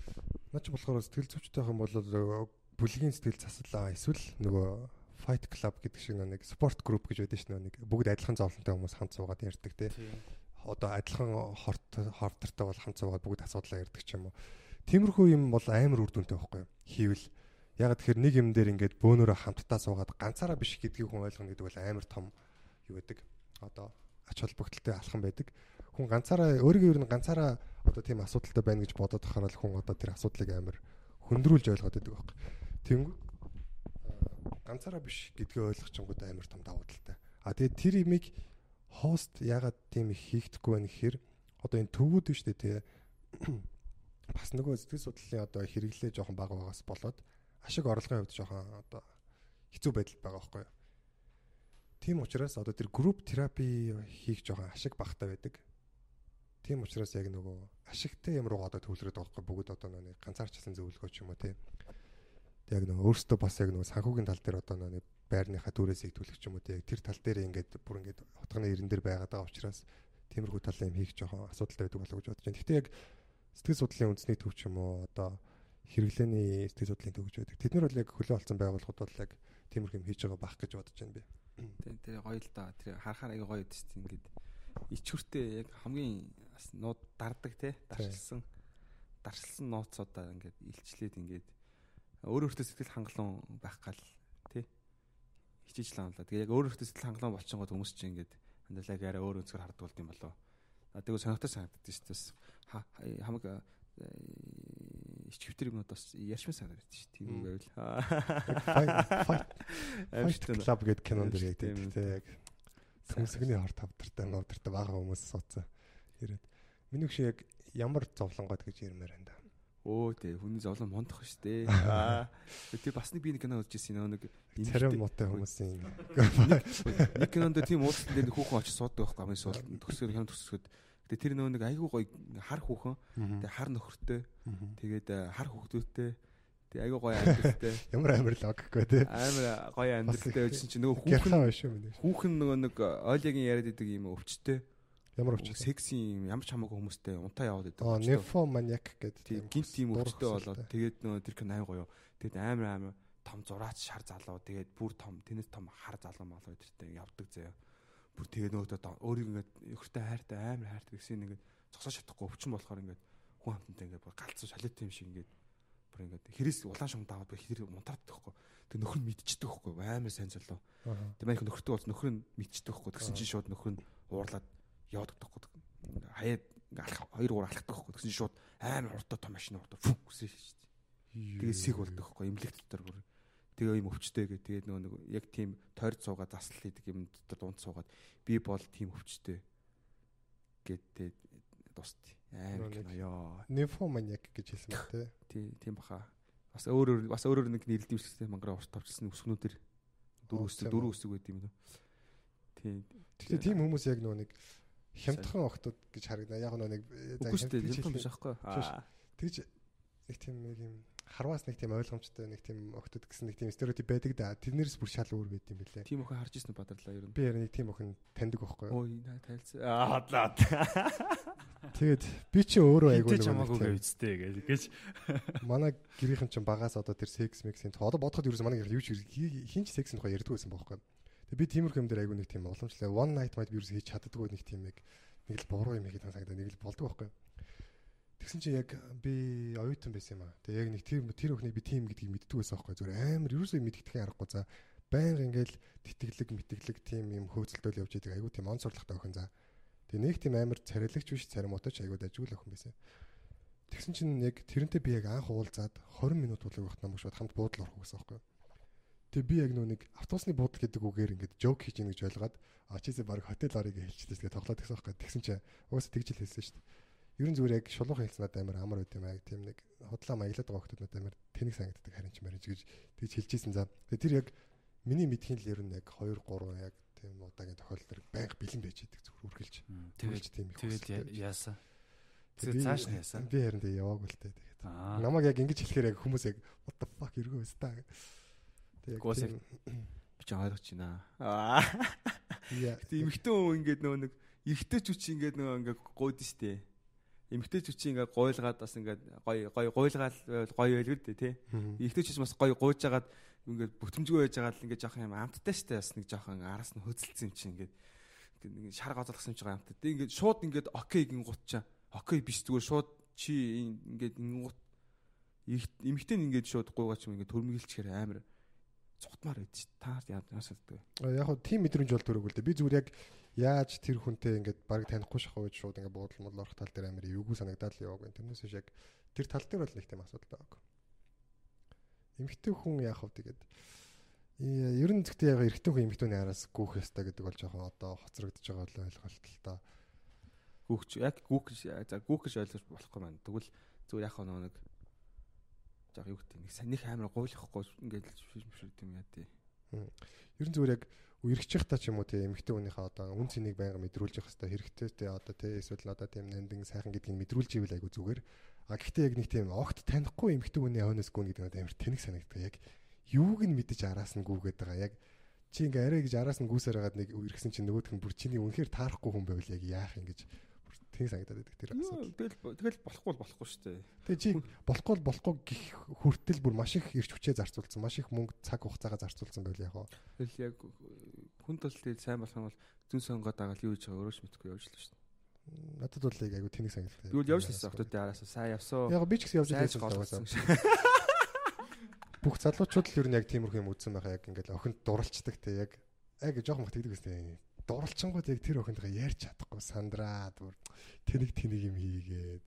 наач болохоор сэтгэл зүйчтэй юм бол бүлгийн сэтгэл заслаа эсвэл нөгөө Fight Club гэдэг шиг нэг спорт групп гэж байдаг шнэ нэг бүгд адилхан зовлонтой хүмүүс хамт суугаад ярьдаг те. Одоо адилхан хорт хортортой бол хамт суугаад бүгд асуудлаа ярьдаг ч юм уу. Тиймэрхүү юм бол амар үр дүнтэй байхгүй юу? Хийвэл яг тэгэхээр нэг юм дээр ингээд бөөнөрөө хамтдаа суугаад ганцаараа биш гэдгийг хүн ойлгоно гэдэг бол амар том юу гэдэг. Одоо ач холбогдолтой алхам байдаг. Хүн ганцаараа өөрийгөө ер нь ганцаараа одоо тийм асуудалтай байна гэж бодоод тахаар л хүн одоо тэр асуудлыг амар хөндрүүлж ойлгоод байдаг байхгүй. Тэнгүү ганцаараа биш гэдгээ ойлгочингууд амар том давуу талтай. А тэгээд тэр имийг хост ягаад тийм их хийгдэхгүй байна гэхээр одоо энэ төвүүд биш үү те бас нөгөө сэтгэл судлалын одоо хэрэглээ жоохон бага байгаас болоод ашиг орлогын хувьд жоохон одоо хэцүү байдал байгаа байхгүй юу. Тийм учраас одоо тэр групп терапи хийх жоохон ашиг багтаа байдаг. Тийм учраас яг нөгөө ашигтай юм руу одоо төвлөрöd байгаа байхгүй бүгд одоо нэг ганцаарчлан зөвлөгөө ч юм уу те. Тэг яг нөгөө өөртөө бас яг нөгөө санхүүгийн тал дээр одоо нөгөө байрныхаа түрээсийг төлөх ч юм уу. Яг тэр тал дээр ингээд бүр ингээд утганы ирэн дээр байгаад байгаа учраас тиймэрхүү талын юм хийх жоохон асуудалтай байдаг болов уу гэж бодож байна. Гэхдээ яг сэтгэл судлалын үндэсний төв ч юм уу одоо хэрэглээний сэтгэл судлалын төв гэж байдаг. Тэд нар бол яг хөлөө олцсон байгууллагууд бол яг тиймэрхүү юм хийж байгаа бах гэж бодож байна би. Тэр тэр гоё л да. Тэр харахаар аяга гоё гэдэг чинь ингээд ичвэртэй яг хамгийн бас нууд дардаг те даршилсан даршилсан нууцудаа ингээд илчлээд ингээд өөр өөртөө сэтгэл хангалуун байх гал те хичээж л амлаа. Тэгээ яг өөр өөртөө сэтгэл хангалуун болчихгоо хүмүүс чинь ингээд хандалаг арай өөр өнцгөр хардаг болд юм болоо. А тэгвэл сонирхтой санагддаг шүү дээ. Ха- хамаг ичвэртэр юмуд бас ярьчмаа санагддаг шүү. Тийм үг байвал. Fight. Club гэдэг кинон дэр яг Тийм. яг төмсгний хорт тавдартай нуудартай бага хүмүүс суудсан. Ирээд. Миний хөш яг ямар зовлонгод гэж ярмаар энэ. Өө тий хүний зовлон мондох шүү дээ. Аа тий бас нэг би нэг кино үзэж ирсэн нэг Царим муутай хүмүүсийн нэг кинонд тийм уудлан дээр хүүхэн очиж суудаг байхгүй амын суул төсөөр хям төсөхөд тэгээ тэр нөө нэг айгүй гоё хар хүүхэн тэгээ хар нөхөртэй тэгээд э, хар хүүхдүүдтэй тэгээ айгүй гоё амьдралтай ямар амар логикгүй тий. амар гоё амьдралтай байсан чинь нөгөө хүүхэн хүүхэн нөгөө нэг ойлогийн яриад идэг юм өвчтэй Ямар өвч. секси юм ямар ч хамаагүй хүмүүстэй унтаа яваад идэг Аа, өвчтэй. нефоманиак гэдэг. тийм гинт тийм өвчтэй болоод тэгээд нөгөө тэр кино айн гоё. Тэгээд амар амар том зураач шар залуу тэгээд бүр том тэнэс том хар залуу малуу өдөртэй явдаг заяа. Бүр тэгээд нөгөө өөрийг ингээд өхөртэй хайртай амар хайртай гэсэн ингээд зогсож чадахгүй өвчин болохоор ингээд хүн хамтантай ингээд бүр галзуу солиот юм шиг ингээд бүр ингээд хэрэгс улаан шугам даваад бүр хэрэг мунтардаг байхгүй. Тэгээд нөхөр нь мэдчихдэг байхгүй амар сайн залуу. Тэгээд манайх нөхөртэй болсон нөхөр нь мэдчихдэг байхгүй. Тэгсэн чинь шууд нөхөр нь уурлаад яваад байхгүй. Хаяад ингээд алах хоёр гур алхдаг байхгүй. Тэгсэн чинь шууд амар хурдан том машин хурдан фүг гэсэн шүү дээ. Тэгээд сэг болдог байхгүй эмнэлэг дотор бүр. Тэгээ юм өвчтэй гэ. Тэгээд нөгөө нэг яг тийм тойрд суугаад засал хийдэг юм дотор дунд суугаад би бол тийм өвчтэй гэдэг дусти. Амар Нөгөө нэг- кино ёо. Нефоманиак гэж хэлсэн ба тий. Тий, тийм баха. Бас өөр өөр бас өөр өөр нэг нэрлэдэг үсгтэй мангара урт тавчсан өсгнүүдэр дөрөв өсөг дөрөв өсөг байт юм дөө. Тий. Гэхдээ тийм хүмүүс яг нөгөө нэг хямдхан охтууд гэж харагдана. Яг нөгөө нэг за, хямдхан биш аахгүй. Тэгж нэг тийм нэг юм харваас нэг тийм ойлгомжтой нэг тийм охтууд гэсэн нэг тийм стереотип байдаг да. Тэрнээс бүр шал өөр байд юм бэлээ. Тийм охин харж ирсэн бадарлаа ер нь. Би ярь нэг тийм охин таньдаг байхгүй юу? Ой, наа тайлцсан. Аа, хадлаа. Тэгээд би чи өөрөө айгүй нэг хамаагүй үсттэй гэж манай гэрийнхэн ч багаас одоо тэр секс мексийн одоо бодоход ерөөс манай гэр юу ч хинч сексийн тухай ярьдаг байсан байхгүй. Тэгээ би тиймэрхүү юм дээр айгүй нэг тийм уламжлаа. One night might би ерөөс хийж чаддаггүй нэг тийм яг нэг л буруу юм хийгээд санагдаа нэг л болдог байхгүй. Тэгсэн чинь яг би оюутан байсан юм аа. Тэгээ яг нэг тэр тэр өхнийг би тийм гэдгийг мэддэг байсан байхгүй. Зүгээр амар ерөөсөө мэддэхин аргагүй за байнга ингээл тэтгэлэг мэтгэлэг тийм юм хөөцөлтөөл явж идэг айгүй тийм он сурлагтай охин за. Тэгээ нэг тийм амар царайлагч биш царимуутай ч айгүй дажгүй л охин байсан. Тэгсэн чинь яг тэрнтэй би яг анх уулзаад 20 минут болог байхад намайг шууд хамт буудлаар орох гэсэн байхгүй. Тэгээ би яг нөө нэг автобусны буудал гэдэг үгээр ингээд жок хийж ийн гэж ойлгоод а чийсээ баг хотел орыг хэлчихлээ тэгээ тоглоод гэсэн байхгүй. Тэгсэн чинь угаасаа тэгж л хэлсэн шүү дээ. Ер нь зүгээр яг шулуухан хэлснээр амар амар байт юм аа тийм нэг худлаа маяглаад байгаа хүмүүс амар тэнэг санагддаг харин ч маринч гэж тэгж хэлчихсэн за. Тэгээ тэр яг миний мэдхийн л ер нь яг 2 3 яг тийм удаагийн тохиолдол байнга бэлэн байж идэг зүгээр үргэлж. тэгээд тийм их тэгээд я- яасан. Тэгээд цааш нь яасан. Би харин тэгээ яваагүй л тээ тэгээд. Намайг яг ингэж хэлэхээр яг хүмүүс яг what the fuck эргөө өстаа. Тэг яг Угаас тийм Би ч ойлгож байна. Аа. яа, Гэтэ эмэгтэй хүн ингээд нөгөө нэг эрэгтэй ч үчи ингээд нөгөө ингээд гойд штэ. Үчи ингээд гойлгаад бас ингээд гой гой гойлгаал гоё байлгүй дээ тий. Мгм. Эрэгтэй ч үчи бас гоё гойж хагаад ингээд бүтэмжгүй байж байгаа л ингээд жоох юм амттай штэ бас нэг жоохон араас нь хөдөлсөн юм чи ингээд ингээд нэг шар гоцолгсон юм чи амттай. Тэг ингээд шууд ингээд окей гин гутчаа. Окей биш зүгээр шууд чи ингээд гут эмэгтэй нь ингээд шууд гуйгаач юм ингээд төрмөглчихээр амар цутмаар байд чи. Та яасаддаг. А, Яг хөө тийм мэдрэмж бол төрөг л дээ. Би зүгээр яг яаж тэр хүнтэй ингээд баг танихгүй шахав гэж шууд ингээд буудал мод орох тал дээр амар эвгүй санагдаад л яваагүй. Тэрнээс биш яг тэр тал дээр бол нэг тийм асуудал байгаагүй. Эмэгтэй хүн яах вэ тэгээд э, ер нь зөвхөн яг эрэгтэй хүн эмэгтэйний араас гүүх ёстой гэдэг бол жоохон одоо хоцрогдож байгаа л ойлголт л та. гүүхч яг гэж за гүүх гэж ойлгож болохгүй маань. Тэгвэл зүгээр яг нөгөө нэг яг юу гэдэг нэг санийх амар гуйлахгүй ингээд шившрд юм яа тий. Ер нь зүгээр яг үерхчих та ч юм уу те эмэгтэй хүнийхээ одоо үн цэнийг байнга мэдрүүлж явах хэрэгтэй хэрэгтэй те одоо те эсвэл одоо тийм нандин сайхан гэдгийг мэдрүүлж ивэл айгу зүгээр. А гэхдээ яг нэг тийм огт танихгүй эмэгтэй хүний хойноос гүн гэдэг нь амар тэнэг санагддаг. Яг юуг нь мэдэж араас нь гүгээд байгаа. Яг чи ингээ арай гэж араас нь гүйсээр хагаад нэг үерхсэн чинь нөгөөх нь бүр чиний үнэхээр таарахгүй хүн байвал яг яах юм гэж тэнэг санагдаад байдаг тэр асуудал. Тэгэл тэгэл болохгүй бол болохгүй шүү дээ. Тэгээ чи болохгүй л болохгүй гих хүртэл бүр маш их эрч хүчээ зарцуулсан, маш их мөнгө цаг хугацаагаа зарцуулсан байл яг. Тэгэл яг хүн тул тэгэл сайн болох юм бол зүн сонгоод агаал юу хийж байгаа өөрөө ч мэдэхгүй явж л шүү дээ. Надад бол яг айгу тэнэг санагдав. Бол явж лсэн октодын араас сайн явсоо. Яг би ч гэсэн явж байсан. Бүх залуучууд л ер нь яг тиймэрхүү юм үзсэн байхаа яг ингээл охинд дуралцдаг те яг яг жоохон мах тэгдэг гэсэн. Дуралчингууд яг тэр охинтойгоо ярьж чадахгүй сандраад бүр тэнэг тэнэг юм хийгээд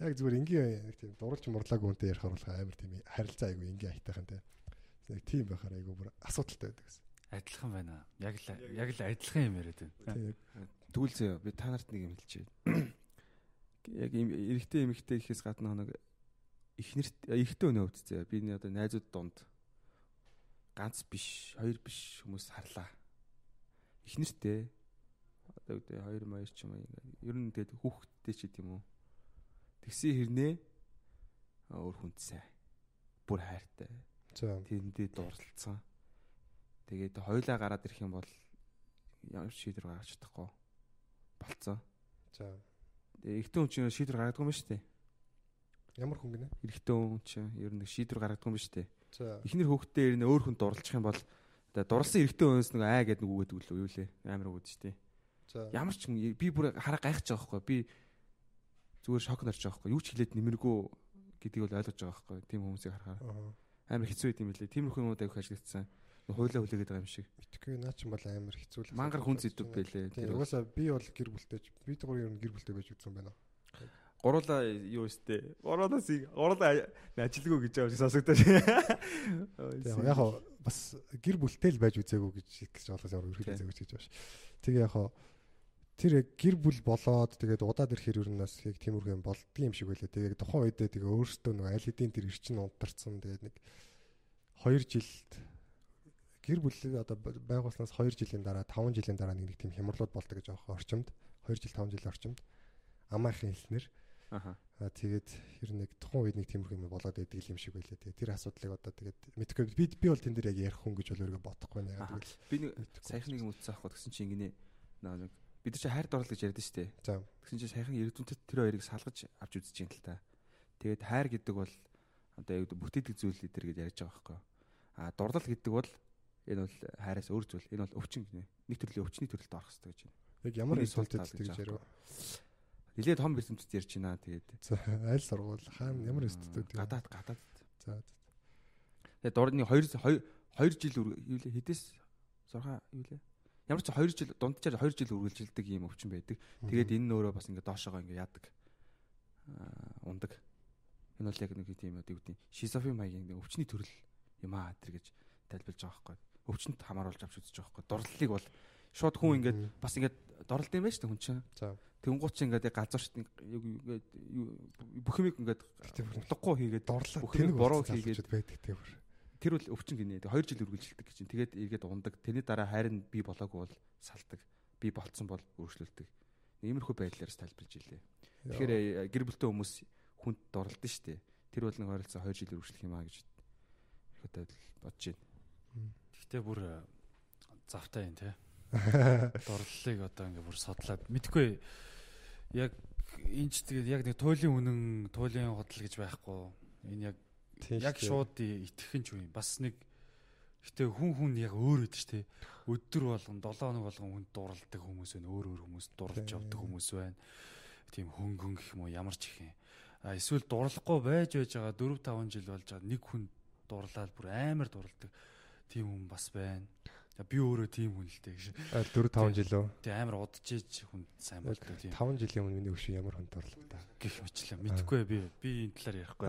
яг зүгээр ингийн нэг тийм дуралж мурлаагүй үнтэй ярих оруулах амар тийм харилцаа айгу ингийн айтайхан те. Нэг тийм байхаар айгу бүр асуудалтай байдаг гэсэн. Адилхан байна. Яг л яг л адилхан юм яриад байна. Тийм яг Тэгвэл зөө би та нарт нэг юм хэлчихье. яг эрэгтэй эмэгтэй гэхээс гадна нэг ихнэрт эрэгтэй өнөө өвдцээ. Би нэг одоо найзууд донд ганц биш, хоёр биш хүмүүс харлаа. Ихнэртэй одоо үүдээ хоёр маяр ч юм уу ингээд ер нь тэгээд хүүхдтэй ч гэдэм үү. Тэгсэн хэрнээ аа, өөр хүндсэ. Бүр хайртай. Тэрэндээ дурлалцсан. Тэгээд хоёлаа гараад ирэх юм бол ямар шийдвэр гаргаж чадахгүй болцсон. За. Эрэгтэй хүн чинь шийдвэр гаргадаг юм ба штэ. Ямар хүн гинэ? Эрэгтэй хүн чинь ер нь шийдвэр гаргадаг юм штэ. За. Эхнэр хүүхдээ ер нь өөр хүн дурлчих юм бол одоо дурлсан эрэгтэй хүнс нэг аа гэдэг нэг үгээд өглөө юу лээ. Амар үгээд штэ. За. Ямар ч би бүр хараа гайхаж байгаа байхгүй. Би зүгээр шок нарж байгаа байхгүй. Юу ч хэлээд нэмэргүй гэдгийг бол ойлгож байгаа байхгүй. Тим хүмүүсийг харахаар Аа. амар хэцүү юм лээ. Тиймэрхүү юмуд авих ажиллагдсан. Хуйлаа хүлээгээд байгаа юм шиг. Битгүй наа ч юм бол амар хэцүү л. Мангар хүн зэдв байлээ. Тэр Угаасаа би бол гэр бүлтэйч. Би дөрөв ер нь гэр бүлтэй байж үзсэн байна. Гуруула юу өстэй. Гуруулаас гуруула ажилгүй гэж шиг сонсогдож. Яг хоо бас гэр бүлтэй л байж үзээгүй гэж гэж болохоос ямар Тийм. зэгэж гэж байна. Тэгээ яг хоо тэр яг гэр бүл болоод тэгээд удаад ирэхээр ер нь бас яг тиймэрхүү юм болдго юм шиг байлаа. Тэгээд тухайн үедээ тэгээ өөрөөсөө нэг аль хэдийн тэр эрчин унтарсан тэгээд нэг 2 жилд гэр бүл одоо байгуулснаас 2 жилийн дараа 5 жилийн дараа нэг нэг тийм хямралууд болдог гэж байгаа орчимд 2 жил 5 жилийн орчимд амаахын хэлснэр. Аа тэгээд ер нь нэг тухайн үед нэг тиймэрхүү юм болоод байдаг юм шиг байлаа. Тэгээд тэр асуудлыг одоо тэгээд мэдгүй би би бол тэн дээр яг ярих хүн гэж бол өөрийгөө бодохгүй нэ. Тэгэл Би нэг Мэдхгүй. саяхан нэг юм утсаа авахгүй тэгсэн чинь ингэнэ наа нэг бид нар чи хайр дурлал гэж ярьдэн штэ. за Тэгсэн чинь саяхан эрдэмтэд тэр хоёрыг салгаж авч үзэж юм л та. Тэгээд хайр гэдэг бол одоо яг бүтээдэг зүйл эдэр гэж ярьж байгаа байхгүй. А дурлал гэдэг бол энэ бол хайраас өөр зүйл. Энэ бол өвчин гинэ. Нэг төрлийн өвчний төрөлд орох хэрэгтэй гэж байна. яг ямар гэж гэж ярив. Нилээд том эрдэмтэд ярьж байна. Тэгээд За аль сургууль хаана ямар институт вэ? гадаад гадаад. За Тэгээд дурны 2 2 жил юу лээ хэдээс 6 юу лээ. Ямар ч 2 жил дунджаар 2 жил үргэлжилдэг ийм өвчин байдаг. Тэгээд энэ нь өөрөө бас ингээд доошоогоо ингээд яадаг. Аа ундаг. Энэ бол яг нэг тийм юу гэдэг шизофрен маягийн өвчний төрөл юм аа тэр гэж тайлбарлаж байгаа байхгүй. Өвчнөд хамааруулж авч үзэж байгаа байхгүй. Дурлалыг бол шууд хүн ингээд бас ингээд дорлд юм байна шүү дээ хүн чинь. За Тэнгууч ингээд нэг юу ингээд бүх юмыг ингээд утгагүй хийгээд дурлаа бүх юмыг буруу хийгээд байдаг тэр. тэр бол өвчин гинэ. 2 жил үргэлжилдэг гэж чинь. Тэгээд эргээд ундаг. Тэрний дараа хайр нь би болоогүй бол салдаг. Би болцсон бол өөрчлөлдөг. Иймэрхүү байдлаар тайлбарлаж илээ. Тэгэхээр э, гэр бүлтэй хүмүүс хүнд дорлолт нь штэ. Тэр бол нэг ойролцоо 2 жил үргэлжлэх юм аа гэж ихэд бодож байна. Гэхдээ бүр э, завтай юм те. Дурлалыг одоо ингээ бүр судлаад мэдгүй яг энэ ч тэгээд яг нэг туйлын үнэн, туйлын худал гэж байхгүй. Энэ яг яг шууд итгэх нь ч үгүй. Бас нэг гэтээ хүн хүн яг өөр өд ч те. Өдөр болгон 7 хоног болгон хүнд дурладаг хүмүүс байна. Өөр өөр хүмүүс дурлж явдаг хүмүүс байна. Тийм хөнгөн гэх юм уу ямар ч их юм. А эсвэл дурлахгүй байж байж байгаа 4 5 жил болж байгаа нэг хүн дурлаад бүр амар дурладаг тийм хүн бас байна. За би өөрөө тийм хүн л дээ гэж. 4 5 жил үү? Тэг амар удажээж хүн сайн болдог тийм 5 жилийн өмнө миний өшөө ямар хүнд орлоо та. гих мэтлээ. Мэдхгүй би би энэ талаар ярихгүй.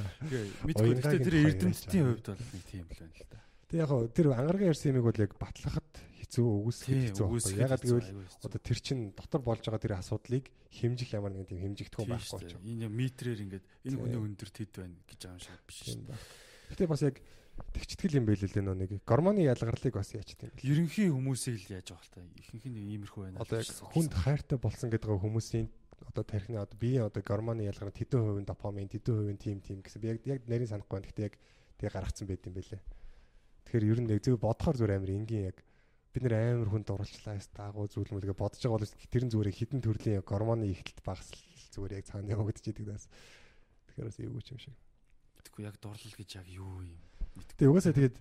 Уянгагийн Гэхдээ тэр эрдэмтдийн хувьд бол нэг тийм л байна л да. Тэг яг тэр ангаргийн ярьсан юмыг бол яг батлахад хэцүү үгүйсэх хэцүү. Ягаад гэвэл одоо тэр чин дотор болж байгаа тэр асуудлыг хэмжих ямар нэгэн тийм хэмжигдэхүүн Тийм байхгүй ч. дээ. Энэ метрээр ингээд энэ хүний өндөр тэд байна гэж юм шиг биш шүү ба. Гэтэ бас яг тэгчтгэл юм байл л нөө нэг гормоны ялгарлыг бас яачт юм. Ерөнхий хүмүүсийг л яаж байгаа л та. Ихэнх нь иймэрхүү байна. Одоо яг хүнд хайртай болсон гэдэг хүмүүсийн одоо тархины одоо биеийн одоо гормоны ялгарт хэдэн хувийн допамин, хэдэн хувийн тим тим гэсэн би яг яг нарийн санахгүй байна. Гэтэ яг тэгээ гаргацсан байт юм байлээ. Тэгэхээр ер нь яг зөв бодохоор зүгээр амар энгийн яг бид нэр амар хүн дурлчлаа яс дагуу зүйл мүлгээ бодож байгаа бол тэр нь зүгээр хідэн төрлийн гормоны ихтэлт багс зүгээр яг цаана явагдчихийдэг даас. Тэгэхээр бас эвгүй юм шиг. Тэгэхгүй яг дурлал гэж яг юу юм. Тэгээ угаасаа тэгээд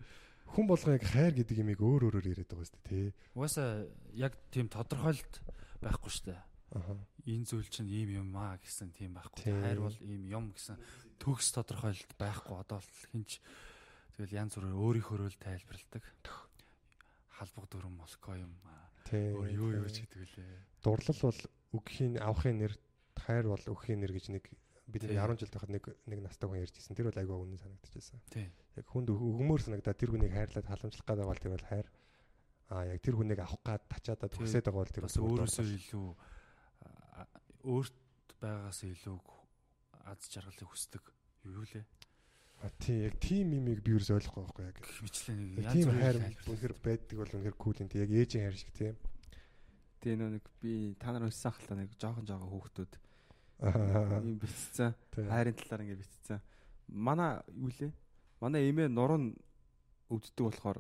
хүн болгоо яг хайр гэдэг имийг өөр өөрөөр яриад байгаа шүү дээ тий. Угаасаа яг тийм тодорхойлт байхгүй шүү дээ. Аха. Энэ зүйл чинь ийм юм аа гэсэн тийм байхгүй. Хайр бол ийм юм гэсэн төгс тодорхойлт байхгүй. Одоо л хинч тэгэл янз бүрээр өөрийнхөө л тайлбарладаг. Халбаг дүрм Москва юм аа. Өөр юу юу ч гэдэг лээ. дурлал бол өгхийн авахын нэр хайр бол өгхийн нэр гэж нэг бид Тий. 10 жил тахад нэг нэг настай хүн ярьж ирсэн. Тэр бол айгүй үнэн санагдчихсан. Тийм. Яг хүнд өг- өгмөр санагдаа тэр хүнийг хайрлаад халамжлах гэдэг бол тэр бол хайр. Аа яг тэр хүнийг авах гад тачаадаа төгсөөд байгаа бол тэр Бас өөрөөсөө илүү өөрт байгаагаас илүү аз жаргалыг хүсдэг юу юу лээ А тий яг тийм имийг би юус ойлгохгүй байхгүй яг. мэтлээ нэг янз Тийм бүрийн хайр үнэхэр байдаг бол үнэхэр кул. Тэг яг ээжийн хайр шиг тийм. Тэгээ нөө нэг би та нар өссөн хальтаа нэг жоохон жоохон хүүхдүүд. Юм битцсэн. Тий. Хайрын талаар ингэ битцсэн. Манай юу лээ? Манай эмээ нуруу өвддөг болохоор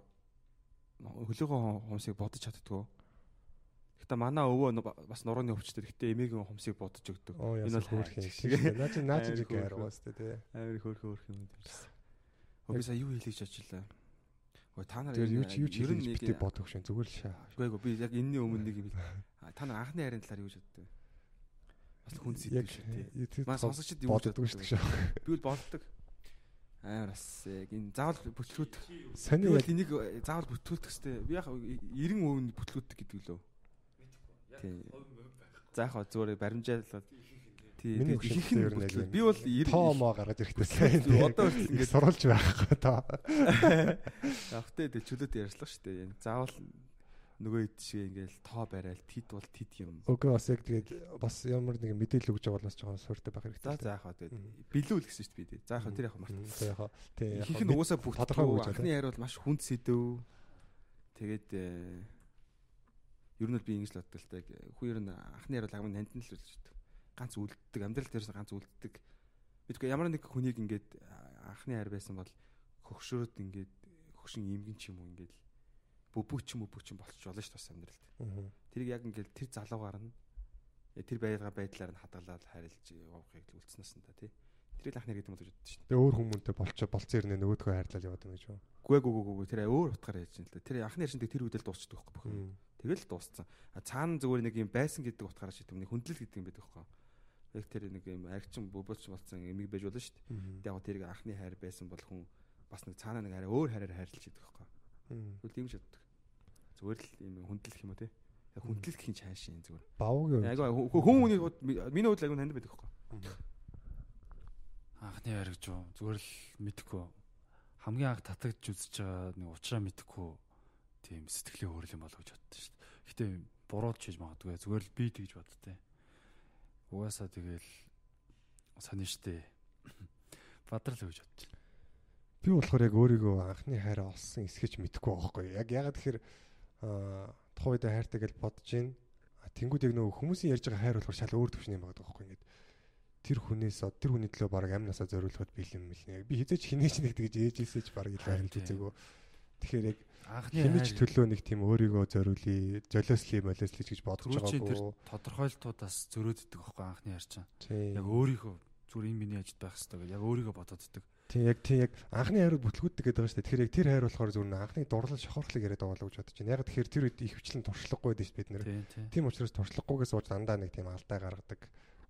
хөлөөгөө хумсыг бодож чаддгүй. Гэтэ манай өвөө бас нурууны өвчтөд гэтэ эмээгийн хумсыг бодож өгдөг. Энэ бол хөөрх юм. шиг. Наа чи наа чи Хайр жиг уустай тий. Амар хөөрхөн хөөрхөн юм дэмжсэн. Өө би сая юу хэлэж ажиллаа. Ой та нар юу юу нэг- битээ бодох шин зүгээр л шаа. Эгүй би яг энэний өмнө нэг юм та нар анхны хайрын талаар юу гэж боддог? Бас хүн Яг сэтгэв шүү дээ. Маа сонсогчд гэж боддог шүү дээ. Би бол боддог. Амар бас яг энэ заавал бүтлгүүд. Бол яг энийг заавал бүтлгүүлэх хэвээр. Би яг 90 өвн бүтлгүүлдэг гэдэг лөө. Тий. За яг зүгээр баримжаалал. Тий. Миний би хөшөлтөд ихэнх нь ер нь юм. Би бол 90 тоо моо гаргаж ирэхтэй одоо ингээд- сурулж байхгүй тоо. Явахтай дэ чөлөөтэй ярьслах шүү дээ. Заавал нөгөө ид шиг ингээл тоо барайл тид бол тид юм. Окей бас яг тэгээд бас ямар нэг мэдээлэл өгж байгаа бол бас жоохон сууртай байх За хэрэгтэй. за яхаа тэгээд билүүл гэсэн шүү дээ. За яхаа тэр яхаа март. Тэг яг тий яг Ихэнх нь угаасаа бүгд тодорхой үгж анхны хайр бол маш хүнд сэдв. Тэгээд э, ер нь бол би ингэж л боддог л та. Хүн ер нь анхны хайр бол агам нандин л байдаг. Ганц үлддэг, амьдрал дээрс ганц үлддэг. Бидгүй ямар нэг хүнийг ингээд а, анхны хайр байсан бол хөгшрөөд ингээд хөгшин имгэн ч юм уу ингээд бүбүүч юм бүбүүч юм болчих болно шүү дээ бас амьдралд. Тэрийг яг ингээд тэр залуугаар нь э, тэр байга байдлаар нь хадгалаад хайрлаж явахыг л үлдснээс нь та тий. Тэрийг л анхны гэдэг юм бол гэж боддог шүү дээ. Тэгээ өөр хүмүүнтэй болчоо болцсон юм нөгөөдгөө хайрлал яваад байна гэж юу. Гүй гүй гүй гүй тэр өөр утгаар ярьж байна л да. Тэр анхны ярьсан тэр үедэл дуусчихдаг байхгүй. Мм. Тэгэл дууссан. А цаана зүгээр нэг юм байсан гэдэг утгаараа шийдэв. Нэг хүндлэл гэдэг юм байдаг байхгүй. Яг тэр нэг юм аригчин бөбөч болсон эмиг байж болно шүү дээ. Мм. Тэгээд яг тэрийг анхны хайр байсан бол хүн бас нэг цаана нэг арай өөр хайраар хайрлаж идэг байхгүй. Мм. Тэгвэл тийм ч боддог. Зүгээр л юм хүндлэх юм уу те. Яг хүндлэх хин чааш юм зүгээр. Бавгийн Яг хүн хүний хувьд миний хувьд агуу танд байдаг байхгүй. анхны гэж юу зүгээр л мэдхгүй хамгийн анх татагдж үзэж байгаа нэг уучраа мэдхгүй тийм сэтгэлийн хөөрөл юм болов гэж боддоо шүү дээ. Гэтэ бурууд чийж магадгүй зүгээр л би тэгж боддтой. Угаасаа тэгэл сонин штэ. Бадрал гэж бодчих. Би болохоор яг өөрийгөө анхны хайраа олсон эсгэж мэдэхгүй байхгүй. Яг ягаад тэгэхээр аа тухайн үед хайртай гэж бодож гин. Тэнгүүд яг нөгөө хүмүүсийн ярьж байгаа хайр болохоор шал өөр төвшний юм байгаа байхгүй. Ингээд тэр хүнээс тэр хүний төлөө баг амнасаа зориулахад бэлэн мэлнэ. Би хизээч хинээч нэг тэгж ээжээсэж баг тийм. үзээгөө. Тэгэхээр яг Анхны хинээч хайр төлөө нэг тийм өөрийгөө зориулъя, золиослие, молиослие гэж бодож байгаагүй. тодорхойлтуудаас зөрөөддөг байхгүй анхны хайр чинь. Тийм. Яг өөрийнхөө зүгээр энэ миний ажид байх хэрэгтэй гэж яг өөрийгөө бододдаг. Тийм яг тийм яг анхны хайрууд бүтлгүүддэг гэдэг байгаа шүү дээ. Тэгэхээр яг тэр хайр болохоор зүгээр нэг анхны дурлал шохорлог яриад байгаа л гэж бодож байна. Яг тэгэхээр тэр үед их хвчлэн туршлагагүй шүү бид нэр. Тийм учраас туршлагагүйгээс ууж дандаа нэг тийм алдаа гаргадаг.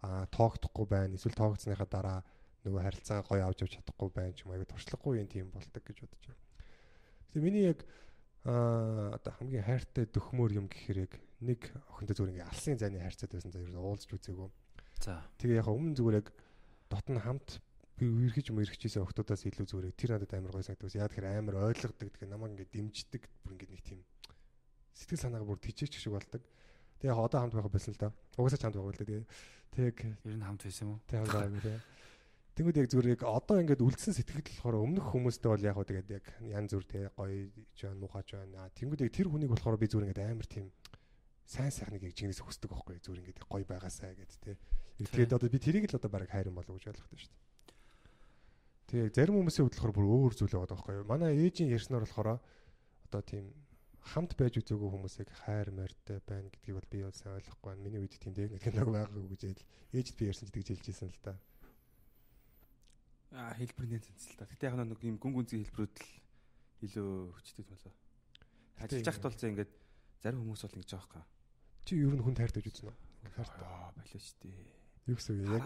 Аа тоогдохгүй байна. Эсвэл тоогдсныхаа дараа нөгөө харилцаа гоё авч явж чадахгүй байна ч юм аяга туршлагагүй юм тийм болдог гэж бодож байна. Тэгээ миний яг аа одоо хамгийн хайртай дөхмөр юм гэхээр яг нэг охинтой зүгээр ингээ алсын зайны хайрцаг байсан за ер нь уулзч үзээгүй. За. Тэгээ яг өмнө зүгээр яг дотн хамт би үерхэж мөрөгчээсээ охтуудаас илүү зүгээр тэр надад амар гой санагдав. Яг тэр амар ойлгодог тэгээ намайг ингээ дэмждэг бүр ингээ нэг тийм сэтгэл санаагаа бүр тижээч шиг болдог. Тэгээ яг одоо хамт байх байсан л да. Угаасаа ч хамт байгаа л да. Тэгээ тэг Ер нь хамт байсан юм уу? тэг хамт байгаа тэгээ. Тэнгүүд яг зүгээр яг одоо ингээд үлдсэн сэтгэл болохоор өмнөх хүмүүстэй бол яг хөө тэгээд яг янз бүр тэгээ гоё ч байна муухайч байна. Тэнгүүд яг тэр хүнийг болохоор би зүгээр ингээд амар тийм сайн сайхныг яг жигнэс хүсдэг байхгүй зүгээр ингээд гоё байгаасаа гэд тэ. Тэгээд одоо би тэрийг л одоо баг хайрын болов гэж ойлгохтой шүү дээ. Тэгээ зарим хүмүүсийн хувьд болохоор бүр өөр зүйл байгаа байхгүй юу. Манай ээжийн ярьснаар болохоор одоо тийм хамт байж үзээгүй хүмүүсийг хайр марьтай байна гэдгийг бол би бол сайн ойлгохгүй байна. Миний үед тийм дээ гэдэг нэг байгаагүй гэж ял ээжд би ярьсан ч тэгж хэлжсэн л да. Аа хэлбэрний зэнцэл та. Гэтэ яг нэг юм гүн гүнзгий хэлбэрүүд л илүү хүчтэй юм болоо. Ажиллаж хахт бол зэ ингээд зарим хүмүүс бол ингэж байгаа юм. Чи ер нь хүн хайртай гэж үзнэ үү? Хайртай. Аа болоо шүү дээ. Юу гэсэн үг яг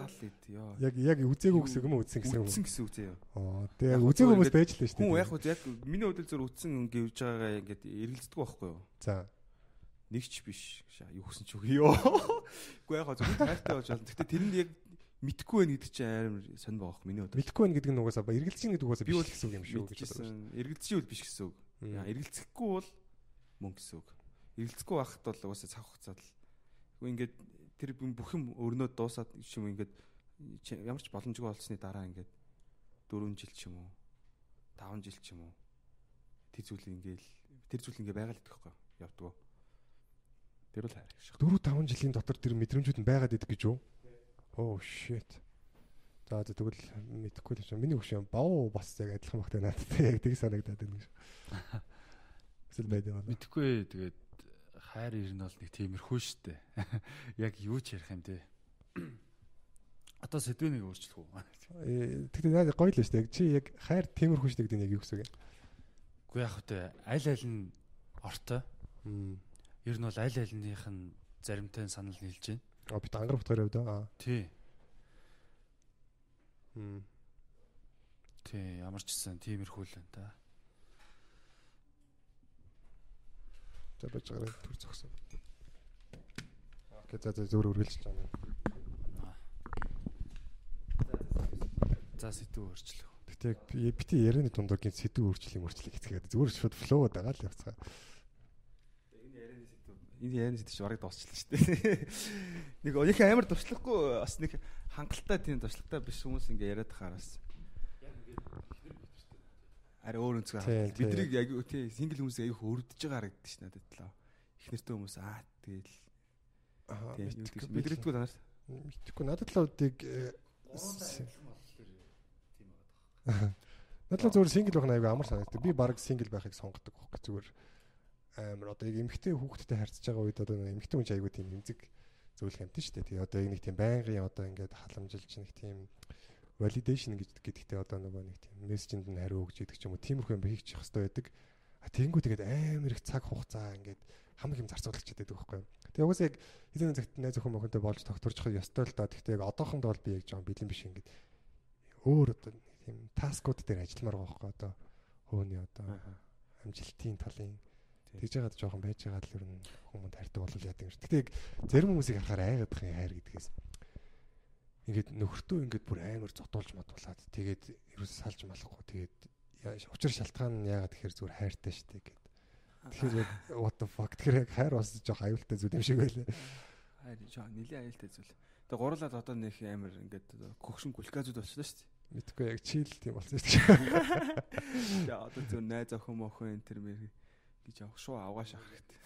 яг яг үзээгүй гэсэн юм уу үзсэн гэсэн юм. Үтсэн гэсэн үг зөө. Аа тэгээ яг үзээгүй хүмүүс байж л шүү дээ. Хүн яг хөө яг миний хувьд зөв үтсэн гэвж байгаагаа ингээд эргэлздэг байхгүй юу? За. Нэг ч биш. Юу гэсэн ч үг ёо. Үгүй яг зөв хайртай болж байна. Гэтэ тэрэнд яг мэдхгүй байх гэдэг чинь амар сонь байгаа байхгүй миний хувьд. Мэдхгүй байна гэдэг нь угаасаа ба эргэлзэж гэдэг угаасаа Би биш гэсэн үг юм шүү гэж байна. Мэдчихсэн. Эргэлзэж үл биш гэсэн үг. Яа, эргэлзэхгүй бол мөн гэсэн үг. Эргэлзэхгүй байхад бол угаасаа цав хугацаад л. Үгүй ингээд тэр бүх юм өрнөө дуусаад ч юм ингээд ямар ч боломжгүй болсны дараа ингээд 4 жил ч юм уу 5 жил ч юм уу тэр зүйл ингээл тэр зүйл ингээ байгаад идэх байхгүй явдгоо. Тэр бол хайр шиг. 4 5 жилийн дотор тэр мэдрэмжүүд нь байгаад идэг гэж юу? Oh shit. За тэгвэл мэдэхгүй л чинь миний хөшөө бав бас яг адилхан багтай надад яг тийг санагдаад байна гэж. Эсвэл байд юм аа. Мэдхгүй тэгээд хайр ер нь бол нэг тиймэрхүү штэ. Яг юу ч ярих юм те. Одоо сэдвэнийг өөрчлөх үү? Э, наад гоё л дээ. Чи яг хайр тиймэрхүү шүү гэдэг нь яг юу гэсэн үг юм? Үгүй яг хөтэ аль аль нь ортой. Ер нь бол аль альнийх нь заримтай санал нийлж байна. А бид ангар утгаар явдаа. Аа. Тий. Мм. Тий, ямар ч гэсэн тиймэрхүү л байна та. За байж гараа төр зогсон. Окей за за зөвөр үргэлж чана. За сэдв өөрчлөх. Гэтэ яг би- бити ярианы дундуугийн сэдв өөрчлөлийн өөрчлөлийг хэцгээд зүгээр шууд флоуд байгаа л явцгаа. Энэ ярианы сэдв энэ ярианы сэдв чи барыг дуусчлаа шүү дээ. Нэг их амар туршлахгүй бас нэг хангалттай тийм туршлагатай биш хүмүүс ингээ яриад тахаараас. Ари өөр өнцгөө тийм. Бидрийг аягүй тий сингл хүмүүс аягүй өрдөж байгаа харагдаж ш надад талаа. Их нэртэй хүмүүс аа тэгэл Аа мэдрэгдгүй танаар. Мэдхгүй надад л үдийг Надад л зүгээр сингл байх нь аягүй амар санагдав. Би баг сингл байхыг сонгодог байхгүй зүгээр амар одоо яг эмгтэй хүүхэдтэй харьцаж байгаа үед одоо эмгтэй хүн аягүй тийм эмзэг зөвлөх юмтай шүү дээ. Тэгээ одоо яг нэг тийм байнгын одоо ингээд халамжилж нэг тийм validation гэж гэдэгтээ одоо нөгөө нэг тийм мессежинд нь хариу өгч идэг ч юм уу тиймэрхүү юм хийх чих хэвээр байдаг. А тэгэнгүү тэгээд амар их цаг хугацаа ингээд хамаг юм зарцуулж чаддаг байхгүй юу. Тэгээ угсаа яг эзэн цагт найз өхөн мөхөнтэй болж тогтворч хад ёстой л да. Гэхдээ яг одоохондоо бол би яг жоон бэлэн биш ингээд өөр одоо нэг тийм таскууд дээр ажилламаар байгаа байхгүй одоо хөөний одоо амжилтын талын тэгж яагаад жоохон байж байгаа л ер нь хүмүүнд хайртай болов яадаг юм шиг. Гэтэ яг зарим хүмүүсийг харахаар айгаадах юм хайр гэдгээс ингээд нөхөртөө ингээд бүр амар зодуулж модуулаад тэгээд ерөөсөө салж малахгүй тэгээд учир шалтгаан нь яагаад тэгэхээр зүгээр хайртай штэ гэд. Тэгэхээр яг what the fuck тэгэхээр яг хайр бас жоох аюултай зүйл юм шиг байлаа. Хайр жоо нилийн аюултай зүйл. Тэгээ гурлаад одоо нэг амар ингээд хөгшин гулказууд болчихлоо шүү дээ. Мэдгүй яг чийл тийм болсон дээ. Тэгээ одоо зөв найз охин мохин энэ төр мэр гэж явах шүү авгаа шах хэрэгтэй.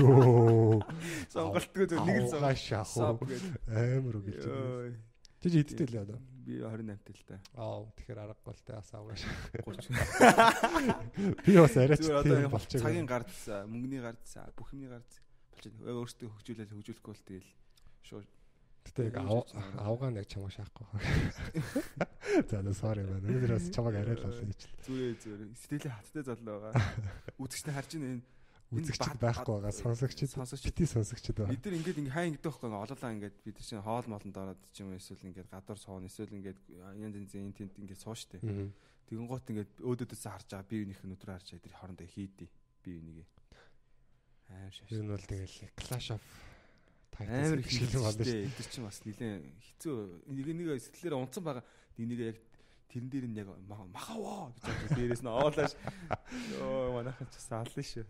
Йоо. Сонголтгүй зөв нэг л Авгаа шах уу. Соб гэдэг. Амар үг гэж. Йой. Чи чи идтэй л одоо. Би 28 тэл та. Аа тэгэхээр аргагүй л та бас авгаа шах. 30. Би бас арайч тийм одоо болчихоо. цагийн гарц, мөнгөний гарц, бүх юмний гарц болчихно. Яг өөртөө хөгжүүлээд хөгжүүлэхгүй бол тэгэл шууд Гэтэ яг ав- авгаа нэг чамаа шахахгүй. За нэ sorry man. Өнөөдөр бас чамаг арай л олон гэж. зүрээ зүрээ сэтгэлийн хаттай зол байгаа. Үзэгчтэй харж байна энэ Үзэгчд байхгүй байгаа сонсогчд Сонсогчид. бити сонсогчд байгаа. бид нар ингээд ингээ хай ингэдэг байхгүй олоолаа ингээд бид чинь хоол моолонд ороод ч юм эсвэл ингээд гадуур суун эсвэл ингээд янз янзын энэ тэнд ингээд суу штэ. Мгм. Тэгэн гот ингээд өөдөөдөөс харж байгаа бие биенийх нь өдрөө харж байгаа тэр хоорондоо хийдий бие биенийг. Аим шаш. Нь бол тэгэл Clash of Амар их юм байна шүү. хэлтэй. Тэр чинь бас нилээн хэцүү. Нэг нэг сэтгэлээр унтсан байгаа. Нэг яг тэрэн дээр нь яг ма- махаваа гэж бодож дээрээс нь оолааш. Йоо манайхан ч бас аллаа шүү.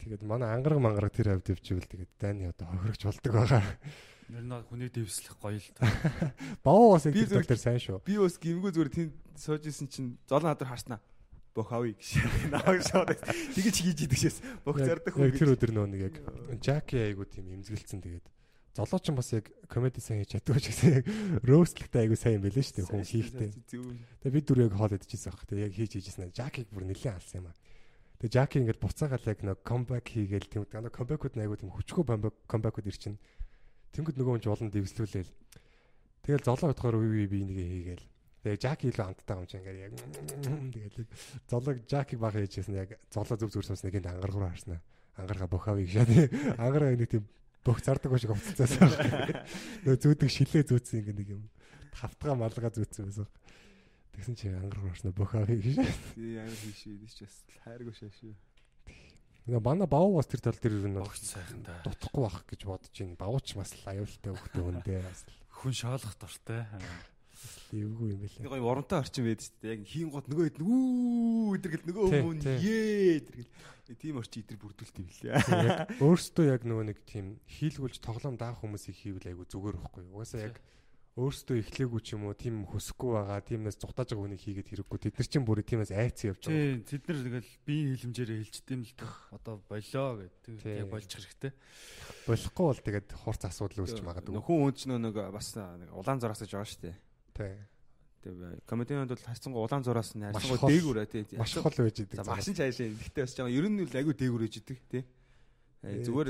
Тэгээд манай ангараг мангараг тэр хавьд өвчвөл тэгээд дайны одоо хохирогч болдог байгаа. Ер нь бол хүний дэвслэх гоё л та. Боо бас яг Би тэр зөв- тал дээр сайн шүү. Би бас гимгүү зүгээр тэнд сууж исэн чинь золон хадар харснаа. Бохави гэж. Нааг шууд тэгэж хийж идэг шээс. Бох зардаг хүн. тэр өдөр нөө нэг яг Жаки айгу тийм имзгэлцэн тэгээд золооч нь бас яг комеди сайн хийж чаддаг ч гэсэн яг роустлэгтэй айгу сайн юм байлээ шүү дээ хүн хийхтэй. Тэгээ бид дүр яг хоол идчихсэн баг. Тэгээ яг хийж хийжсэн. Жакиг бүр нэлээд алсан юм аа. Тэгээ Жаки ингээд буцаагаад яг нэг камбэк хийгээл тийм дандаа камбэкуд нь айгу тийм хүчгүй камбэкуд ирчин. Тэнгүүд нөгөө хүн ч олон дэвслүүлээл. Тэгэл золоо бодохоор үе үе би нэг хийгээл. Тэгээ Жаки илүү амттай юм чи ингээд яг тэгэл золог Жакиг баг хийжсэн яг золоо зөв зүр сонсныг энд ангаргуур харснаа. Ангарга бохавыг шаад ангарга нэг тийм бөх зардаг шиг овцолцоос. Нөгөө зүүдэг шилээ зүүцсэн ингээд нэг юм. Хавтгаа малгаа зүүцсэн байсан. Тэгсэн чи ангаргуур харснаа бохавыг шаад. Тий амар хийш идэж бас хайргүй шаашгүй. Нөгөө манай бав бас тэр тал дээр ер нь Огт сайхан та. дутхгүй байх гэж бодож байна. Бавууч бас аюултай хөхтэй өндөө бас Хүн шоолох дуртай. Эвгүй юм Нэг байлаа. гоё урамтай орчин байдаг шүү дээ. Яг хийн гот нөгөө хэд нүү юу өдр гэл нөгөө хүн тий. ээ өдр гэл. Тийм орчин идэр бүрдүүлт юм лээ. яг өөртөө яг нөгөө нэг тийм хийлгүүлж тоглоом даах хүмүүсийг хийвэл айгу зүгээр байхгүй юу. Угаасаа яг өөртөө эхлээгүй ч юм уу тийм хөсөхгүй байгаа, тиймээс зүхтааж байгаа хүнийг хийгээд хэрэггүй. Тэд нар чинь бүр тиймээс айц явж байгаа. Тийм тэд нар тэгэл биеийн хилэмжээрээ хэлчихдээ юм л. Одоо болоо гэдэг яг болж хэрэгтэй. Болохгүй бол тэгээд хурц асуудал үүсч магадгүй. Нөхөн үн ч нэг бас улаан зураас гэж байгаа шүү дээ. Тий. Тэгээ комедианууд бол харьцангуй улаан зураас нь Маш харьцангуй хол. дээгүүр тий. Маш хол байж идэг. За машин цаашаа ихтэй бас жаа ер нь л айгүй дээгүүр ээж идэг тий. Ээ, Зүгээр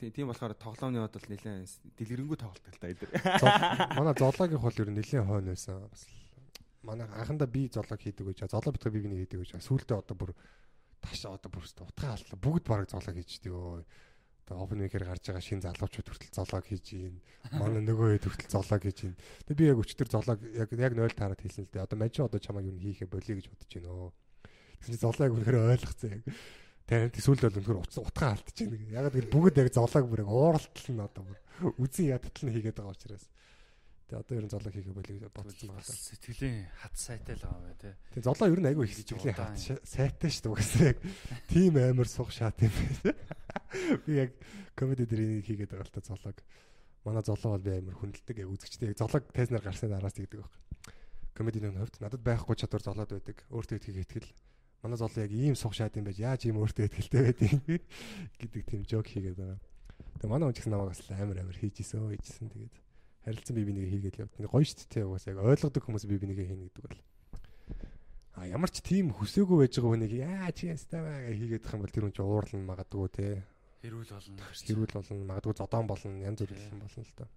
тий- тийм болохоор тоглоомны бод бол нэлээд дэлгэрэнгүй тоглолт л та эдэр. Манай зоологийн хол ер нь нэлийн хойно байсан. Бас манай анхандаа би зоолог хийдэг гэж. Зоолог битгий би биний хийдэг гэж. Сүүлдээ одоо бүр таш одоо бүр утгаа алтлаа. Бүгд бараг зоолог хийждэг өө. Одоо open mic-ээр гарч байгаа шинэ залуучууд хүртэл зоолог хийж гин. Манай нөгөө хэд хүртэл зоолог хийж гин. Тэгээ би яг өчтөр зоолог яг яг 0 таараад хэлсэн л дээ. Одоо мань чи одоо чамайг юу хийхэ болиё гэж бодож байна өө. Тэгсэн чи зоолог үнэхээр ойлгоцсон яг. Тэгээд сүүлд бол үнэхээр утгаа алдчихээн. Яг тэр бүгд яг зоолог бүр яг ууралтал нь одоо бүр үзэн ядтал нь хийгээд байгаа учраас. Тэгээ одоо ер нь зоолог хийхэ болиё гэж бодсон байгаа. Сэтгэлийн хат сайтай л байгаа бай тээ. Тэгээ золоо ер нь айгүй их Хийж сэтгэлийн хат сайтай шүү дээ. Угаасаа яг тим амар сух шат юм байна. Би яг комеди дээр энийг хийгээд байгаа л та золог. Манай золоо бол би амар хүндэлдэг яг үзэгчтэй яг золог тайзнаар гарсны араас тэгдэг баг. Комедийн хувьд надад байхгүй чадвар золоод байдаг. Өөртөө итгэх итгэл. Манай золоо яг ийм сух шат юм байж яаж ийм өөртөө итгэлтэй байдаг гэдэг тийм жок хийгээд байгаа. Тэгээ манай хүн ч гэсэн намайг бас амар амар хийжсэн өө хийжсэн тэгээд харилцан би бинийг хийгээд явд. Гоё шүү дээ угаасаа яг ойлгодог хүмүүс би бинийг хийнэ гэдэг бол. А ямар ч тийм хүсээгүй байж байгаа хүнийг яа чи ястаа гэж хийгээд их юм бол тэр хүн чи уурлан магадгүй те. Хэрүүл болно. Хэрүүл болно, магадгүй зодоон болно, янз бүр юм болно л доо.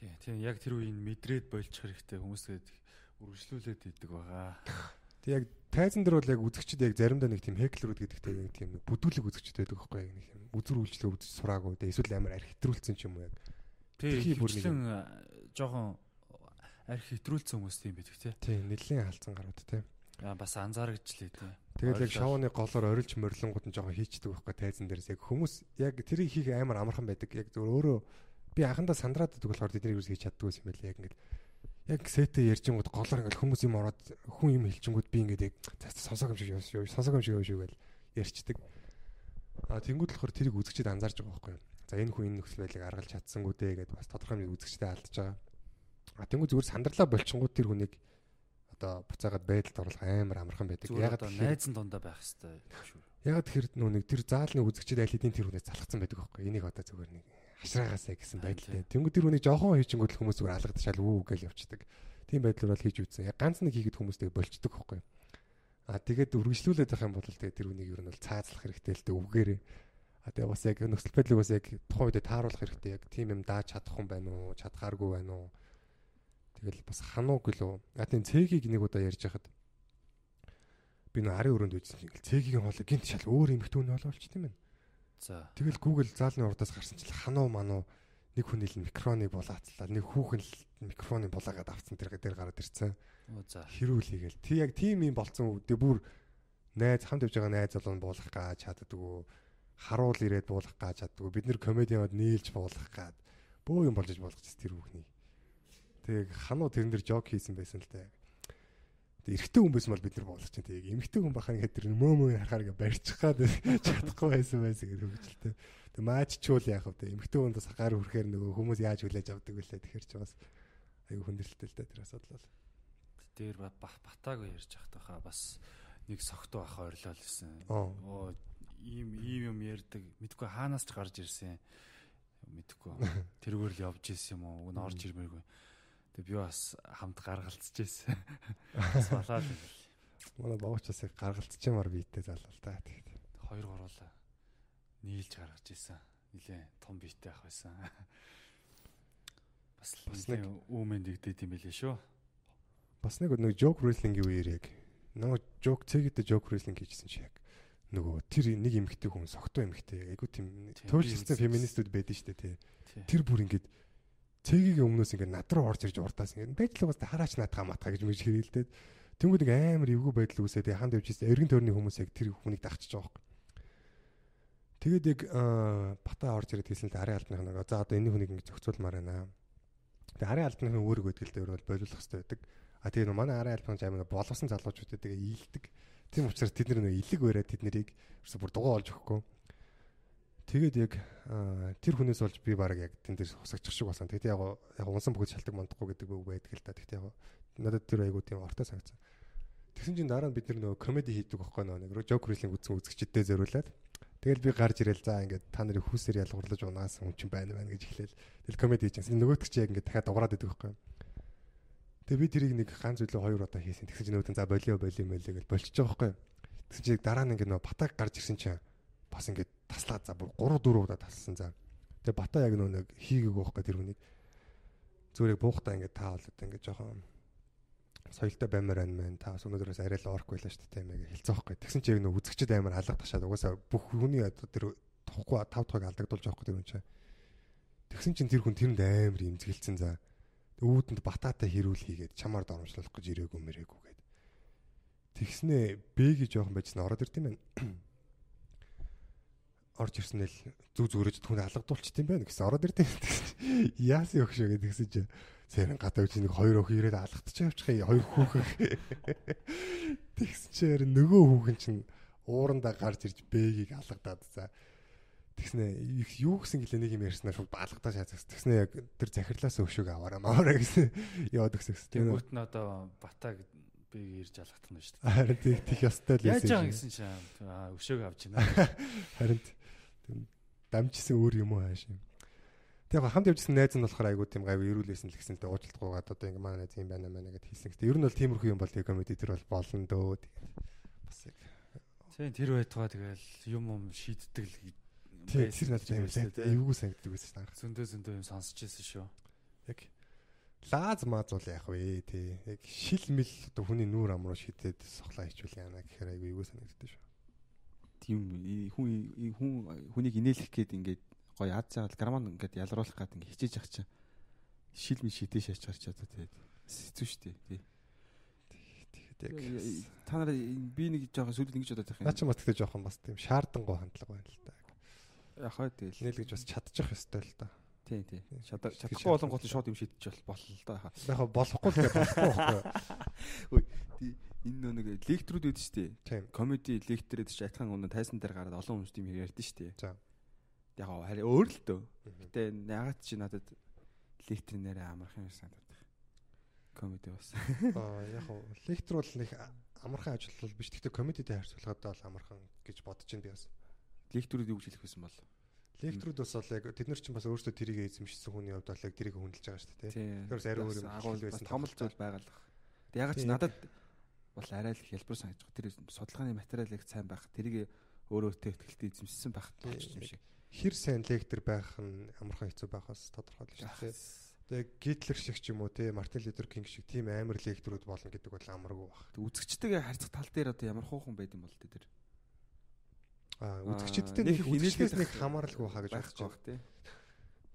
Тийм тийм яг тэр үеийн мэдрээд болчих хэрэгтэй хүмүүс тэгээд үргэлжлүүлээд идэг байгаа. Тэг яг тайзан дээр бол яг үзэгчд яг заримдаа нэг тийм хеклерүүд гэдэгтэй нэг тийм бүдүүлэг үзэгчд байдаг байхгүй яг нэг юм үзүр үйлчлэг үзэж сураагүй эсвэл амар архитрүүлсэн ч юм уу яг. Тэрхий Тийм бүр нэг бүрэн жоохон арх хэтрүүлсэн хүмүүс тийм байдаг тий. Тийм нэлийн халдсан гарууд те. Аа бас анзаарэгчлээ тий. Тэгэл яг шоуны голоор орилж морилонгууд нь жоохон хийчдэг байхгүй тайзан дээрээс яг хүмүүс яг тэрийг хийх амар амархан байдаг. Яг зөв өөрөө би анхандаа сандраад байдаг болохоор тэднийг юус хийж чаддгүй юм байл яг ингээд яг сэтэ ярьжингууд голоор ингээд хүмүүс юм ороод хүн юм хэлжингууд би ингээд яг сонсог юм шиг юу сонсог юм шиг юу шиг байл ярьчдаг. А тэнгууд болохоор тэрийг үзэгчд анзаарж байгаа байхгүй. За энэ хүн энэ нөхцөл байдлыг аргалж чадсангүй дээ гэдээ бас тодорхой хэмжээнд үзэгчтэй алдаж байгаа. А тэнгууд зүгээр сандарлаа болчихгууд тэр хүнийг одоо буцаагаад байдалд оруулах амар амархан байдаг. Ягаад гэхээр- найзан дундаа байх хэрэгтэй шүү. Яг тэр нэг тэр заалны үзэгчд аль хэдийн тэр хүнээс залхацсан байдаг байхгүй. Энийг одоо зүгээр нэг хашраагаасаа гэсэн байдалтай. Тэнгүү тэр хүнийг жоохон хийчихэнгүүт л хүмүүс зүгээр алгадчихал үү гэж явцдаг. Тийм байдлаар бол хийж үзсэн. Яг ганц нэг хийгээд хүмүүстэй болчдөг байхгүй. А тэгээд үргэлжлүүлээд байх юм бол тэгээд тэр хүнийг ер нь бол цаазлах хэрэгтэй л дээ үгээрээ. А тэгээд бас яг нөхцөл байдлыг бас яг тухайн үедээ тааруулах хэрэгтэй. Яг тийм юм дааж чадах хүн байна уу, чадхааргүй байна уу? Тэгэл бас ханууг гэлөө. А тийм цэгийг нэг удаа ярьж хахад би нөө арын өрөөнд үйдсэн чинь цэгийн хоолой гинт шал өөр эмхтэн хүн боловч тийм ээ. За. Тэгэл Google заалны урдаас гарсан чил хануу мануу нэг хүн ил микрофоныг булаацлаа. Нэг хүүхэн л микрофоныг булаагаад авцсан тэр дээр гараад ирсэн. Оо за. Хэрүүл хийгээл. Тий яг тийм юм болцсон үедээ бүр найз хамт явж байгаа найз болон буулгах гэж чаддгүй. Харуул ирээд буулгах гэж чаддгүй. Бид нэр комедианууд нийлж буулгах гад бөө юм болж болгочихсон тэр хүүхний. Тэг хануу тэрэн дээр жок хийсэн байсан л дээ. Тэг эрэгтэй хүн байсан бол бид нар буулгах чинь тэг эмэгтэй хүн бахаа ингээд тэр мөө мөө харахаар ингээд барьчих гад чадахгүй байсан байсан гэдэг хөвгөлтэй. Тэг мааччуул яах вэ? Эмэгтэй хүнд бас гар хүрхээр нөгөө хүмүүс яаж хүлээж авдаг вүлээ тэгэхэр ч бас аюу хүндрэлтэй л дээ тэр асуудал бол. Дээр ба- ба- батаагүй ярьж явах тахаа бас нэг согтуу ах ойрлол гэсэн. Оо ийм ийм юм ярьдаг. Мэдгүй хаанаас ч гарч ирсэн. Мэдгүй. Тэргээр л явж исэн юм уу? Уг нь орж ирмээргүй. Тэг би бас хамт гаргалцж исэн. Бас болоод Манай богоч бас яг гаргалцчмаар биеттэй залуу л та. тэгээд. хоёр гуруулаа нийлж гаргаж исэн. Нилээ том биетэй ах байсан. Бас Бас нэг үүмэн дэгдээд юм билээ шүү. Бас нэг нэг joke wrestling-ийн үеэр яг нөгөө joke цэгэдэ joke wrestling хийжсэн чи яг нөгөө тэр нэг эмэгтэй хүн согтуу эмэгтэй айгу тийм туйлшилсан феминистүүд байдаг шүү дээ тий. Тий. Тэр бүр ингээд цэгийн өмнөөс ингээд над руу орж ирж урдаас ингээд байдлаа бас хараач наатаа матгаа гэж мэж хэрэлдээд тэнгууд нэг амар эвгүй байдал үүсээд ханд явж ирсэн эргэн тойрны хүмүүс яг тэр хүнийг байгаа юм. Тэгээд яг бата орж ирээд хэлсэн л арын алдных нэг за одоо энэ хүнийг ингээд зохицуулмаар байна. Тэгээд арын алдных нь өөрөг өгдөл дээр бол болиулах хэрэгтэй байдаг. А тэгээ нөө манай арын альбом жамаа боловсон залуучуудад тэгээ ийдэг. Тийм учраас тэд нар нөө илэг бариад тэд нарыг ерөөсө бүр дугуй олж өгөхгүй. Тэгээд яг тэр хүнээс болж би баг яг тэн дээр хусагчих шиг болсон. Тэгээд яг яг унсан бүгд шалтгаан мандахгүй гэдэг үг байдаг л да. Тэгтээ яг надад тэр айгуу тийм ортой санагдсан. Тэгсэн чинь дараа нь бид нөгөө комеди хийдэг байхгүй нөгөө нэг жок рестлинг үзсэн үзэгчдэд зориулаад Тэгэл би гарч ирэл за ингээд та нарын хүүсээр ялгуурлаж унаасан хүн чинь байна байна гэж эхлээл. Тэгэл комеди байгаа. Нөгөөт чи яг ингээд дахиад дуурайд идэг байхгүй. Тэгээ би тэрийг нэг ганц үлээ хоёр удаа хийсэн. Тэгсэн чинь нөгөөдөн за болио болио мөлий гэж болчихж байгаа байхгүй. Тэгсэн чинь дараа нь ингээд нөгөө батаг гарч ирсэн чинь бас ингээд таслаад за бүр 3 4 удаа тассан за. Тэгээ бата яг нөгөө нэг хийгээг байхгүй тэр хүнийг. Зүрийг буухтаа ингээд та болоод ингээд жоохон соёлтой баймаар байна мэн та бас өнөөдрөөс арай л орк байлаа шүү дээ мэг хэлцээ байхгүй. Тэгсэн чинь яг нөө үзэгчд алга ташаад угаасаа бүх хүний одоо тэр тухгүй тав дахыг алдагдуулж байгаа байхгүй тэр хүн чинь. Тэгсэн чинь тэр хүн тэрэнд амар имзгэлцэн за үүдэнд батаатай хэрүүл хийгээд чамаар доромжлуулах гэж ирээгүй мэрээгүй гээд. Тэгснээ бэги жоохон байжсан ороод ирд юм байна. Орж ирсэн л зүг зүгрэж түнд алгадуулчих юм байна гэсэн ороод ирд юм. Яасан өгшөө гэдэг тэгсэн чинь Сэрэн гадаа үгүй нэг хоёр өхөө ирээд алгатчих явчих хоёр хүүхэн. Тэгсэн чинь нөгөө хүүхэн чинь уурандаа гарч ирж бэгийг алгадаад за Тэгснэ юу гэсэн гэлээ нэг юм ярьснаа шууд баалгатаа шаацсан. Тэгснэ яг тэр захирлаас өшөөг аваараа маараа гэсэн яваад өгсөн. Тэнгүүт нь одоо батаг би ирж алгатах нь шүү дээ. Харин тийм тийх ёстой л Яаж байгаа гэсэн чинь аа өшөөг авч байна. Харин дамжсан өөр юм уу хааш юм. Тэгээ хамт явжсэн найз нь болохоор айгуу тийм гайгүй ирүүлсэн л гэсэн л уучлалтгүйгээд одоо ингэ манай найз юм байна маа гэд хэлсэн. Гэтэ ер нь бол тиймэрхүү юм бол тэгээ комеди тэр бол болно дөө. Тэгээд бас яг Тийм тэр байтугай тэгэл юм юм шийддэг л тийм тэр надад амар сайн эвгүй санагддаг байсан шүү дээ. Зөндөө зөндөө юм сонсч ирсэн шүү. Яг лааз мааз бол яг вэ тий. Яг шил мэл одоо хүний нүүр ам руу шидэд сохлаа хичүүл яана гэхээр айгүй эвгүй санагддаг шүү. Тийм хүн хүн хүнийг инээлэх гээд ингээд гоё ад цаал граман ингээд ялруулах гад ингээд хичээж ах чинь шил ми шидэж шаач гарч одоо тэгээд хэцүү шттэ тий. Тэгээд яг та нараа би нэг жоохон сүлд ингэж бодоод байх юм. наа чи бас тэгтээ жоохон бас тийм шаардангуй хандлага байна л да. Яг хаа тэгэл. Нээлгэж бас чадчих ёстой л да. Тий, тий. Чадахгүй болонгот шууд юм шидэж бол боллоо да. Яг болохгүй л болохгүй байхгүй. Тий. Энэ нэг лектрүүд үүд штэ. Комеди лектрээд чи айтхан өнө тайсан дээр гараад олон хүмүүс тийм ярьдэн штэ. За. Яг харин өөр л дөө. Гэтэ ягаад чи надад лектрийн нэрээ амархан юм санагдав. Комеди бас. Аа яг хоо лектор бол нэг амархан ажил бол биш. Гэхдээ комедитэй харьцуулахад бол амархан гэж бодож байна би бас. Лектрүүд юу гэж хэлэх байсан бол. Лекторуд бас бол яг тэд нар чинь бас өөрсдөө тэрийг эзэмшсэн хүний хувьд бол яг тэрийг хүндэлж байгаа шүү дээ. Тий. Тэрс ари өөр юм агуул байсан. том л зүйл. Тэг ягаад ч надад бол арай л хэлбэр санаж байгаа. Тэр судалгааны материал их сайн байх. Тэрийг өөрөөтэй ихтгэлтэй эзэмшсэн байх юм шиг. Хэр сайн лектор байх нь амархан хэцүү байх бас тодорхой л шүү дээ. Тэгээ Гитлер шиг ч юм уу те Мартин Лютер Кинг шиг тийм амар лекторуд болно гэдэг бол амаргүй баг. Үзэгчтэйгээ харьцах тал дээр одоо ямар хуухан байд юм бол тэр. Аа үзэгчдтэй нэг инээлгээс нэг хамааралгүй хаа гэж бодож байх тий.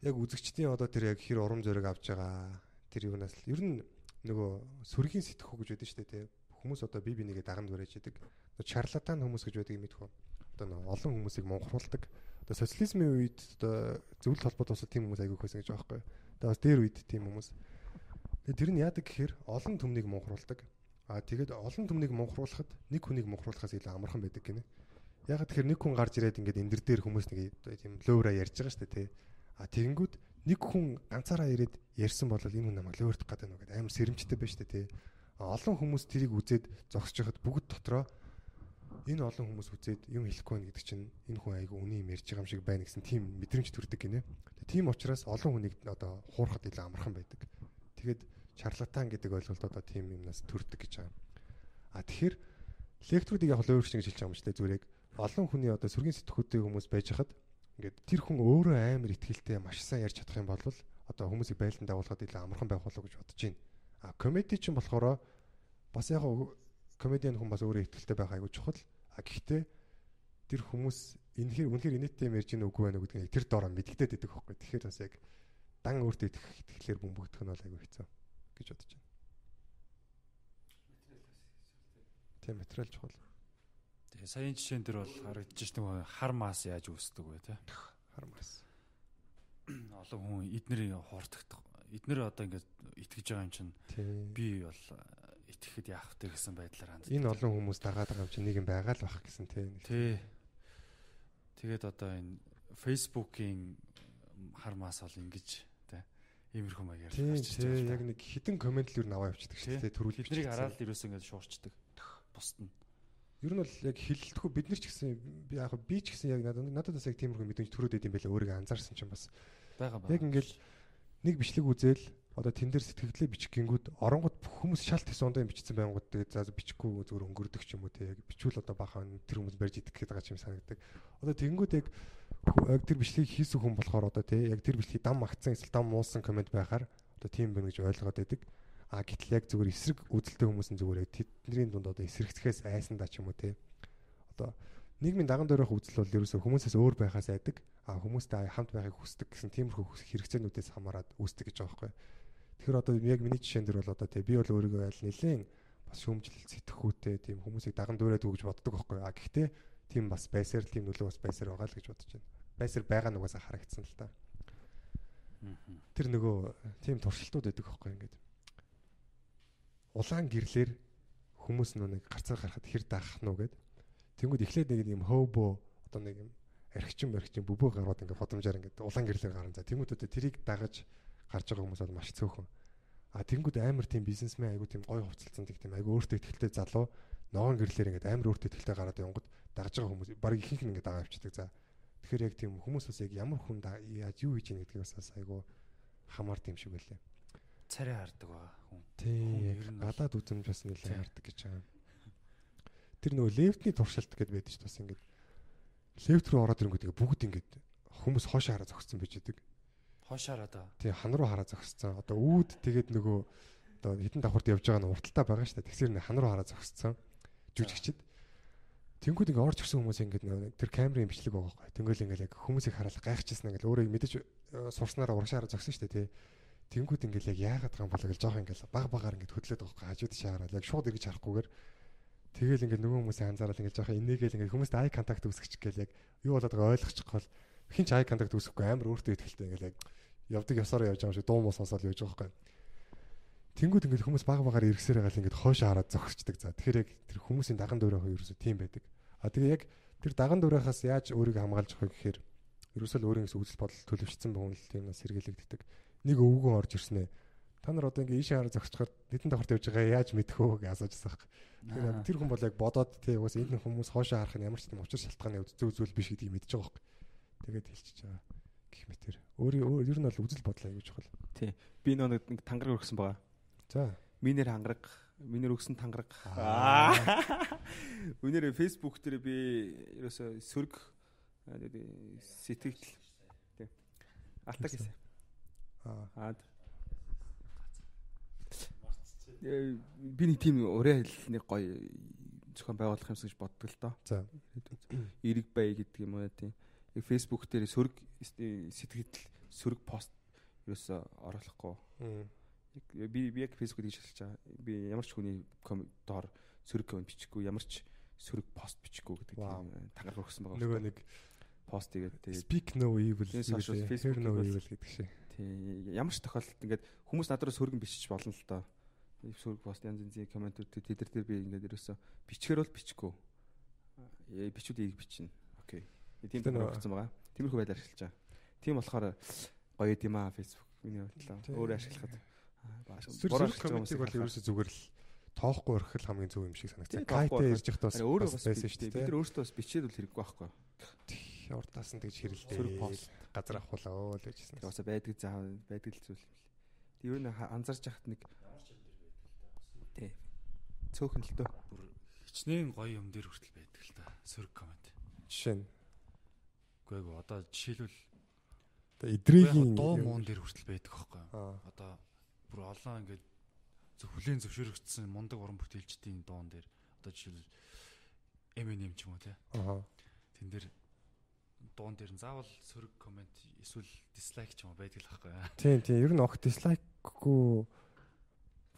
Яг үзэгчдийн одоо тэр яг хэр урам зориг авч байгаа тэр юунаас л ер нь нөгөө сүргийн сэтгэхүй гэж байдаг шүү дээ те. Хүмүүс одоо бие бинийгээ даганд барьж. Нөгөө шарлатан хүмүүс гэж байдаг юм мэдхүү. Одоо нөгөө олон хүмүүсийг монхруулдаг. Одоо социализмын үед одоо зөвлөлт холбоот усад тийм хүмүүс аягүй хөөсөн гэж байгаа байхгүй. Одоо бас дээр үед тийм хүмүүс. Тэгээ тэр нь яадаг гэхээр олон төмнийг монхруулдаг. Аа тэгээд олон төмнийг монхруулахад нэг хүнийг монхруулахаас илүү амархан байдаг гинэ. Ягаад тэгэхээр нэг хүн гарч ирээд ингээд эндэр дээр хүмүүс нэг тийм лөөрэ ярьж байгаа шүү дээ тий. А тэгэнгүүт нэг хүн ганцаараа ирээд ярьсан бол энэ хүн намайг лөөрдөх гэдэг нүгэд амар сэрэмжтэй байна шүү дээ тий. Олон хүмүүс тэрийг үзээд зогсож хахад бүгд дотроо энэ олон хүмүүс үзээд юм хэлэхгүй байна гэдэг чинь энэ хүн айгүй үний юм ярьж байгаа юм шиг байна гэсэн тийм мэдрэмж төрдөг гинэ. Тийм учраас олон хүнийг одоо хуурахад илүү амархан байдаг. Тэгээд шарлатан гэдэг ойлголт одоо тийм юмнаас төрдөг гэж байгаа. А тэгэхээр лекторуудыг яг л өөр шиг хэлж байгаа юм шүү дээ зүрэг олон хүний одоо сүргийн сэтгхүүтэй хүмүүс байж хахад ингээд тэр хүн өөрөө амар ихтгэлтэй маш сайн ярьж чадах юм бол одоо хүмүүсийг байлдан дагуулхад илүү амархан байх болов гэж бодож байна. А комеди чинь болохоор бас яг комедиан хүн бас өөрөө ихтгэлтэй байх айгу чухал. А гэхдээ тэр хүмүүс энэхэр үнэхэр инээдтэй юм ярьж гин үгүй байна гэдгийг тэр доороо мэдгдээд байдаг хөөхгүй. Тэгэхээр бас яг дан өөртөө итгэх итгэлээр бөмбөгдөх нь бол айгу хэцүү гэж бодож байна. Тийм материал чухал. Тэгээ саяын жишээн дээр бол харагдаж ш нэг хар мас яаж үүсдэг вэ те. Хармаас. Олон хүн эднэрийн хуурдах эднэр одоо ингээд итгэж байгаа юм чинь би бол итгэхэд яах вэ гэсэн байдлаар ханддаг. Энэ олон хүмүүс дагаад байгаа юм чинь нэг юм байгаа л байх гэсэн тийм. Тий. Тэгээд одоо энэ Facebook-ийн хар мас бол ингэж. Иймэрхүү маягаар гарч ирж байгаа яг нэг хідэн комент л юу наваа явчихдаг шүү дээ. Төрүүл Тэднийг хараад л ерөөсөө ингэж шуурчдаг. Бусд нь. Ер нь бол яг хилэлтгүй бид нар ч гэсэн би яг би ч гэсэн яг надад надад бас яг тиймэрхүү мэдрэмж төрөөд идэм байлаа өөрийгөө анзаарсан чинь бас Бага бага. яг ингээл нэг бичлэг үзэл одоо тэн дээр сэтгэлдээ бичих гингүүд оронгод бүх хүмүүс шалт хийсэн ондоо юм бичсэн байнгут тэгээд за бичихгүй зүгээр өнгөрдөг ч юм уу те яг бичвэл одоо бахан тэр хүмүүс барьж идэх гээд байгаа ч юм санагддаг. Одоо тэнгүүд яг яг тэр бичлэгийг хийсэн хүн болохоор одоо те яг тэр бичлэгийг дам магтсан эсвэл дам муусан комент байхаар одоо тийм байна гэж ойлгоод байдаг. А гэтэл яг зүгээр эсрэг үзэлтэй хүмүүс нь зүгээр яг тэдний дунд одоо эсрэгцэхээс айсандаа ч юм уу те. Одоо нийгмийн даган дөрөх үзэл бол ерөөсөө хүмүүсээс өөр байхаас айдаг. А хүмүүстэй хамт байхыг хүсдэг гэсэн тиймэрхүү хэрэгцээнүүдээс хамаарат үүсдэг гэж байгаа байхгүй. Тэгэхээр одоо яг миний жишээн дээр бол одоо те би бол өөрийгөө аль нэлээн бас шүүмжлэл сэтгхүүтэй тийм хүмүүсийг даган үг гэж боддог байхгүй. А гэхдээ тийм бас байсаар л тийм нөлөө бас байсаар байгаа л гэж бодож байна. Байсаар байгаа нь угаасаа харагдсан л та. Тэр нөгөө тийм туршилтууд байдаг байхгүй ингээд. Улаан гэрлэр хүмүүс нөө нэг гарцаар гарахад хэр даах уу гэд. Тэнгүүд эхлээд нэг юм хөөбөө одоо нэг юм архичин бархичин бүбөө гарууд ингээд фотомжаар ингээд улаан гэрлэр гарan за. Тэнгүүдээ тэрийг дагаж гарч байгаа хүмүүс бол маш цөөхөн. А тэнгүүд амар тийм бизнесмен айгу тийм гой хувцалцсан тийм айгу өөртөө ихтэй залуу ногоон гэрлэр ингээд амар өөртөө ихтэй гараад явангууд дагаж байгаа хүмүүс баг ихэнх нь ингээд дагаа авчдаг за. Тэгэхээр яг тийм хүмүүс бас яг ямар хүн яаж юу хийж яах гэдгийг бас айгу хамаар тийм шиг байлаа. Царай хардаг байгаа хүн. Тийм нь гадаад үзэмж бас нэлээд хардаг гэж байгаа. Тэр нөгөө лефтний туршилт гэдээ байдаг шүү дээ бас ингээд лефт рүү ороод ирэнгүүт ингээд бүгд ингээд хүмүүс хоошоо хараа зогссон байж байдаг. Хоошоор одоо Тийм хан руу хараа зогссон. Одоо үүд тэгээд нөгөө одоо хитэн давхарт явж байгаа нь урталтаа байгаа шүү дээ. Тэгсэр нэ хан руу хараа зогссон. Жүжигчд. Тэнгүүд ингээд орж ирсэн хүмүүс нөгөө тэр камерын бичлэг байгаа байхгүй. Тэнгүүл ингээд яг хүмүүсийг хараад гайхчихсан ингээд өөрөө мэдээж сурснараа урагшаараа зогсон шүү дээ тий. Тэнгүүд ингээд яг яагаад байгаа юм бол гэж жоох ингээд баг багаар ингээд хөдлөөд байгаа байхгүй. Хажууд шаараад яг шууд эргэж харахгүйгээр Тэгэл ингээд нөгөө хүмүүсийн анзаараад ингээд жоох инээгээл ингээд хүмүүст ай контакт үүсгэж гээл яг юу болоод байгааг ойлгочихгүй бол хинч ай контакт үүсэхгүй амар өөртөө ихтэй ингээд яг явдаг ёсоор явж байгаа юм шиг дуу муу сонсоод явж байгаа байхгүй. Тэнгүүд ингээд хүмүүс баг багаар эргэсээр байгаа л ингээд хойшоо хараад зогсчдаг. За тэгэхээр яг тэр хүмүүсийн даган дөрөөхөө ерөөсөө тийм байдаг. А тэгээ яг тэр даган дөрөөхөөс яаж өөрийгөө хамгаалж явах вэ гэхээр ерөөсөө л өөрийн үсэл бодол төлөвшсөн хүн л тийм нас сэргийлэгддэг. Нэг өвгөн орж ирсэн ээ. Та нар одоо ингээд ийшээ хараа зогсчихоор хэдэн давхарт явж байгаа яаж мэдэх вэ гэж асуужсан хэрэг. Яг тэр хүн бол яг бодоод тий угаас энэ хүмүүс хоошоо харах нь ямар ч тийм учир шалтгааны үзэл зүйл биш гэдгийг мэдчихэж байгаа байхгүй. Тэгээд хэлчихэж байгаа гэх мэтэр. Өөр ер нь бол үзэл бодол аягүй чухал. Би нэг тангараг өргсөн байгаа. За. Минер хангараг, минер өгсөн тангараг. Аа. Үнээр Facebook дээр би ерөөсө тэгээд сэтгэл тий. Алтак гэсэн. Аа. Аа. Э, Би нэг тийм ураа хэл нэг гоё зохион байгуулах юмсан гэж боддог л доо. За. Эрэг бай гэдэг юм уу тийм. Яг Facebook дээр сөрг сэтгэл сөрг пост ерөөсө оруулахгүй. Би би яг Facebook гэж хэлж байгаа. Би ямар ч хүний доор сөрөг комент бичихгүй, ямар ч сөрөг пост бичихгүй гэдэг тийм тангаар өгсөн байгаа. Нөгөө нэг пост тэгээд тэгээд speak no evil. Facebook no evil гэдэг шиг. Тий ямар ч тохиолдолд ингээд хүмүүс надад руу сөргөн бичиж болно л доо. Сөрөг пост янз янзын комментүүд тэд нар дээр би ингээд ерөөсө бичгээр бол бичихгүй. Ээ бичүүд эийг бичнэ. Окей. Тийм Тэ тангаар нөгөө- өгсөн байгаа. Тиймэрхүү байдлаар ашиглаж байгаа. Тийм болохоор гоё юм аа Facebook миний бодлоо. Тийм. Өөр ашиглахад сөрөг комментиг бол ерөөсөө зүгээр л тоохгүй орхил хамгийн зөв юм шиг санагдсан. Тийм, тоохгүй ирж явахдаа бас өөрөө бас байсан бид шүү бид дээ. нар өөрсдөө бас бичээд бол хэрэггүй байхгүй. Урдаас нь тэгж хэрэлдээ. Сөрөг пост. Газар авахулаа л гэжсэн. Тэгээ уусаа байдаг заа байдаг л зүйл юм л. Тэг ер нь ха- анзарч яхад нэг Тий. Цөөхөн л дөө. бүр хичнээн гоё юм дээр хүртэл байдаг л та. Сөрөг комент. Жишээ нь Үгүй ээ одоо жишээлбэл эдрэгийн дуу муун дээр хүртэл байдаг юу? Аа. Одоо бүр олон ингээд зөв хүлэн зөвшөөрөгдсөн мундаг уран бүтээлчдийн дуун дээр одоо жишээлбэл Eminem ч юм уу те. Аа. Тэн дээр дуун дээр нь заавал сөрөг комент эсвэл дислайк ч юм байдаг л байхгүй юу? Тийм тийм ер нь огт дислайкгүй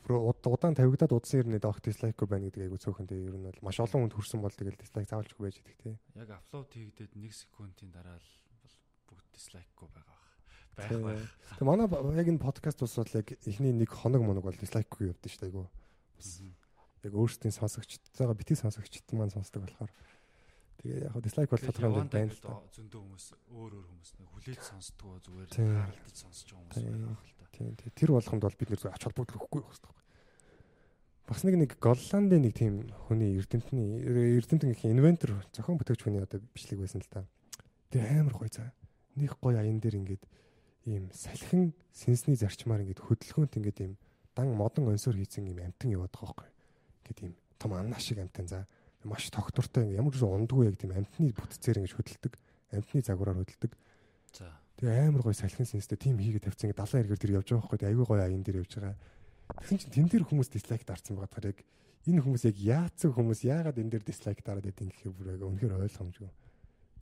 удаан тавигдаад удсан ер нь огт дислайкгүй байна гэдэг айгу цөөхөн тийм ер нь бол маш олон хүнд хүрсэн бол тэгэл дислайк заавалчгүй байж идэг тийм. Яг аплод хийгдээд 1 секундын дараа л бүгд дислайкгүй байгаа байх Тий. байх. Тэг манай яг энэ подкаст ус бол яг эхний нэг хоног моног бол дислайкгүй явдсан шүү дээ айгу. Яг өөрсдийн сонсогчтойгоо бити сонсогчт маань сонсдог болохоор тэгээ яг дислайк бол тодорхой хэмжээнд байна л да. зөндөө хүмүүс өөр өөр хүмүүс нэг хүлээж сонсдгоо зүгээр харалтаж сонсож байгаа хүмүүс байх л та. Тийм тийм. Тэр болгонд бол бид нэр зөв ач холбогдол өгөхгүй байх хэрэгтэй. Бас нэг нэг Голландын нэг тийм хүний эрдэмтний эрдэмтэн гэх инвентор зохион бүтээгч хүний одоо бичлэг байсан л та. Тэр амар гоё цаа. Нэг гоё аян дээр ингээд ийм салхин сэнсний зарчмаар ингээд хөдөлгөөнт ингээд ийм дан модон онсоор хийсэн ийм амтан яваад байгаа байхгүй. Ингээд ийм том аннаа шиг амтан за. Маш тогтвортой ямар ч ундгүй яг тийм амтны бүтцээр ингээд хөдөлдөг. Амтны загвараар хөдөлдөг. За. Тэгээ амар гоё салхин сэнстэй тим хийгээд тавьсан далайн эргээр тэр явж байгаа байхгүй айгүй гоё аян дээр явж байгаа. Тэгсэн чинь тэн дээр хүмүүс дислайк дарсан байгаа яг энэ хүмүүс яг яатсан хүмүүс яагаад энэ дээр дислайк дараад байдгийг гэхээр бүр яг үнэхээр ойлгомжгүй.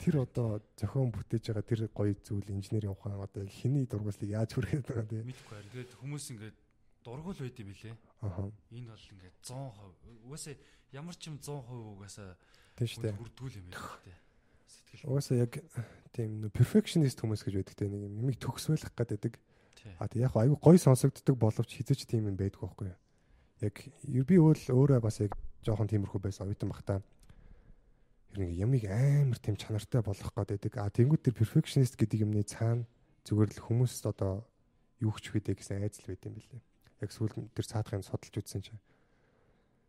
Тэр одоо зохион бүтээж байгаа тэр гоё зүйл инженерийн ухаан одоо яг хэний дургуулыг яаж хүргээд байгаа тийм. Мэдгүй байна. Тэгээд хүмүүс ингээд дургуул байд юм билэ. Аха. Энэ бол ингээд 100% угаасаа ямар ч юм 100% угаасаа хүрдгүүл юм байна тий. Сэтгэл Угаасаа яг тийм perfectionist хүмүүс гэж байдаг тийм нэг юм төгсвөлөх гэдэг. тий. А тэг яг аюу гой сонсогддог боловч хизэж тийм юм байдгүй байхгүй юу. Яг би өөр өөрөө бас яг жоохон тиймэрхүү байсан оюутан бахта. Нь ямиг амар тийм чанартай болгох гэдэг. А тэнгууд тэр perfectionist гэдэг юмны цаана зүгээр л хүмүүст одоо юу ч хүдэ гэсэн айдас л байд юм билээ. Яг сүүл тэр цаадахын судалж үзсэн чинь.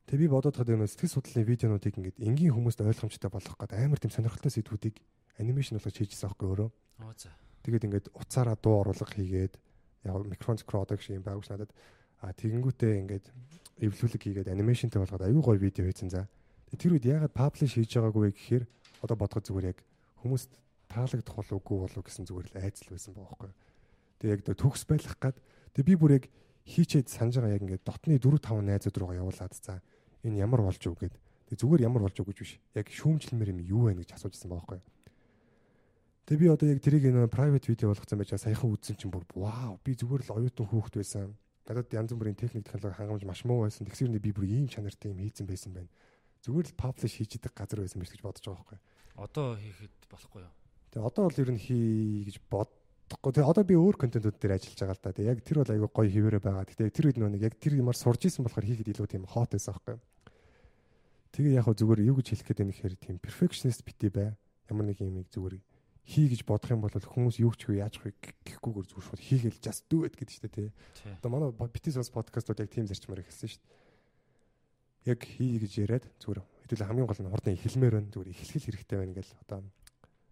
Тэг би бодоод хаад энэ сэтгэл судлалын видеонуудыг ингээд энгийн хүмүүст ойлгомжтой болгох гэдэг амар тийм сонирхолтой сэдвүүдийг анимашн болгож хийжсэн аахгүй өөрөө. Оо за. Тэгээд ингээд уцаараа дуу оруулга хийгээд яг микрон production юм байгууш надад а тэгэнгүүтээ ингээд эвлүүлэг хийгээд анимашнтэй болгоод аюу гоё видео хийсэн за. Тэр үед ягаад паблиш хийж байгаагүй вэ гэхээр одоо бодгоо зүгээр яг хүмүүст таалагдах болов уу болов гэсэн зүгээр л айцл байсан байгаа байхгүй. Тэгээд яг төгс байлгах гад тэгээд би бүр яг хийчээд санаж байгаа яг ингээд дотны 4 5 найзууд руугаа явуулаад за энэ ямар болж юу гэд. Тэгээд зүгээр ямар болж юу гэж биш. Яг шүүмжлэмэр юм юу вэ гэж асуужсан байхгүй. Тэгээ би одоо яг тэрийг нэг private видео болгоцсон байж саяхан үзсэн чинь бүр вау би зүгээр л оюутан хүүхэд байсан. Надад янз бүрийн техник технологи хангамж маш муу байсан. Тэгсэрний би бүр ийм чанартай юм хийцэн байсан байна. Зүгээр л publish хийж идэг газар байсан биш гэж бодож байгаа байхгүй. Одоо хийхэд болохгүй юу? Тэгээ одоо бол ер нь хий гэж бодохгүй. Тэгээ одоо би өөр контентууд дээр ажиллаж байгаа л да. Тэгээ яг тэр бол айгүй гоё хിവэрэ байгаа. Гэтэ тэр үед нэг яг тэр юмар сурж исэн болохоор хийхэд илүү тийм хот байсан байхгүй. Тэгээ яг хөө зүгээр юу гэж хэлэх гээд байна гэхээр тийм perfectionist бити бай. Ямар нэг юмыг зүгээр хий гэж бодох юм бол хүмүүс юу ч хөө яаж вэ гэхгүйгээр зүгээр шууд хийгээл just do it гэдэг чинь тий. Одоо манай битисос подкастууд яг тийм зарчмаар эхэлсэн шүү дээ. Яг хий гэж яриад зүгээр хэдүүл хамгийн гол нь хурдан эхэлмээр байна. Зүгээр эхлэх хэрэгтэй байна гэл одоо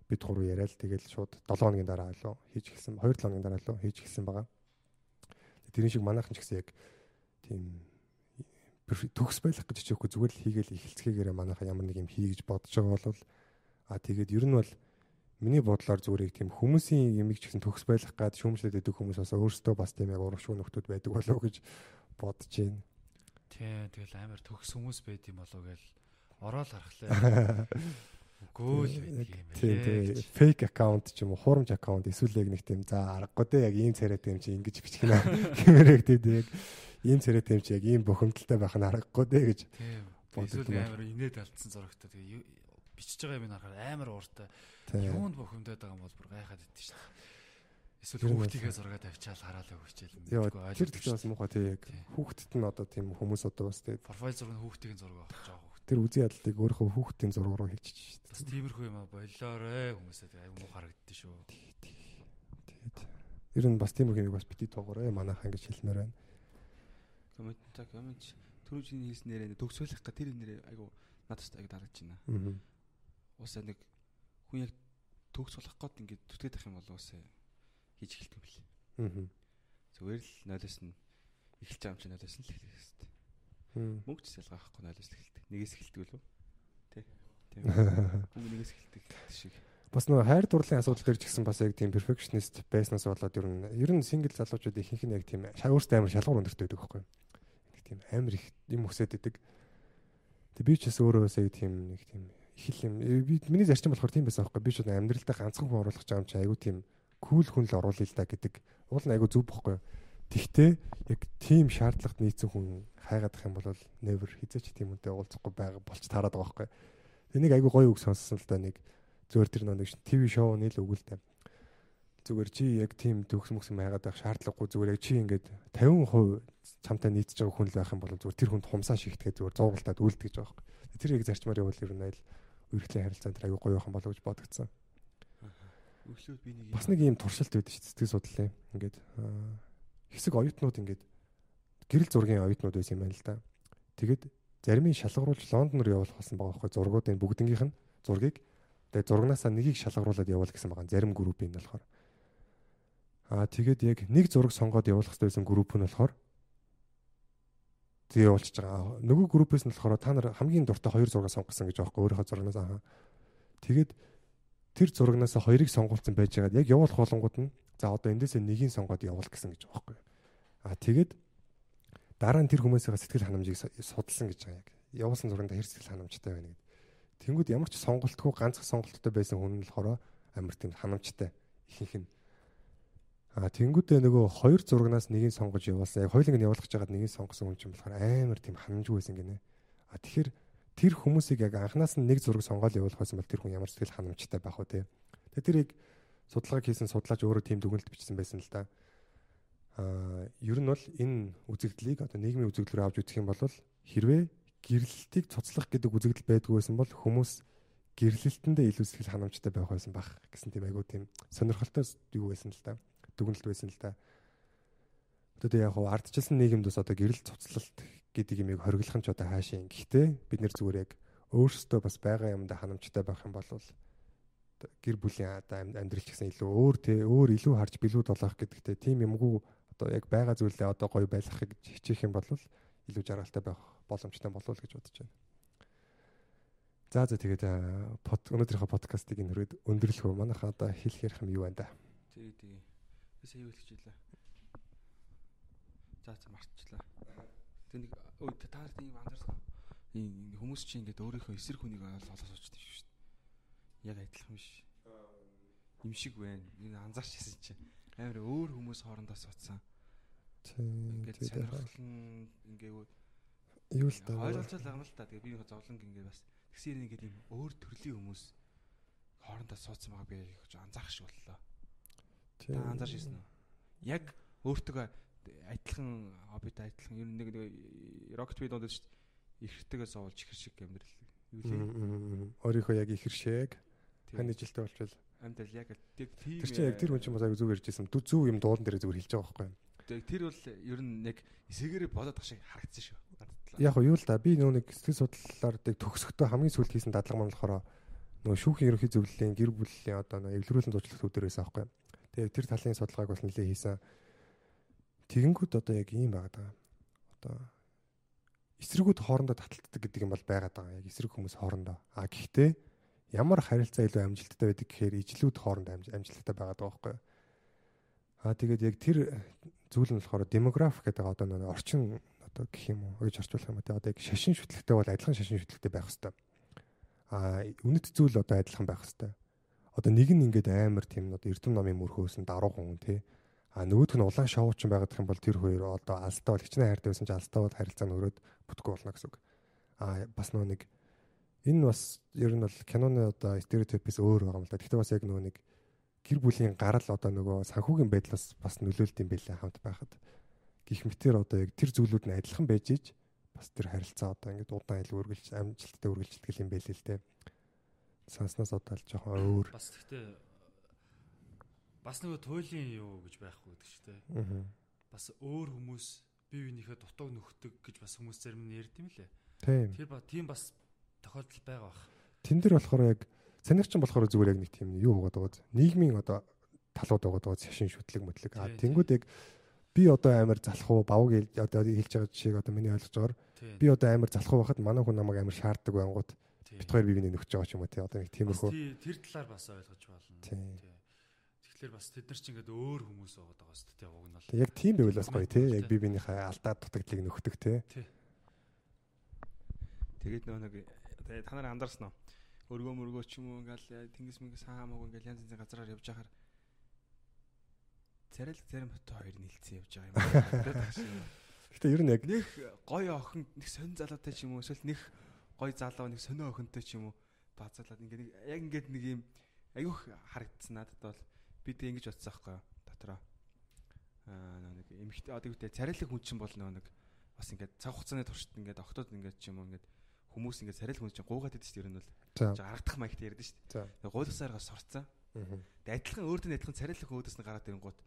бид гурав яриад тэгэл шууд 7 хоногийн дараа лөө хийж эхэлсэн. 2 7 хоногийн дараа лөө хийж эхэлсэн байгаа. Тэрийн шиг манайхан ч гэсэн яг тийм төгс байх гэж чихгүй зүгээр л хийгээл эхэлцгээгээр манайхан ямар нэг юм хий гэж бодож байгаа бол а тэгээд ер нь бол миний бодлоор зүгээр тийм хүмүүсийн юмыг ч гэсэн төгс байх гад шүүмжлээд идэх хүмүүс бас өөрсдөө бас тийм яг урагшгүй нөхдүүд байдаг болов гэж бодож байна. Тий, тэгэл амар төгс хүмүүс байд юм болов гээл ороод харахлаа. Үгүй л байдаг юм Тийм тийм фейк аккаунт ч юм уу хуурамч аккаунт эсвэл яг нэг тийм за аргагүй дээ яг ийм царайтай юм чи ингэж бичгэнэ гэмээр яг тийм яг ийм царайтай юм чи яг ийм бухимдалтай байх нь аргагүй дээ гэж Тийм. боддог Эсвэл юм. амар инээд алдсан зурагтай тэгээ бичиж байгаа юм харахаар амар ууртай. Тийм. Юунд бохимдаад байгаа юм бол бүр гайхаад идэв шүү дээ. Эсвэл хүүхдийнхээ зураг тавьчаал хараалаа хөвчээл. Яа тэр тэгтээ бас муухай тийм яг Тийм. хүүхдэд нь одоо тийм хүмүүс одоо бас тийм профайл зураг нь хүүхдийн зураг авах жоох хүүхд. Тэр үзий ядлыг өөрөө хүүхдийн зураг руу хийчих шүү Бас дээ. тиймэрхүү юм а болоорой хүмүүсээ аюу муу харагддээ шүү. Тэгээд ер нь бас тиймэрхүү юм бас бити тоогоорой манайхаа ингэж хэлмээр байна. Коммент та коммент түрүүжийн хэлснээрээ төгсөөлөх га тэр нэрээ айгу надад айгу дарагдж байна. Аа. Уусаа нэг хүн яг төгс болох гээд ингээд түтгээд ах юм бол уусаа хийж эхэлдэг юм бэл. Аа. Зүгээр л нойлоос нь эхэлж байгаа юм чи нойлоос нь л эхлэх хэрэгтэй. Мөнгө ч ялгаа авахгүй нойлоос эхэлдэг. Нэгээс эхэлдэг үлээ. Тэ. Тийм. Мөнгө нэгээс эхэлдэг шиг. Бас нөгөө хайр дурлалын асуудал дээр ч гэсэн бас яг тийм perfectionist байснаас болоод ер нь ер нь single залуучууд ихэнх нь яг тийм өөртөө амар шалгуур өндөртэй байдаг байхгүй. Нэг тийм амар их юм өсөд идэг. Тэг би ч бас өөрөө бас яг тийм нэг тийм их л юм э, би миний зарчим болохоор тийм байсан байхгүй. Би ч амьдралдаа ганцхан хүн оруулах гэж байгаа юм чи айгүй тийм кул хүн л оруулъя л да гэдэг. Уул нь айгүй зүв бохгүй. Тэгтээ яг тийм шаардлагат нийцсэн хүн хайгаадах юм бол never хизээч тийм үнтэй уулзахгүй байгаа болч таарад байгаа байхгүй. Тэнийг айгүй гоё үг сонссон л да нэг зөөр тэр нэг ТV шоу нийл өгүүлтэй. зүгээр чи яг тийм төгс мөкс байгаад байх шаардлагагүй зүгээр яг чи ингээд 50% чамтай нийцж байгаа хүн л байх юм бол зүгээр тэр хүнд хумсаа шигтгэхэд зүгээр зуугалтаад үлдэх гэж байгаа юм. Тэр яг зарчмаар явал ер нь айл үргэлжлэн харилцаанд аягүй гоё байх юм болов гэж бодогдсон. Өглөө би нэг Бас нэг ийм туршилт байдаг шүү дээ сэтгэл судлалын. Ингээд хэсэг оюутнууд ингээд гэрэл зургийн оюутнууд байсан юм байна л да. Тэгэд зарим нь шалгаруулж Лондонор явуулах болсон байгаа байхгүй зургуудын бүгднгийнх нь зургийг тэгээ зургнаасаа нэгийг шалгаруулад явуул гэсэн байгаа зарим группийн нь болохоор. Аа тэгээд яг нэг зураг сонгоод явуулах хэрэгтэй байсан групп нь болохоор тэгээ явуулчихж байгаа. Нөгөө группээс нь болохоор та нар хамгийн дуртай хоёр зураг сонгосон гэж аахгүй өөрийнхөө зурагнаас аа. Тэгээд тэр зурагнаас хоёрыг сонгуулсан байж байгаад яг явуулах болонгууд нь за одоо эндээсээ нэгийг сонгоод явуул гэсэн гэж байгаа байхгүй. Аа тэгээд дараа нь тэр хүмүүсийн сэтгэл ханамжийг судалсан гэж байгаа яг. Явуулсан зурагнда хэр сэтгэл ханамжтай байна гэдэг. Тэнгүүд ямар ч сонголтгүй ганцхан сонголттой байсан хүн нь болохоор амар тийм ханамжтай ихэнх нь. Аа тэнгүүдээ нөгөө хоёр зурагнаас нэгийг сонгож явуулсан. Яг хоёуланг нь явуулах гэж байгаад нэгийг сонгосон хүн чинь болохоор амар тийм ханамжгүй байсан гинэ. Аа тэгэхээр тэр хүмүүсийг яг анханаас нь нэг зураг сонгоод явуулах байсан бол тэр хүн ямар сэтгэл ханамжтай байх вэ те. Тэгээ тэрийг судалгааг хийсэн судлаач өөрөө тийм дүгнэлт бичсэн байсан л да. Аа ер нь бол энэ үзэгдлийг одоо нийгмийн үзэгдлээр авч үзэх юм бол хэрвээ гэрлэлтийг цуцлах гэдэг үзэгдэл байдгүй байсан бол хүмүүс гэрлэлтэндээ илүү сэтгэл ханамжтай байх байсан баг гэсэн тийм айгуу тийм сонирхолтой юу байсан л да дүгнэлт байсан л да. Одоо яг хуу ардчилсан нийгэмд бас одоо гэрэл цуцлалт гэдэг юмыг хориглох нь ч одоо хаашийн. Гэхдээ бид нэр зүгээр яг өөрсдөө бас байгаа юмда ханамжтай байх юм бол гэр бүлийн одоо амьдрал ч гэсэн илүү өөр те өөр илүү харж билүүд болох гэдэгтэй тийм юмгүй одоо яг байгаа зүйлээ одоо гоё байлгахыг хичээх юм бол илүү жаргалтай байх боломжтой болов гэж бодож байна. За за тэгээд өнөөдрийнхөө подкастыг энэ хүрээд өндөрлөх үү? Манайха одоо хэлэх ярих юм юу байна да? Тэгээ. Би сая юу хэлж илаа. За за мартчихлаа. Тэг нэг өө та нарт ийм анзаарсан. Ийм хүмүүс чинь ингээд өөрийнхөө эсрэг хүнийг олоод суучдаг шүү дээ. Яг адилхан биш. Им шиг байна. Энэ анзаарч ирсэн чинь амар өөр хүмүүс хоорондоо. Тийм. Ингээд сонирхол нь ингээд юу л да. Ойлгож байгаа юм л та. Тэгээ би зовлон ингээд бас тэгсээр ингээд ийм өөр төрлийн хүмүүс хоорондоо суудсан байгаа би гэж анзаарах шиг боллоо. Та анзаарч ирсэн үү? Яг өөртөө адилхан хоббит адилхан ер нь нэг нэг рокет би дундаж шүү дээ. Ихэртэйгээ суулж ихэр шиг амьдрал. Юу лээ. Өөрийнхөө яг ихэр шиг хань жилтэй болчихвол амьдрал яг тэг тийм Тэр чинь яг тэр хүн чинь бас аяг зүг ярьж байсан. Зүг юм дуулан дээр зүгээр хэлж байгаа байхгүй юу? Тэг тэр бол ер нь нэг эсэгээрээ бодоод ах шиг харагдсан шүү. Яг юу л да би нөө нэг сэтгэл судлалаар тэг төгсөхдөө хамгийн сүүлд хийсэн дадлага маань болохоор нөгөө шүүхийн ерөнхий зөвлөлийн гэр бүлийн одоо нөгөө эвлэрүүлэн зурчлах байхгүй юу? Тэгээ тэр талын судалгааг бас нэлээ хийсэн. Тэгэнгүүт одоо яг ийм байгаа даа. Одоо эсрэгүүд хоорондоо таталтдаг гэдэг юм бол байгаад байгаа. Яг эсрэг хүмүүс хоорондоо. А гэхдээ ямар харилцаа илүү амжилттай байдаг гэхээр ижлүүд хоорондоо амжилттай байгаад байгаа байхгүй юу? А тэгээд яг тэр зүйл нь болохоор демограф гэдэг одоо нэг орчин одоо гэх юм уу гэж орчуулах юм те одоо яг шашин шүтлэгтэй бол адилхан шашин шүтлэгтэй байх хэвээр. А үнэт зүйл одоо адилхан байх хэвээр одоо нэг нь ингээд амар тийм одоо эрдэм номын мөрхөөс нь даруу хүн тий. А нөгөөх нь улаан шоучин байгаад юм бол тэр хоёр одоо алстаа бол хичнээн хайртай байсан чинь алстаа бол харилцаа нь өрөөд бүтггүй болно гэсэн үг. А бас нөгөө нэг энэ бас ер нь бол киноны одоо стереотипээс өөр байгаа юм л да. Гэхдээ бас яг нөгөө нэг гэр бүлийн гарал одоо нөгөө санхүүгийн байдлаас бас нөлөөлт юм байлаа хамт байхад. Гэх мэтэр одоо яг тэр зүйлүүд нь адилхан байж иж бас тэр харилцаа одоо ингээд удаан ил үргэлж амжилттай үргэлжлэх юм байл л дээ санснаас одоо л жоохон өөр. Бас гэхдээ бас нөгөө туйлын юу гэж байхгүй гэдэг ч тийм. Бас өөр хүмүүс бие биенийхээ дутуу нөхдөг гэж бас хүмүүс зарим нь ярьд юм лээ. Тийм. Тэр ба тийм бас тохиолдол байгаа бах. Тэн дээр болохоор яг санийх чинь болохоор зүгээр яг нэг тийм юу байгаа даа. Нийгмийн одоо талууд байгаа даа шашин шүтлэг мэтлэг. А тэнгууд яг би одоо амар залах уу бавг одоо хэлж байгаа жишээг одоо миний ойлгож байгаа. Би одоо амар залах уу байхад манай хүн намайг амар шаарддаг байнгут бит хоёр бивний нөхж байгаа ч юм уу тий одоо нэг тиймэрхүү тэр талаар бас ойлгож байна. Тэгэхээр бас тэд нар ч ингээд өөр хүмүүс байгаа даа шүү дээ уг нь бол. Яг тийм байвал бас гоё тий яг бивнийхээ алдаа дутагдлыг нөхдөг тий. Тэгээд нөө нэг та нарыг андарсан уу? Өргөө мөргөө ч юм уу ингээл тэнгис мэнгис хаа хамаагүй ингээл янз янзын газараар явж байхаар царил зарим хот хоёр нийлцсэн явж байгаа юм. Гэтэ ер нь яг нэг гоё охин нэг сонь залуутай ч юм уу эсвэл нэг гой залуу нэг сонио охинтой ч юм уу базалаад ингээд нэг яг ингээд нэг юм аюух харагдсан надад бол би тэг ингэж бодсон байхгүй дотроо. Аа нэг эмхтэй одоо үүтэй царайлаг хүн чинь бол нөгөө нэг бас ингээд цаг хугацааны туршид ингээд октод ингээд ч юм уу ингээд хүмүүс ингээд царайлаг хүн чинь гуугаад идэв шүү дээ ер нь бол. За. Гаргадах маягт ярьдэн шүү дээ. Гуйлгасаараа сурцсан. Мгм. Тэгээ адилхан өөртөө адилхан царайлаг хүн өөдөөс нь гараад ирэнгууд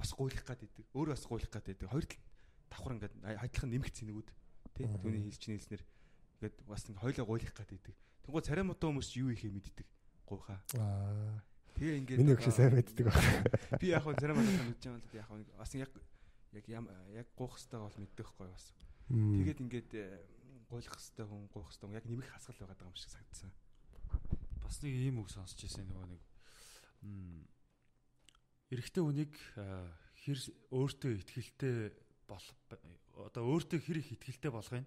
бас гуйлах гад идэг. Өөрөө бас гуйлах гад идэг. Хоёр тал давхар ингээд адилхан нэмэгц зэнэгүүд. Тэ Мгм. түүний хэлж чинь хэлснээр ингээд бас ингээд хоёлоо гуйлах гад идэг. Тэнгуү царай мутаа хүмүүс юу ихээ мэддэг. Гуйхаа. Аа. Тэгээ ингээд Миний өгшөө сайн мэддэг баг. Би яг хөө царай мутаа мэдж байгаа л яг бас яг яг яг гуйх хэвээр бол мэддэг хгүй бас. Тэгээд ингээд э, гуйлах хэвээр хүн гуйх хэвээр яг нэмэх хасгал байгаа юм шиг санагдсан. бас нэг ийм үг сонсч ирсэн нөгөө нэг м, эрэгтэй хүнийг хэр өөртөө ихтгэлтэй бол одоо өөртөө хэр их ихтгэлтэй болохыг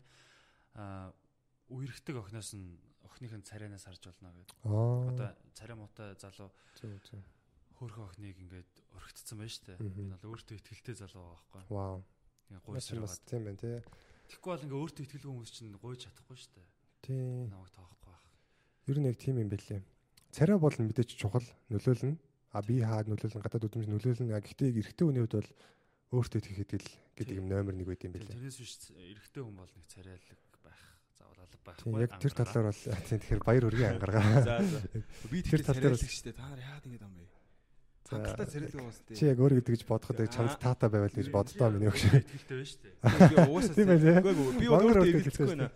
а үерхдэг охноос нь охиных нь царайнаас харж болно гэдэг. Одоо царай муутай залуу хөөрхөн охиныг ингээд орхигдсан байна шүү дээ. Энэ бол өөртөө ихтгэлтэй залуу байгаа байхгүй. Вау. Гуйсраад. бас тийм байна тий. Тэгэхгүй бол ингээ өөртөө ихтгэлгүй хүмүүс чинь гуйж чадахгүй шүү дээ. Тийм. Намайг тоохгүй байх. Ер нь яг тийм юм бэлээ. Царай бол мэдээч чухал нөлөөлнө. А би хаад нөлөөлнө гадаад үдмж нөлөөлнө. Гэхдээ эрэгтэй хүний хувьд бол өөртөө их итгэл гэдэг юм номер 1 байт юм бэлээ. Тэрнээс биш эрэгтэй хүн бол нэг царайлаг байх, заавал алга байх. Тийм яг тэр талаар бол тийм тэгэхээр баяр хүргээ ангаргаа. Би Тэр тал дээр царайлаг шүү дээ. Та нар яагаад ингэж юм бэ? Хангалттай царайлаг уус Чи дээ. яг өөрөө тэгж бодоход яг чамд таата байвал гэж боддоо миний өгш. Ихтгэлтэй байна шүү дээ. Би уусаа Би өөрөө хэлсэн байна.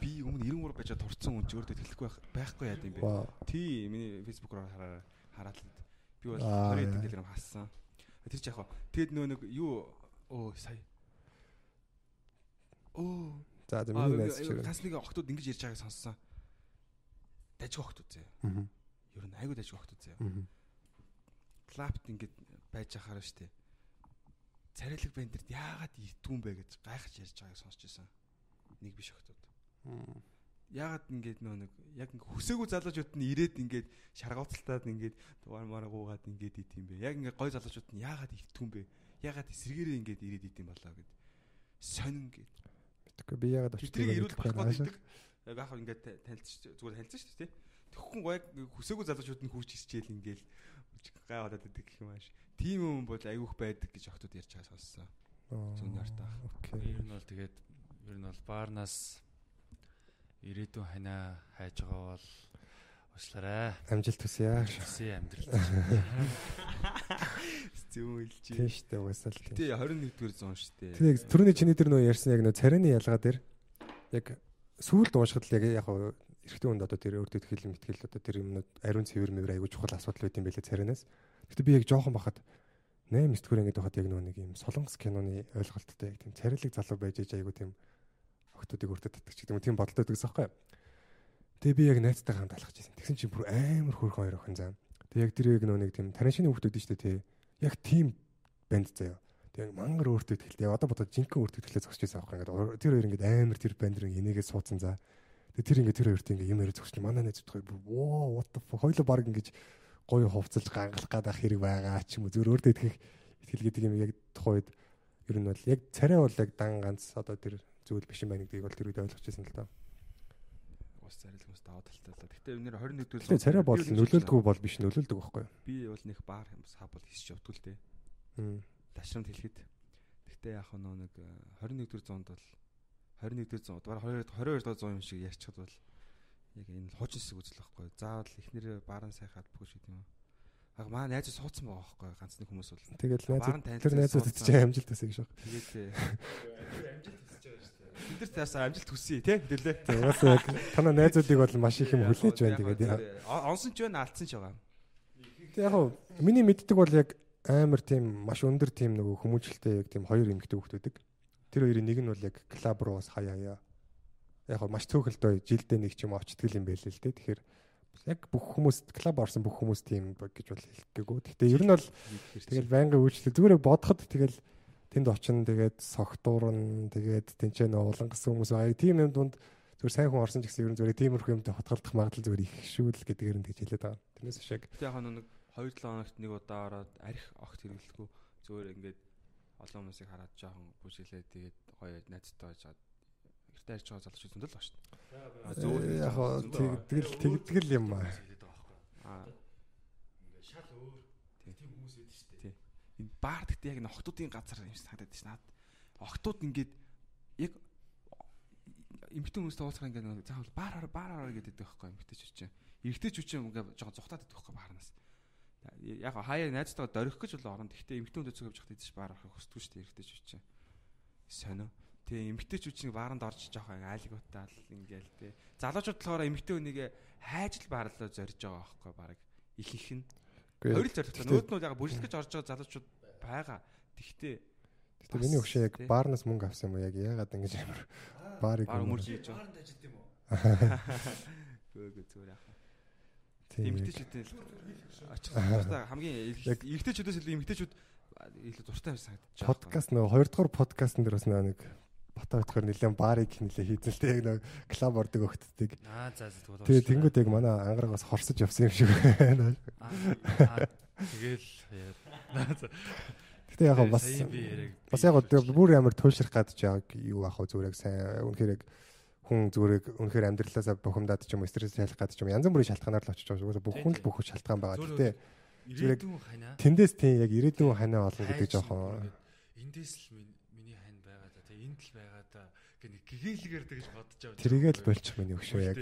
Би өмнө 93 байж турцсан хүн ч өөртөө тэлэхгүй байх байхгүй яа гэм бэ. Тий, миний фэйсбүүкээр хараа хараад л би бол Аа. 20 хэдэн кг хассан. Тэр ч яг хаа. Тэгэд нөө нэг юу оо сая. Оо За Аа, миний найз чи. Гас нэг охтууд ингэж ярьж байгааг сонссон. Дажиг охтууд зөө. Аа. Ер нь айгүй дажиг охтууд зөө. Аа. Клапт ингэж байж ахаар штэ. Царайлаг бандерд яагаад итгүүн бэ гэж гайхаж ярьж байгааг сонсч байсан. Нэг биш охтууд. Яагаад ингэж нөө нэг яг ингэ хүсээгүй залуучууд нь ирээд ингэж шаргууцалтаад ингэж дугаар мараа гуугаад ингэж ит юм бэ. Яг ингэ гой залуучууд нь яагаад итгүүн бэ? Яагаад эсрэгээрээ ингэж ирээд ит юм болоо гэд. Сонин гэд. Тэгэхгүй би яагаад Тэдрийг ирүүл мэдэхгүй багтаад байна. идэг. Яг яг ингээд танилцч зүгээр танилцсан шүү дээ. Тэгэхгүй яг хүсээгүй залуучууд нь хурж ирчээл ингээл гай болоод идэг гэх юм ааш. Тим юм бол айгүйх байдаг гэж охтууд ярьж байгаа сонссон. Зүүн яртаа. Окей. Ер нь бол тэгээд ер нь бол баарнаас ирээдүйн ханаа хайж байгаа бол уучлаарай. Амжилт хүсье. Өсөө амьдрал. Зүүн хэлж. Тийм шүү дээ угаасаа л тийм. Тэ 21-р зуун шүү дээ. Яг түрүүний чиний дээр нөө ярьсан яг нөө царайны ялгаа дээр яг сүүлд уушхад л яг яг эрэгтэй хүнд одоо тэр өөртөө итгэл мэтгэл одоо тэр юмнууд ариун цэвэр мэвэр айгуу чухал асуудал байт юм байлээ царайнаас. Гэхдээ би яг жоохон бахад 8 9 ингээд байхад яг нэг юм солонгос киноны ойлголттой яг тийм царайлаг залуу байж ээж айгуу тийм охтуудыг өөртөө татдаг ч гэдэг юм тийм бодолтой байдагс аахгүй. Тэгээ би яг найзтайгаа хамт алхаж байсан. Тэгсэн чинь бүр амар хөөрхөн хоёр охин зам. Тэгээ яг тэр яг нэг тийм танашины хүмүүс шүү дээ тий. Яг тийм банд заяа. Тэгээ мангар өөртөө ихтэй. Одоо бодоод жинхэнэ өөртөө ихтэй зогсож байсан аахгүй. Ингээд тэр хоёр ингээд амар тэр банд руу энийгээ суудсан за. Тэгээ тэр ингээд тэр хоёрт ингээд юм ярих зогсож манай найз бүр воо what the fuck хоёлоо баг ингээд гоё хувцалж гангалах гадах хэрэг байгаа ч юм уу. Зөв өөртөө итгэх итгэл гэдэг юм яг тухайд ер нь бол яг царай бол яг дан ганц одоо тэр зүйл биш юм байна гэдгийг бол тэр үед ойлгож байсан л да. Ус зарил хүмүүс даваа талтай л. Гэтэ өнөр 21-р зуун. Тэгээ царай бол нөлөөлдөггүй бол биш нөлөөлдөг байхгүй юу? Би бол нэг баар сав бол хийсч явдгүй л дээ. Мм. Ташрамд хэлэхэд. Гэтэ яг нэг 21-р зуунд бол 21-р зуун дугаар 22 22 зуун юм шиг ярьчихад бол яг энэ хуучин хэсэг үзэл байхгүй. Заавал ихнэрээ бааран сайхаад бүгэ шиг юм. Аа маа найз суудсан байгаа байхгүй ганц нэг хүмүүс бол. Тэгэл найз тэр найзууд чинь амжилт төсөө гэж байна. Тэгээд Бид нар таасаа амжилт хүсье тий хэлээ. Угаасаа яг танаа найзуудыг бол маш их юм хүлээж байна тэгээд онсон ч байна алдсан ч байгаа. Яг хуу миний мэддэг бол яг амар тийм маш өндөр тийм нөгөө хүмүүжлэлтэй яг тийм хоёр эмэгтэй хүмүүс байдаг. Тэр хоёрын нэг нь бол яг клаб руу бас хаяа яа. Яг хуу маш цөөхөлтэй жилдээ нэг ч юм очтгол юм байлээ л дээ. Тэгэхээр яг бүх хүмүүс клаб орсон бүх хүмүүс тийм гэж бол хэлэхгээгүй. Гэхдээ ер нь бол тэгэл байнгын үйлчлэл зүгээр бодоход тэгэл тэнд очин тэгээд согтуурн тэгээд тэнцээ нөө улан гсэн хүмүүс аа тийм юм дунд зүгээр сайн хүн орсон ч гэсэн ер нь зүгээр тиймэрхүү юмтай хотголдох магадлал зүгээр их шүү л гэдгээр нь тэгж хэлээд байгаа. Тэрнээс шиг Гэтэ яг нэг 2-7 хоногт нэг удаа ороод арх огт хэрэглэхгүй зүгээр ингээд олон хүмүүсийг хараад жоохон бүжиглээд тэгээд гоё найзтай байжгаад гэртээ арч байгаа залуучууд зөндөл байна шүү дээ. А зөв яг хоо тэг- тэгэл тэгдгэл юм аа. Аа Ингээ шал өөр. баар гэхдээ яг н охтуудын газар юм шиг санагдаад шнаад. Охтууд ингээд яг эмгтэн хүмүүстэй уулзах ингээд заавал баар баар баар гэдэг байхгүй эмгтэн ч чинь. Эрэгтэй ч үчи ингээд жоохон зүхтаад байдаг байхгүй баарнаас. Яг хаяа найзтайгаа дөрөх гэж бол орон. Гэхдээ эмгтэн хүнтэй цугавж явах тийдэж баар авах хүсдэггүй шүү дээ эрэгтэй ч үчи. Сонио. Тэгээ эмгтэн ч үчиг бааранд орж жоохон айлгуутаал ингээл тий. Залуучууд болохоор эмгтэн хүнийг хайж л баарлаа зорж байгаа байхгүй баг. Их их нь. Хоёр л зоригтой. Нөөд нь яг бүжиглэж орж байгаа залуучууд байгаа. Тэгтээ Гэтэ миний өгшөө яг баарнаас мөнгө авсан юм уу? Яг яагаад ингэж амар баарыг баар өмөрж хийж байгаа. Бааранд ажиллад юм уу? Гөөг зүгээр яах. Тийм. Эмгтэйчүүдээ очих дуртай хамгийн эрэгтэйчүүдээс илүү эмгтэйчүүд илүү дуртай байсан санагдаж байна. Подкаст нөгөө хоёрдугаар подкастн дээр бас нэг бата битгаар нэлээд баарыг нэлээд хийдэлтэй яг нэг клуб ордог өгтдөг. Аа за за тэгвэл. Тэгээ тэнгууд яг манай ангарагаас хорсож явсан юм шиг байна. Аа, Тэгэл яа. Гэтэ яг бас бас яг бүр амар туйлшрах гадж яг юу ах вэ зүгээр яг сайн үнэхээр яг хүн зүгээр үнэхээр амьдралаасаа бухимдаад ч юм уу стресс шалах гадж ч юм янз бүрийн шалтгаанаар л очиж байгаа шүү. Бүх хүн л бүх шалтгаан байгаа. Гэтэ яг ирээдүйн ханаа. тэндээс тийм яг ирээдүйн ханаа болно гэдэг жоохон эндээс л миний хань байгаа да. Тэгээ энд л байгаа да. Гэнэ гэгээлгээр тэгж бодож байгаа. тэрийгэл болчих миний өгшөө яг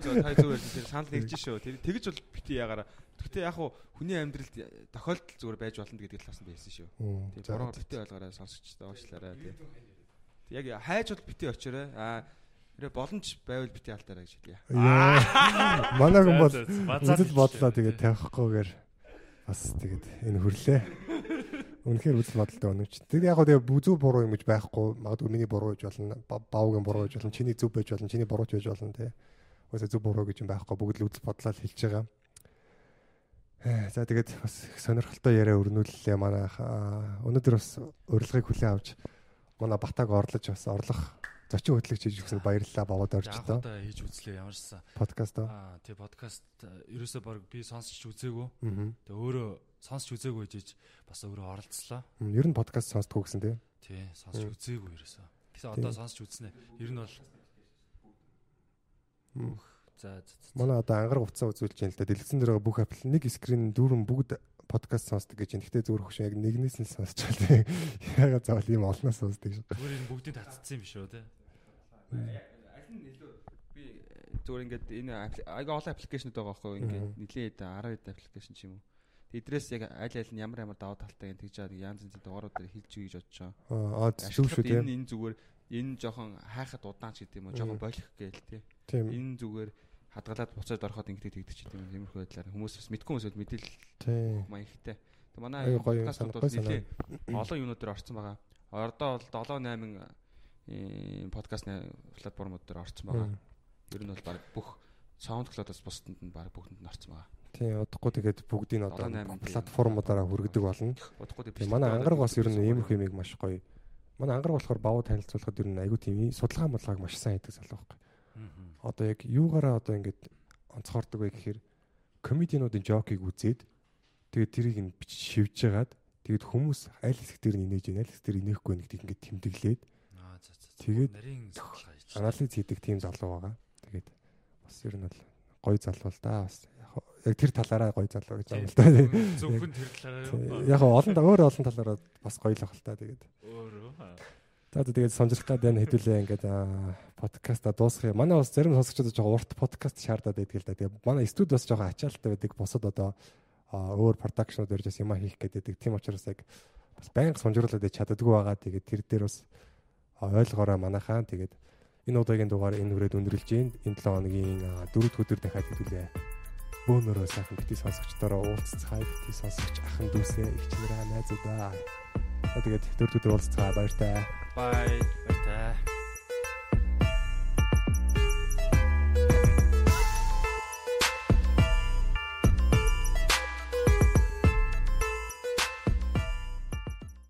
зөв тай зүгээр тэр санал нэгж шүү. Тэр тэгж бол бити ягараа. Гэхдээ яг хуу хүний амьдралд тохиолдол зүгээр байж болно гэдэг л тасан байсан шүү. Тийм буруу бити ойлгоорой сонсогчдоо уучлаарай тийм. Яг хайж бол бити очоорой. Аа тэрэ боломж байвал бити алдаарай гэж хэлье. Манай хүн бол үзэл бодлоо тэгээд тавихгүйгээр бас тэгээд энэ хүрлээ. Үнэхээр үзэл бодолтой өнөч. Тэгээд яг гоо тэгээд бүзүү буруу юм гэж байхгүй. Магадгүй миний буруу гэж болно. ба- Баавгийн буруу гэж болно. Чиний зөв байж болно. Чиний буруу ч байж болно тий. Уусаа зөв буруу гэж юм байхгүй. Бүгд л үзэл бодлоо хэлж байгаа. Э, За тэгээд бас их сонирхолтой яриа өрнүүллээ манай аа, өнөөдөр бас урилгыг хүлээн авч манай батаг орлож бас орлох зочин хөтлөгч хийж өгсөн баярлалаа баваад орж тоо Яахаа хийж үзлээ ямарсан. подкаст аа. Тий подкаст э, ерөөсөө баг би сонсч үзээгүй. Тэгээ өөрөө сонсч үзээгүй гэж бас өөрөө оролцлоо. Ер нь подкаст сонсдгоо гэсэн тий. Тий сонсч үзээгүй ерөөсөө. Тэгсэн одоо сонсч үзнэ. Ер нь бол за за. Манай одоо ангараг уцаа үзүүлж байна л да. Дэлгэцэн дээр бүх апл нэг скрин дүүрэн бүгд подкаст сонсдог гэж байна. Гэхдээ зүгээр хөшөө яг нэгнээс нь сонсчоо тий. Ягаад заавал ийм олноос сонсдог шүү. Зүгээр энэ бүгдийг татцсан юм биш үү те. Аль нь илүү би зүгээр ингээд энэ ага олон аппликейшнуд байгаа байхгүй ингээд Мгм. нилээд 10 хэд аппликейшн ч юм уу. Тэдрээс яг аль аль нь ямар ямар даваа талтай юм тэгж чад янз янзын дугааруудаар хэлж өгье гэж бодож байгаа. Аа зөв шүү Ашиглахад тий. Энэ энэ зүгээр энэ жоохон хайхад удаан ч гэдэг юм уу жоохон болох гээл тий. Тийм. Энэ зүгээр хадгалаад буцаад ороход ингээд ч гэдэг юм тиймэрхүү байдлаар хүмүүс бас мэдгүй хүмүүс мэдээлэл маягтай. Тэг манай подкастууд бол нэлээ олон юмнууд дээр орцсон байгаа. Ордоо бол 7 8 э подкастны платформуд дээр орцсон байгаа. Ер нь бол баг бүх SoundCloud-аас бусдад нь баг бүгдэнд нь орцсон байгаа. Тийм удахгүй тэгээд бүгдийг одоо 7-8 платформудаараа хүргэдэг болно. Удахгүй Тийм манай ангараг бас ер нь иймэрхүү юмыг маш гоё. Манай ангараг болохоор бавуу танилцуулахад ер нь айгүй тийм судалгаа модлгааг маш сайн хийдэг залуу байхгүй. Одоо яг юугаараа одоо ингэж онцгордог вэ гэхээр комедиануудын жокийг үзээд тэгээд тэрийг нь шивж жагаад тэгээд хүмүүс аль хэсэг дээр нь инээж байна, аль хэсэг дээр инехгүй байна гэдгийг ингээд тэмдэглээд Аа за за. Тэгээд нарийн судалгаа хийж. анализ хийдэг тийм залуу байгаа. Тэгээд бас ер нь бол гоё залуу л да. Бас яг тэр талаараа гоё залуу гэж байна л да. Зөвхөн тэр талаараа? Яг олон өөр олон талаараа бас гоё л ах л та тэгээд. Өөрөө. За тэгээд сонжрох гад байна хэдүүлээ ингээд аа, подкаста дуусгах юм. Манай бас зарим сонсогчдод жоохон урт подкаст шаардаад байдаг л да. Тэгээд манай студи бас жоохон ачаалттай байдаг. Бусад одоо өөр продакшнууд ирж бас юм хийх гэдэг. Тийм учраас яг бас байнга сонжруулаад чаддаггүй байгаа. Тэгээд тэр дээр бас ойлгоорой манайхаа. Тэгээд энэ удаагийн дугаар энэ хүрээд өндөрлж гин. Энэ 7 хоногийн аа, дөрөвд өдөр дахиад хэдүүлээ. Бөөнөрөө сайхан бити сонсогчдороо уулзцгаая. Бити сонсогч ахын дүүсээ их чимрээ найзуудаа. Тэгээд дөрөвд өдөр уулзцгаая баяртай. Bye. Баяртай.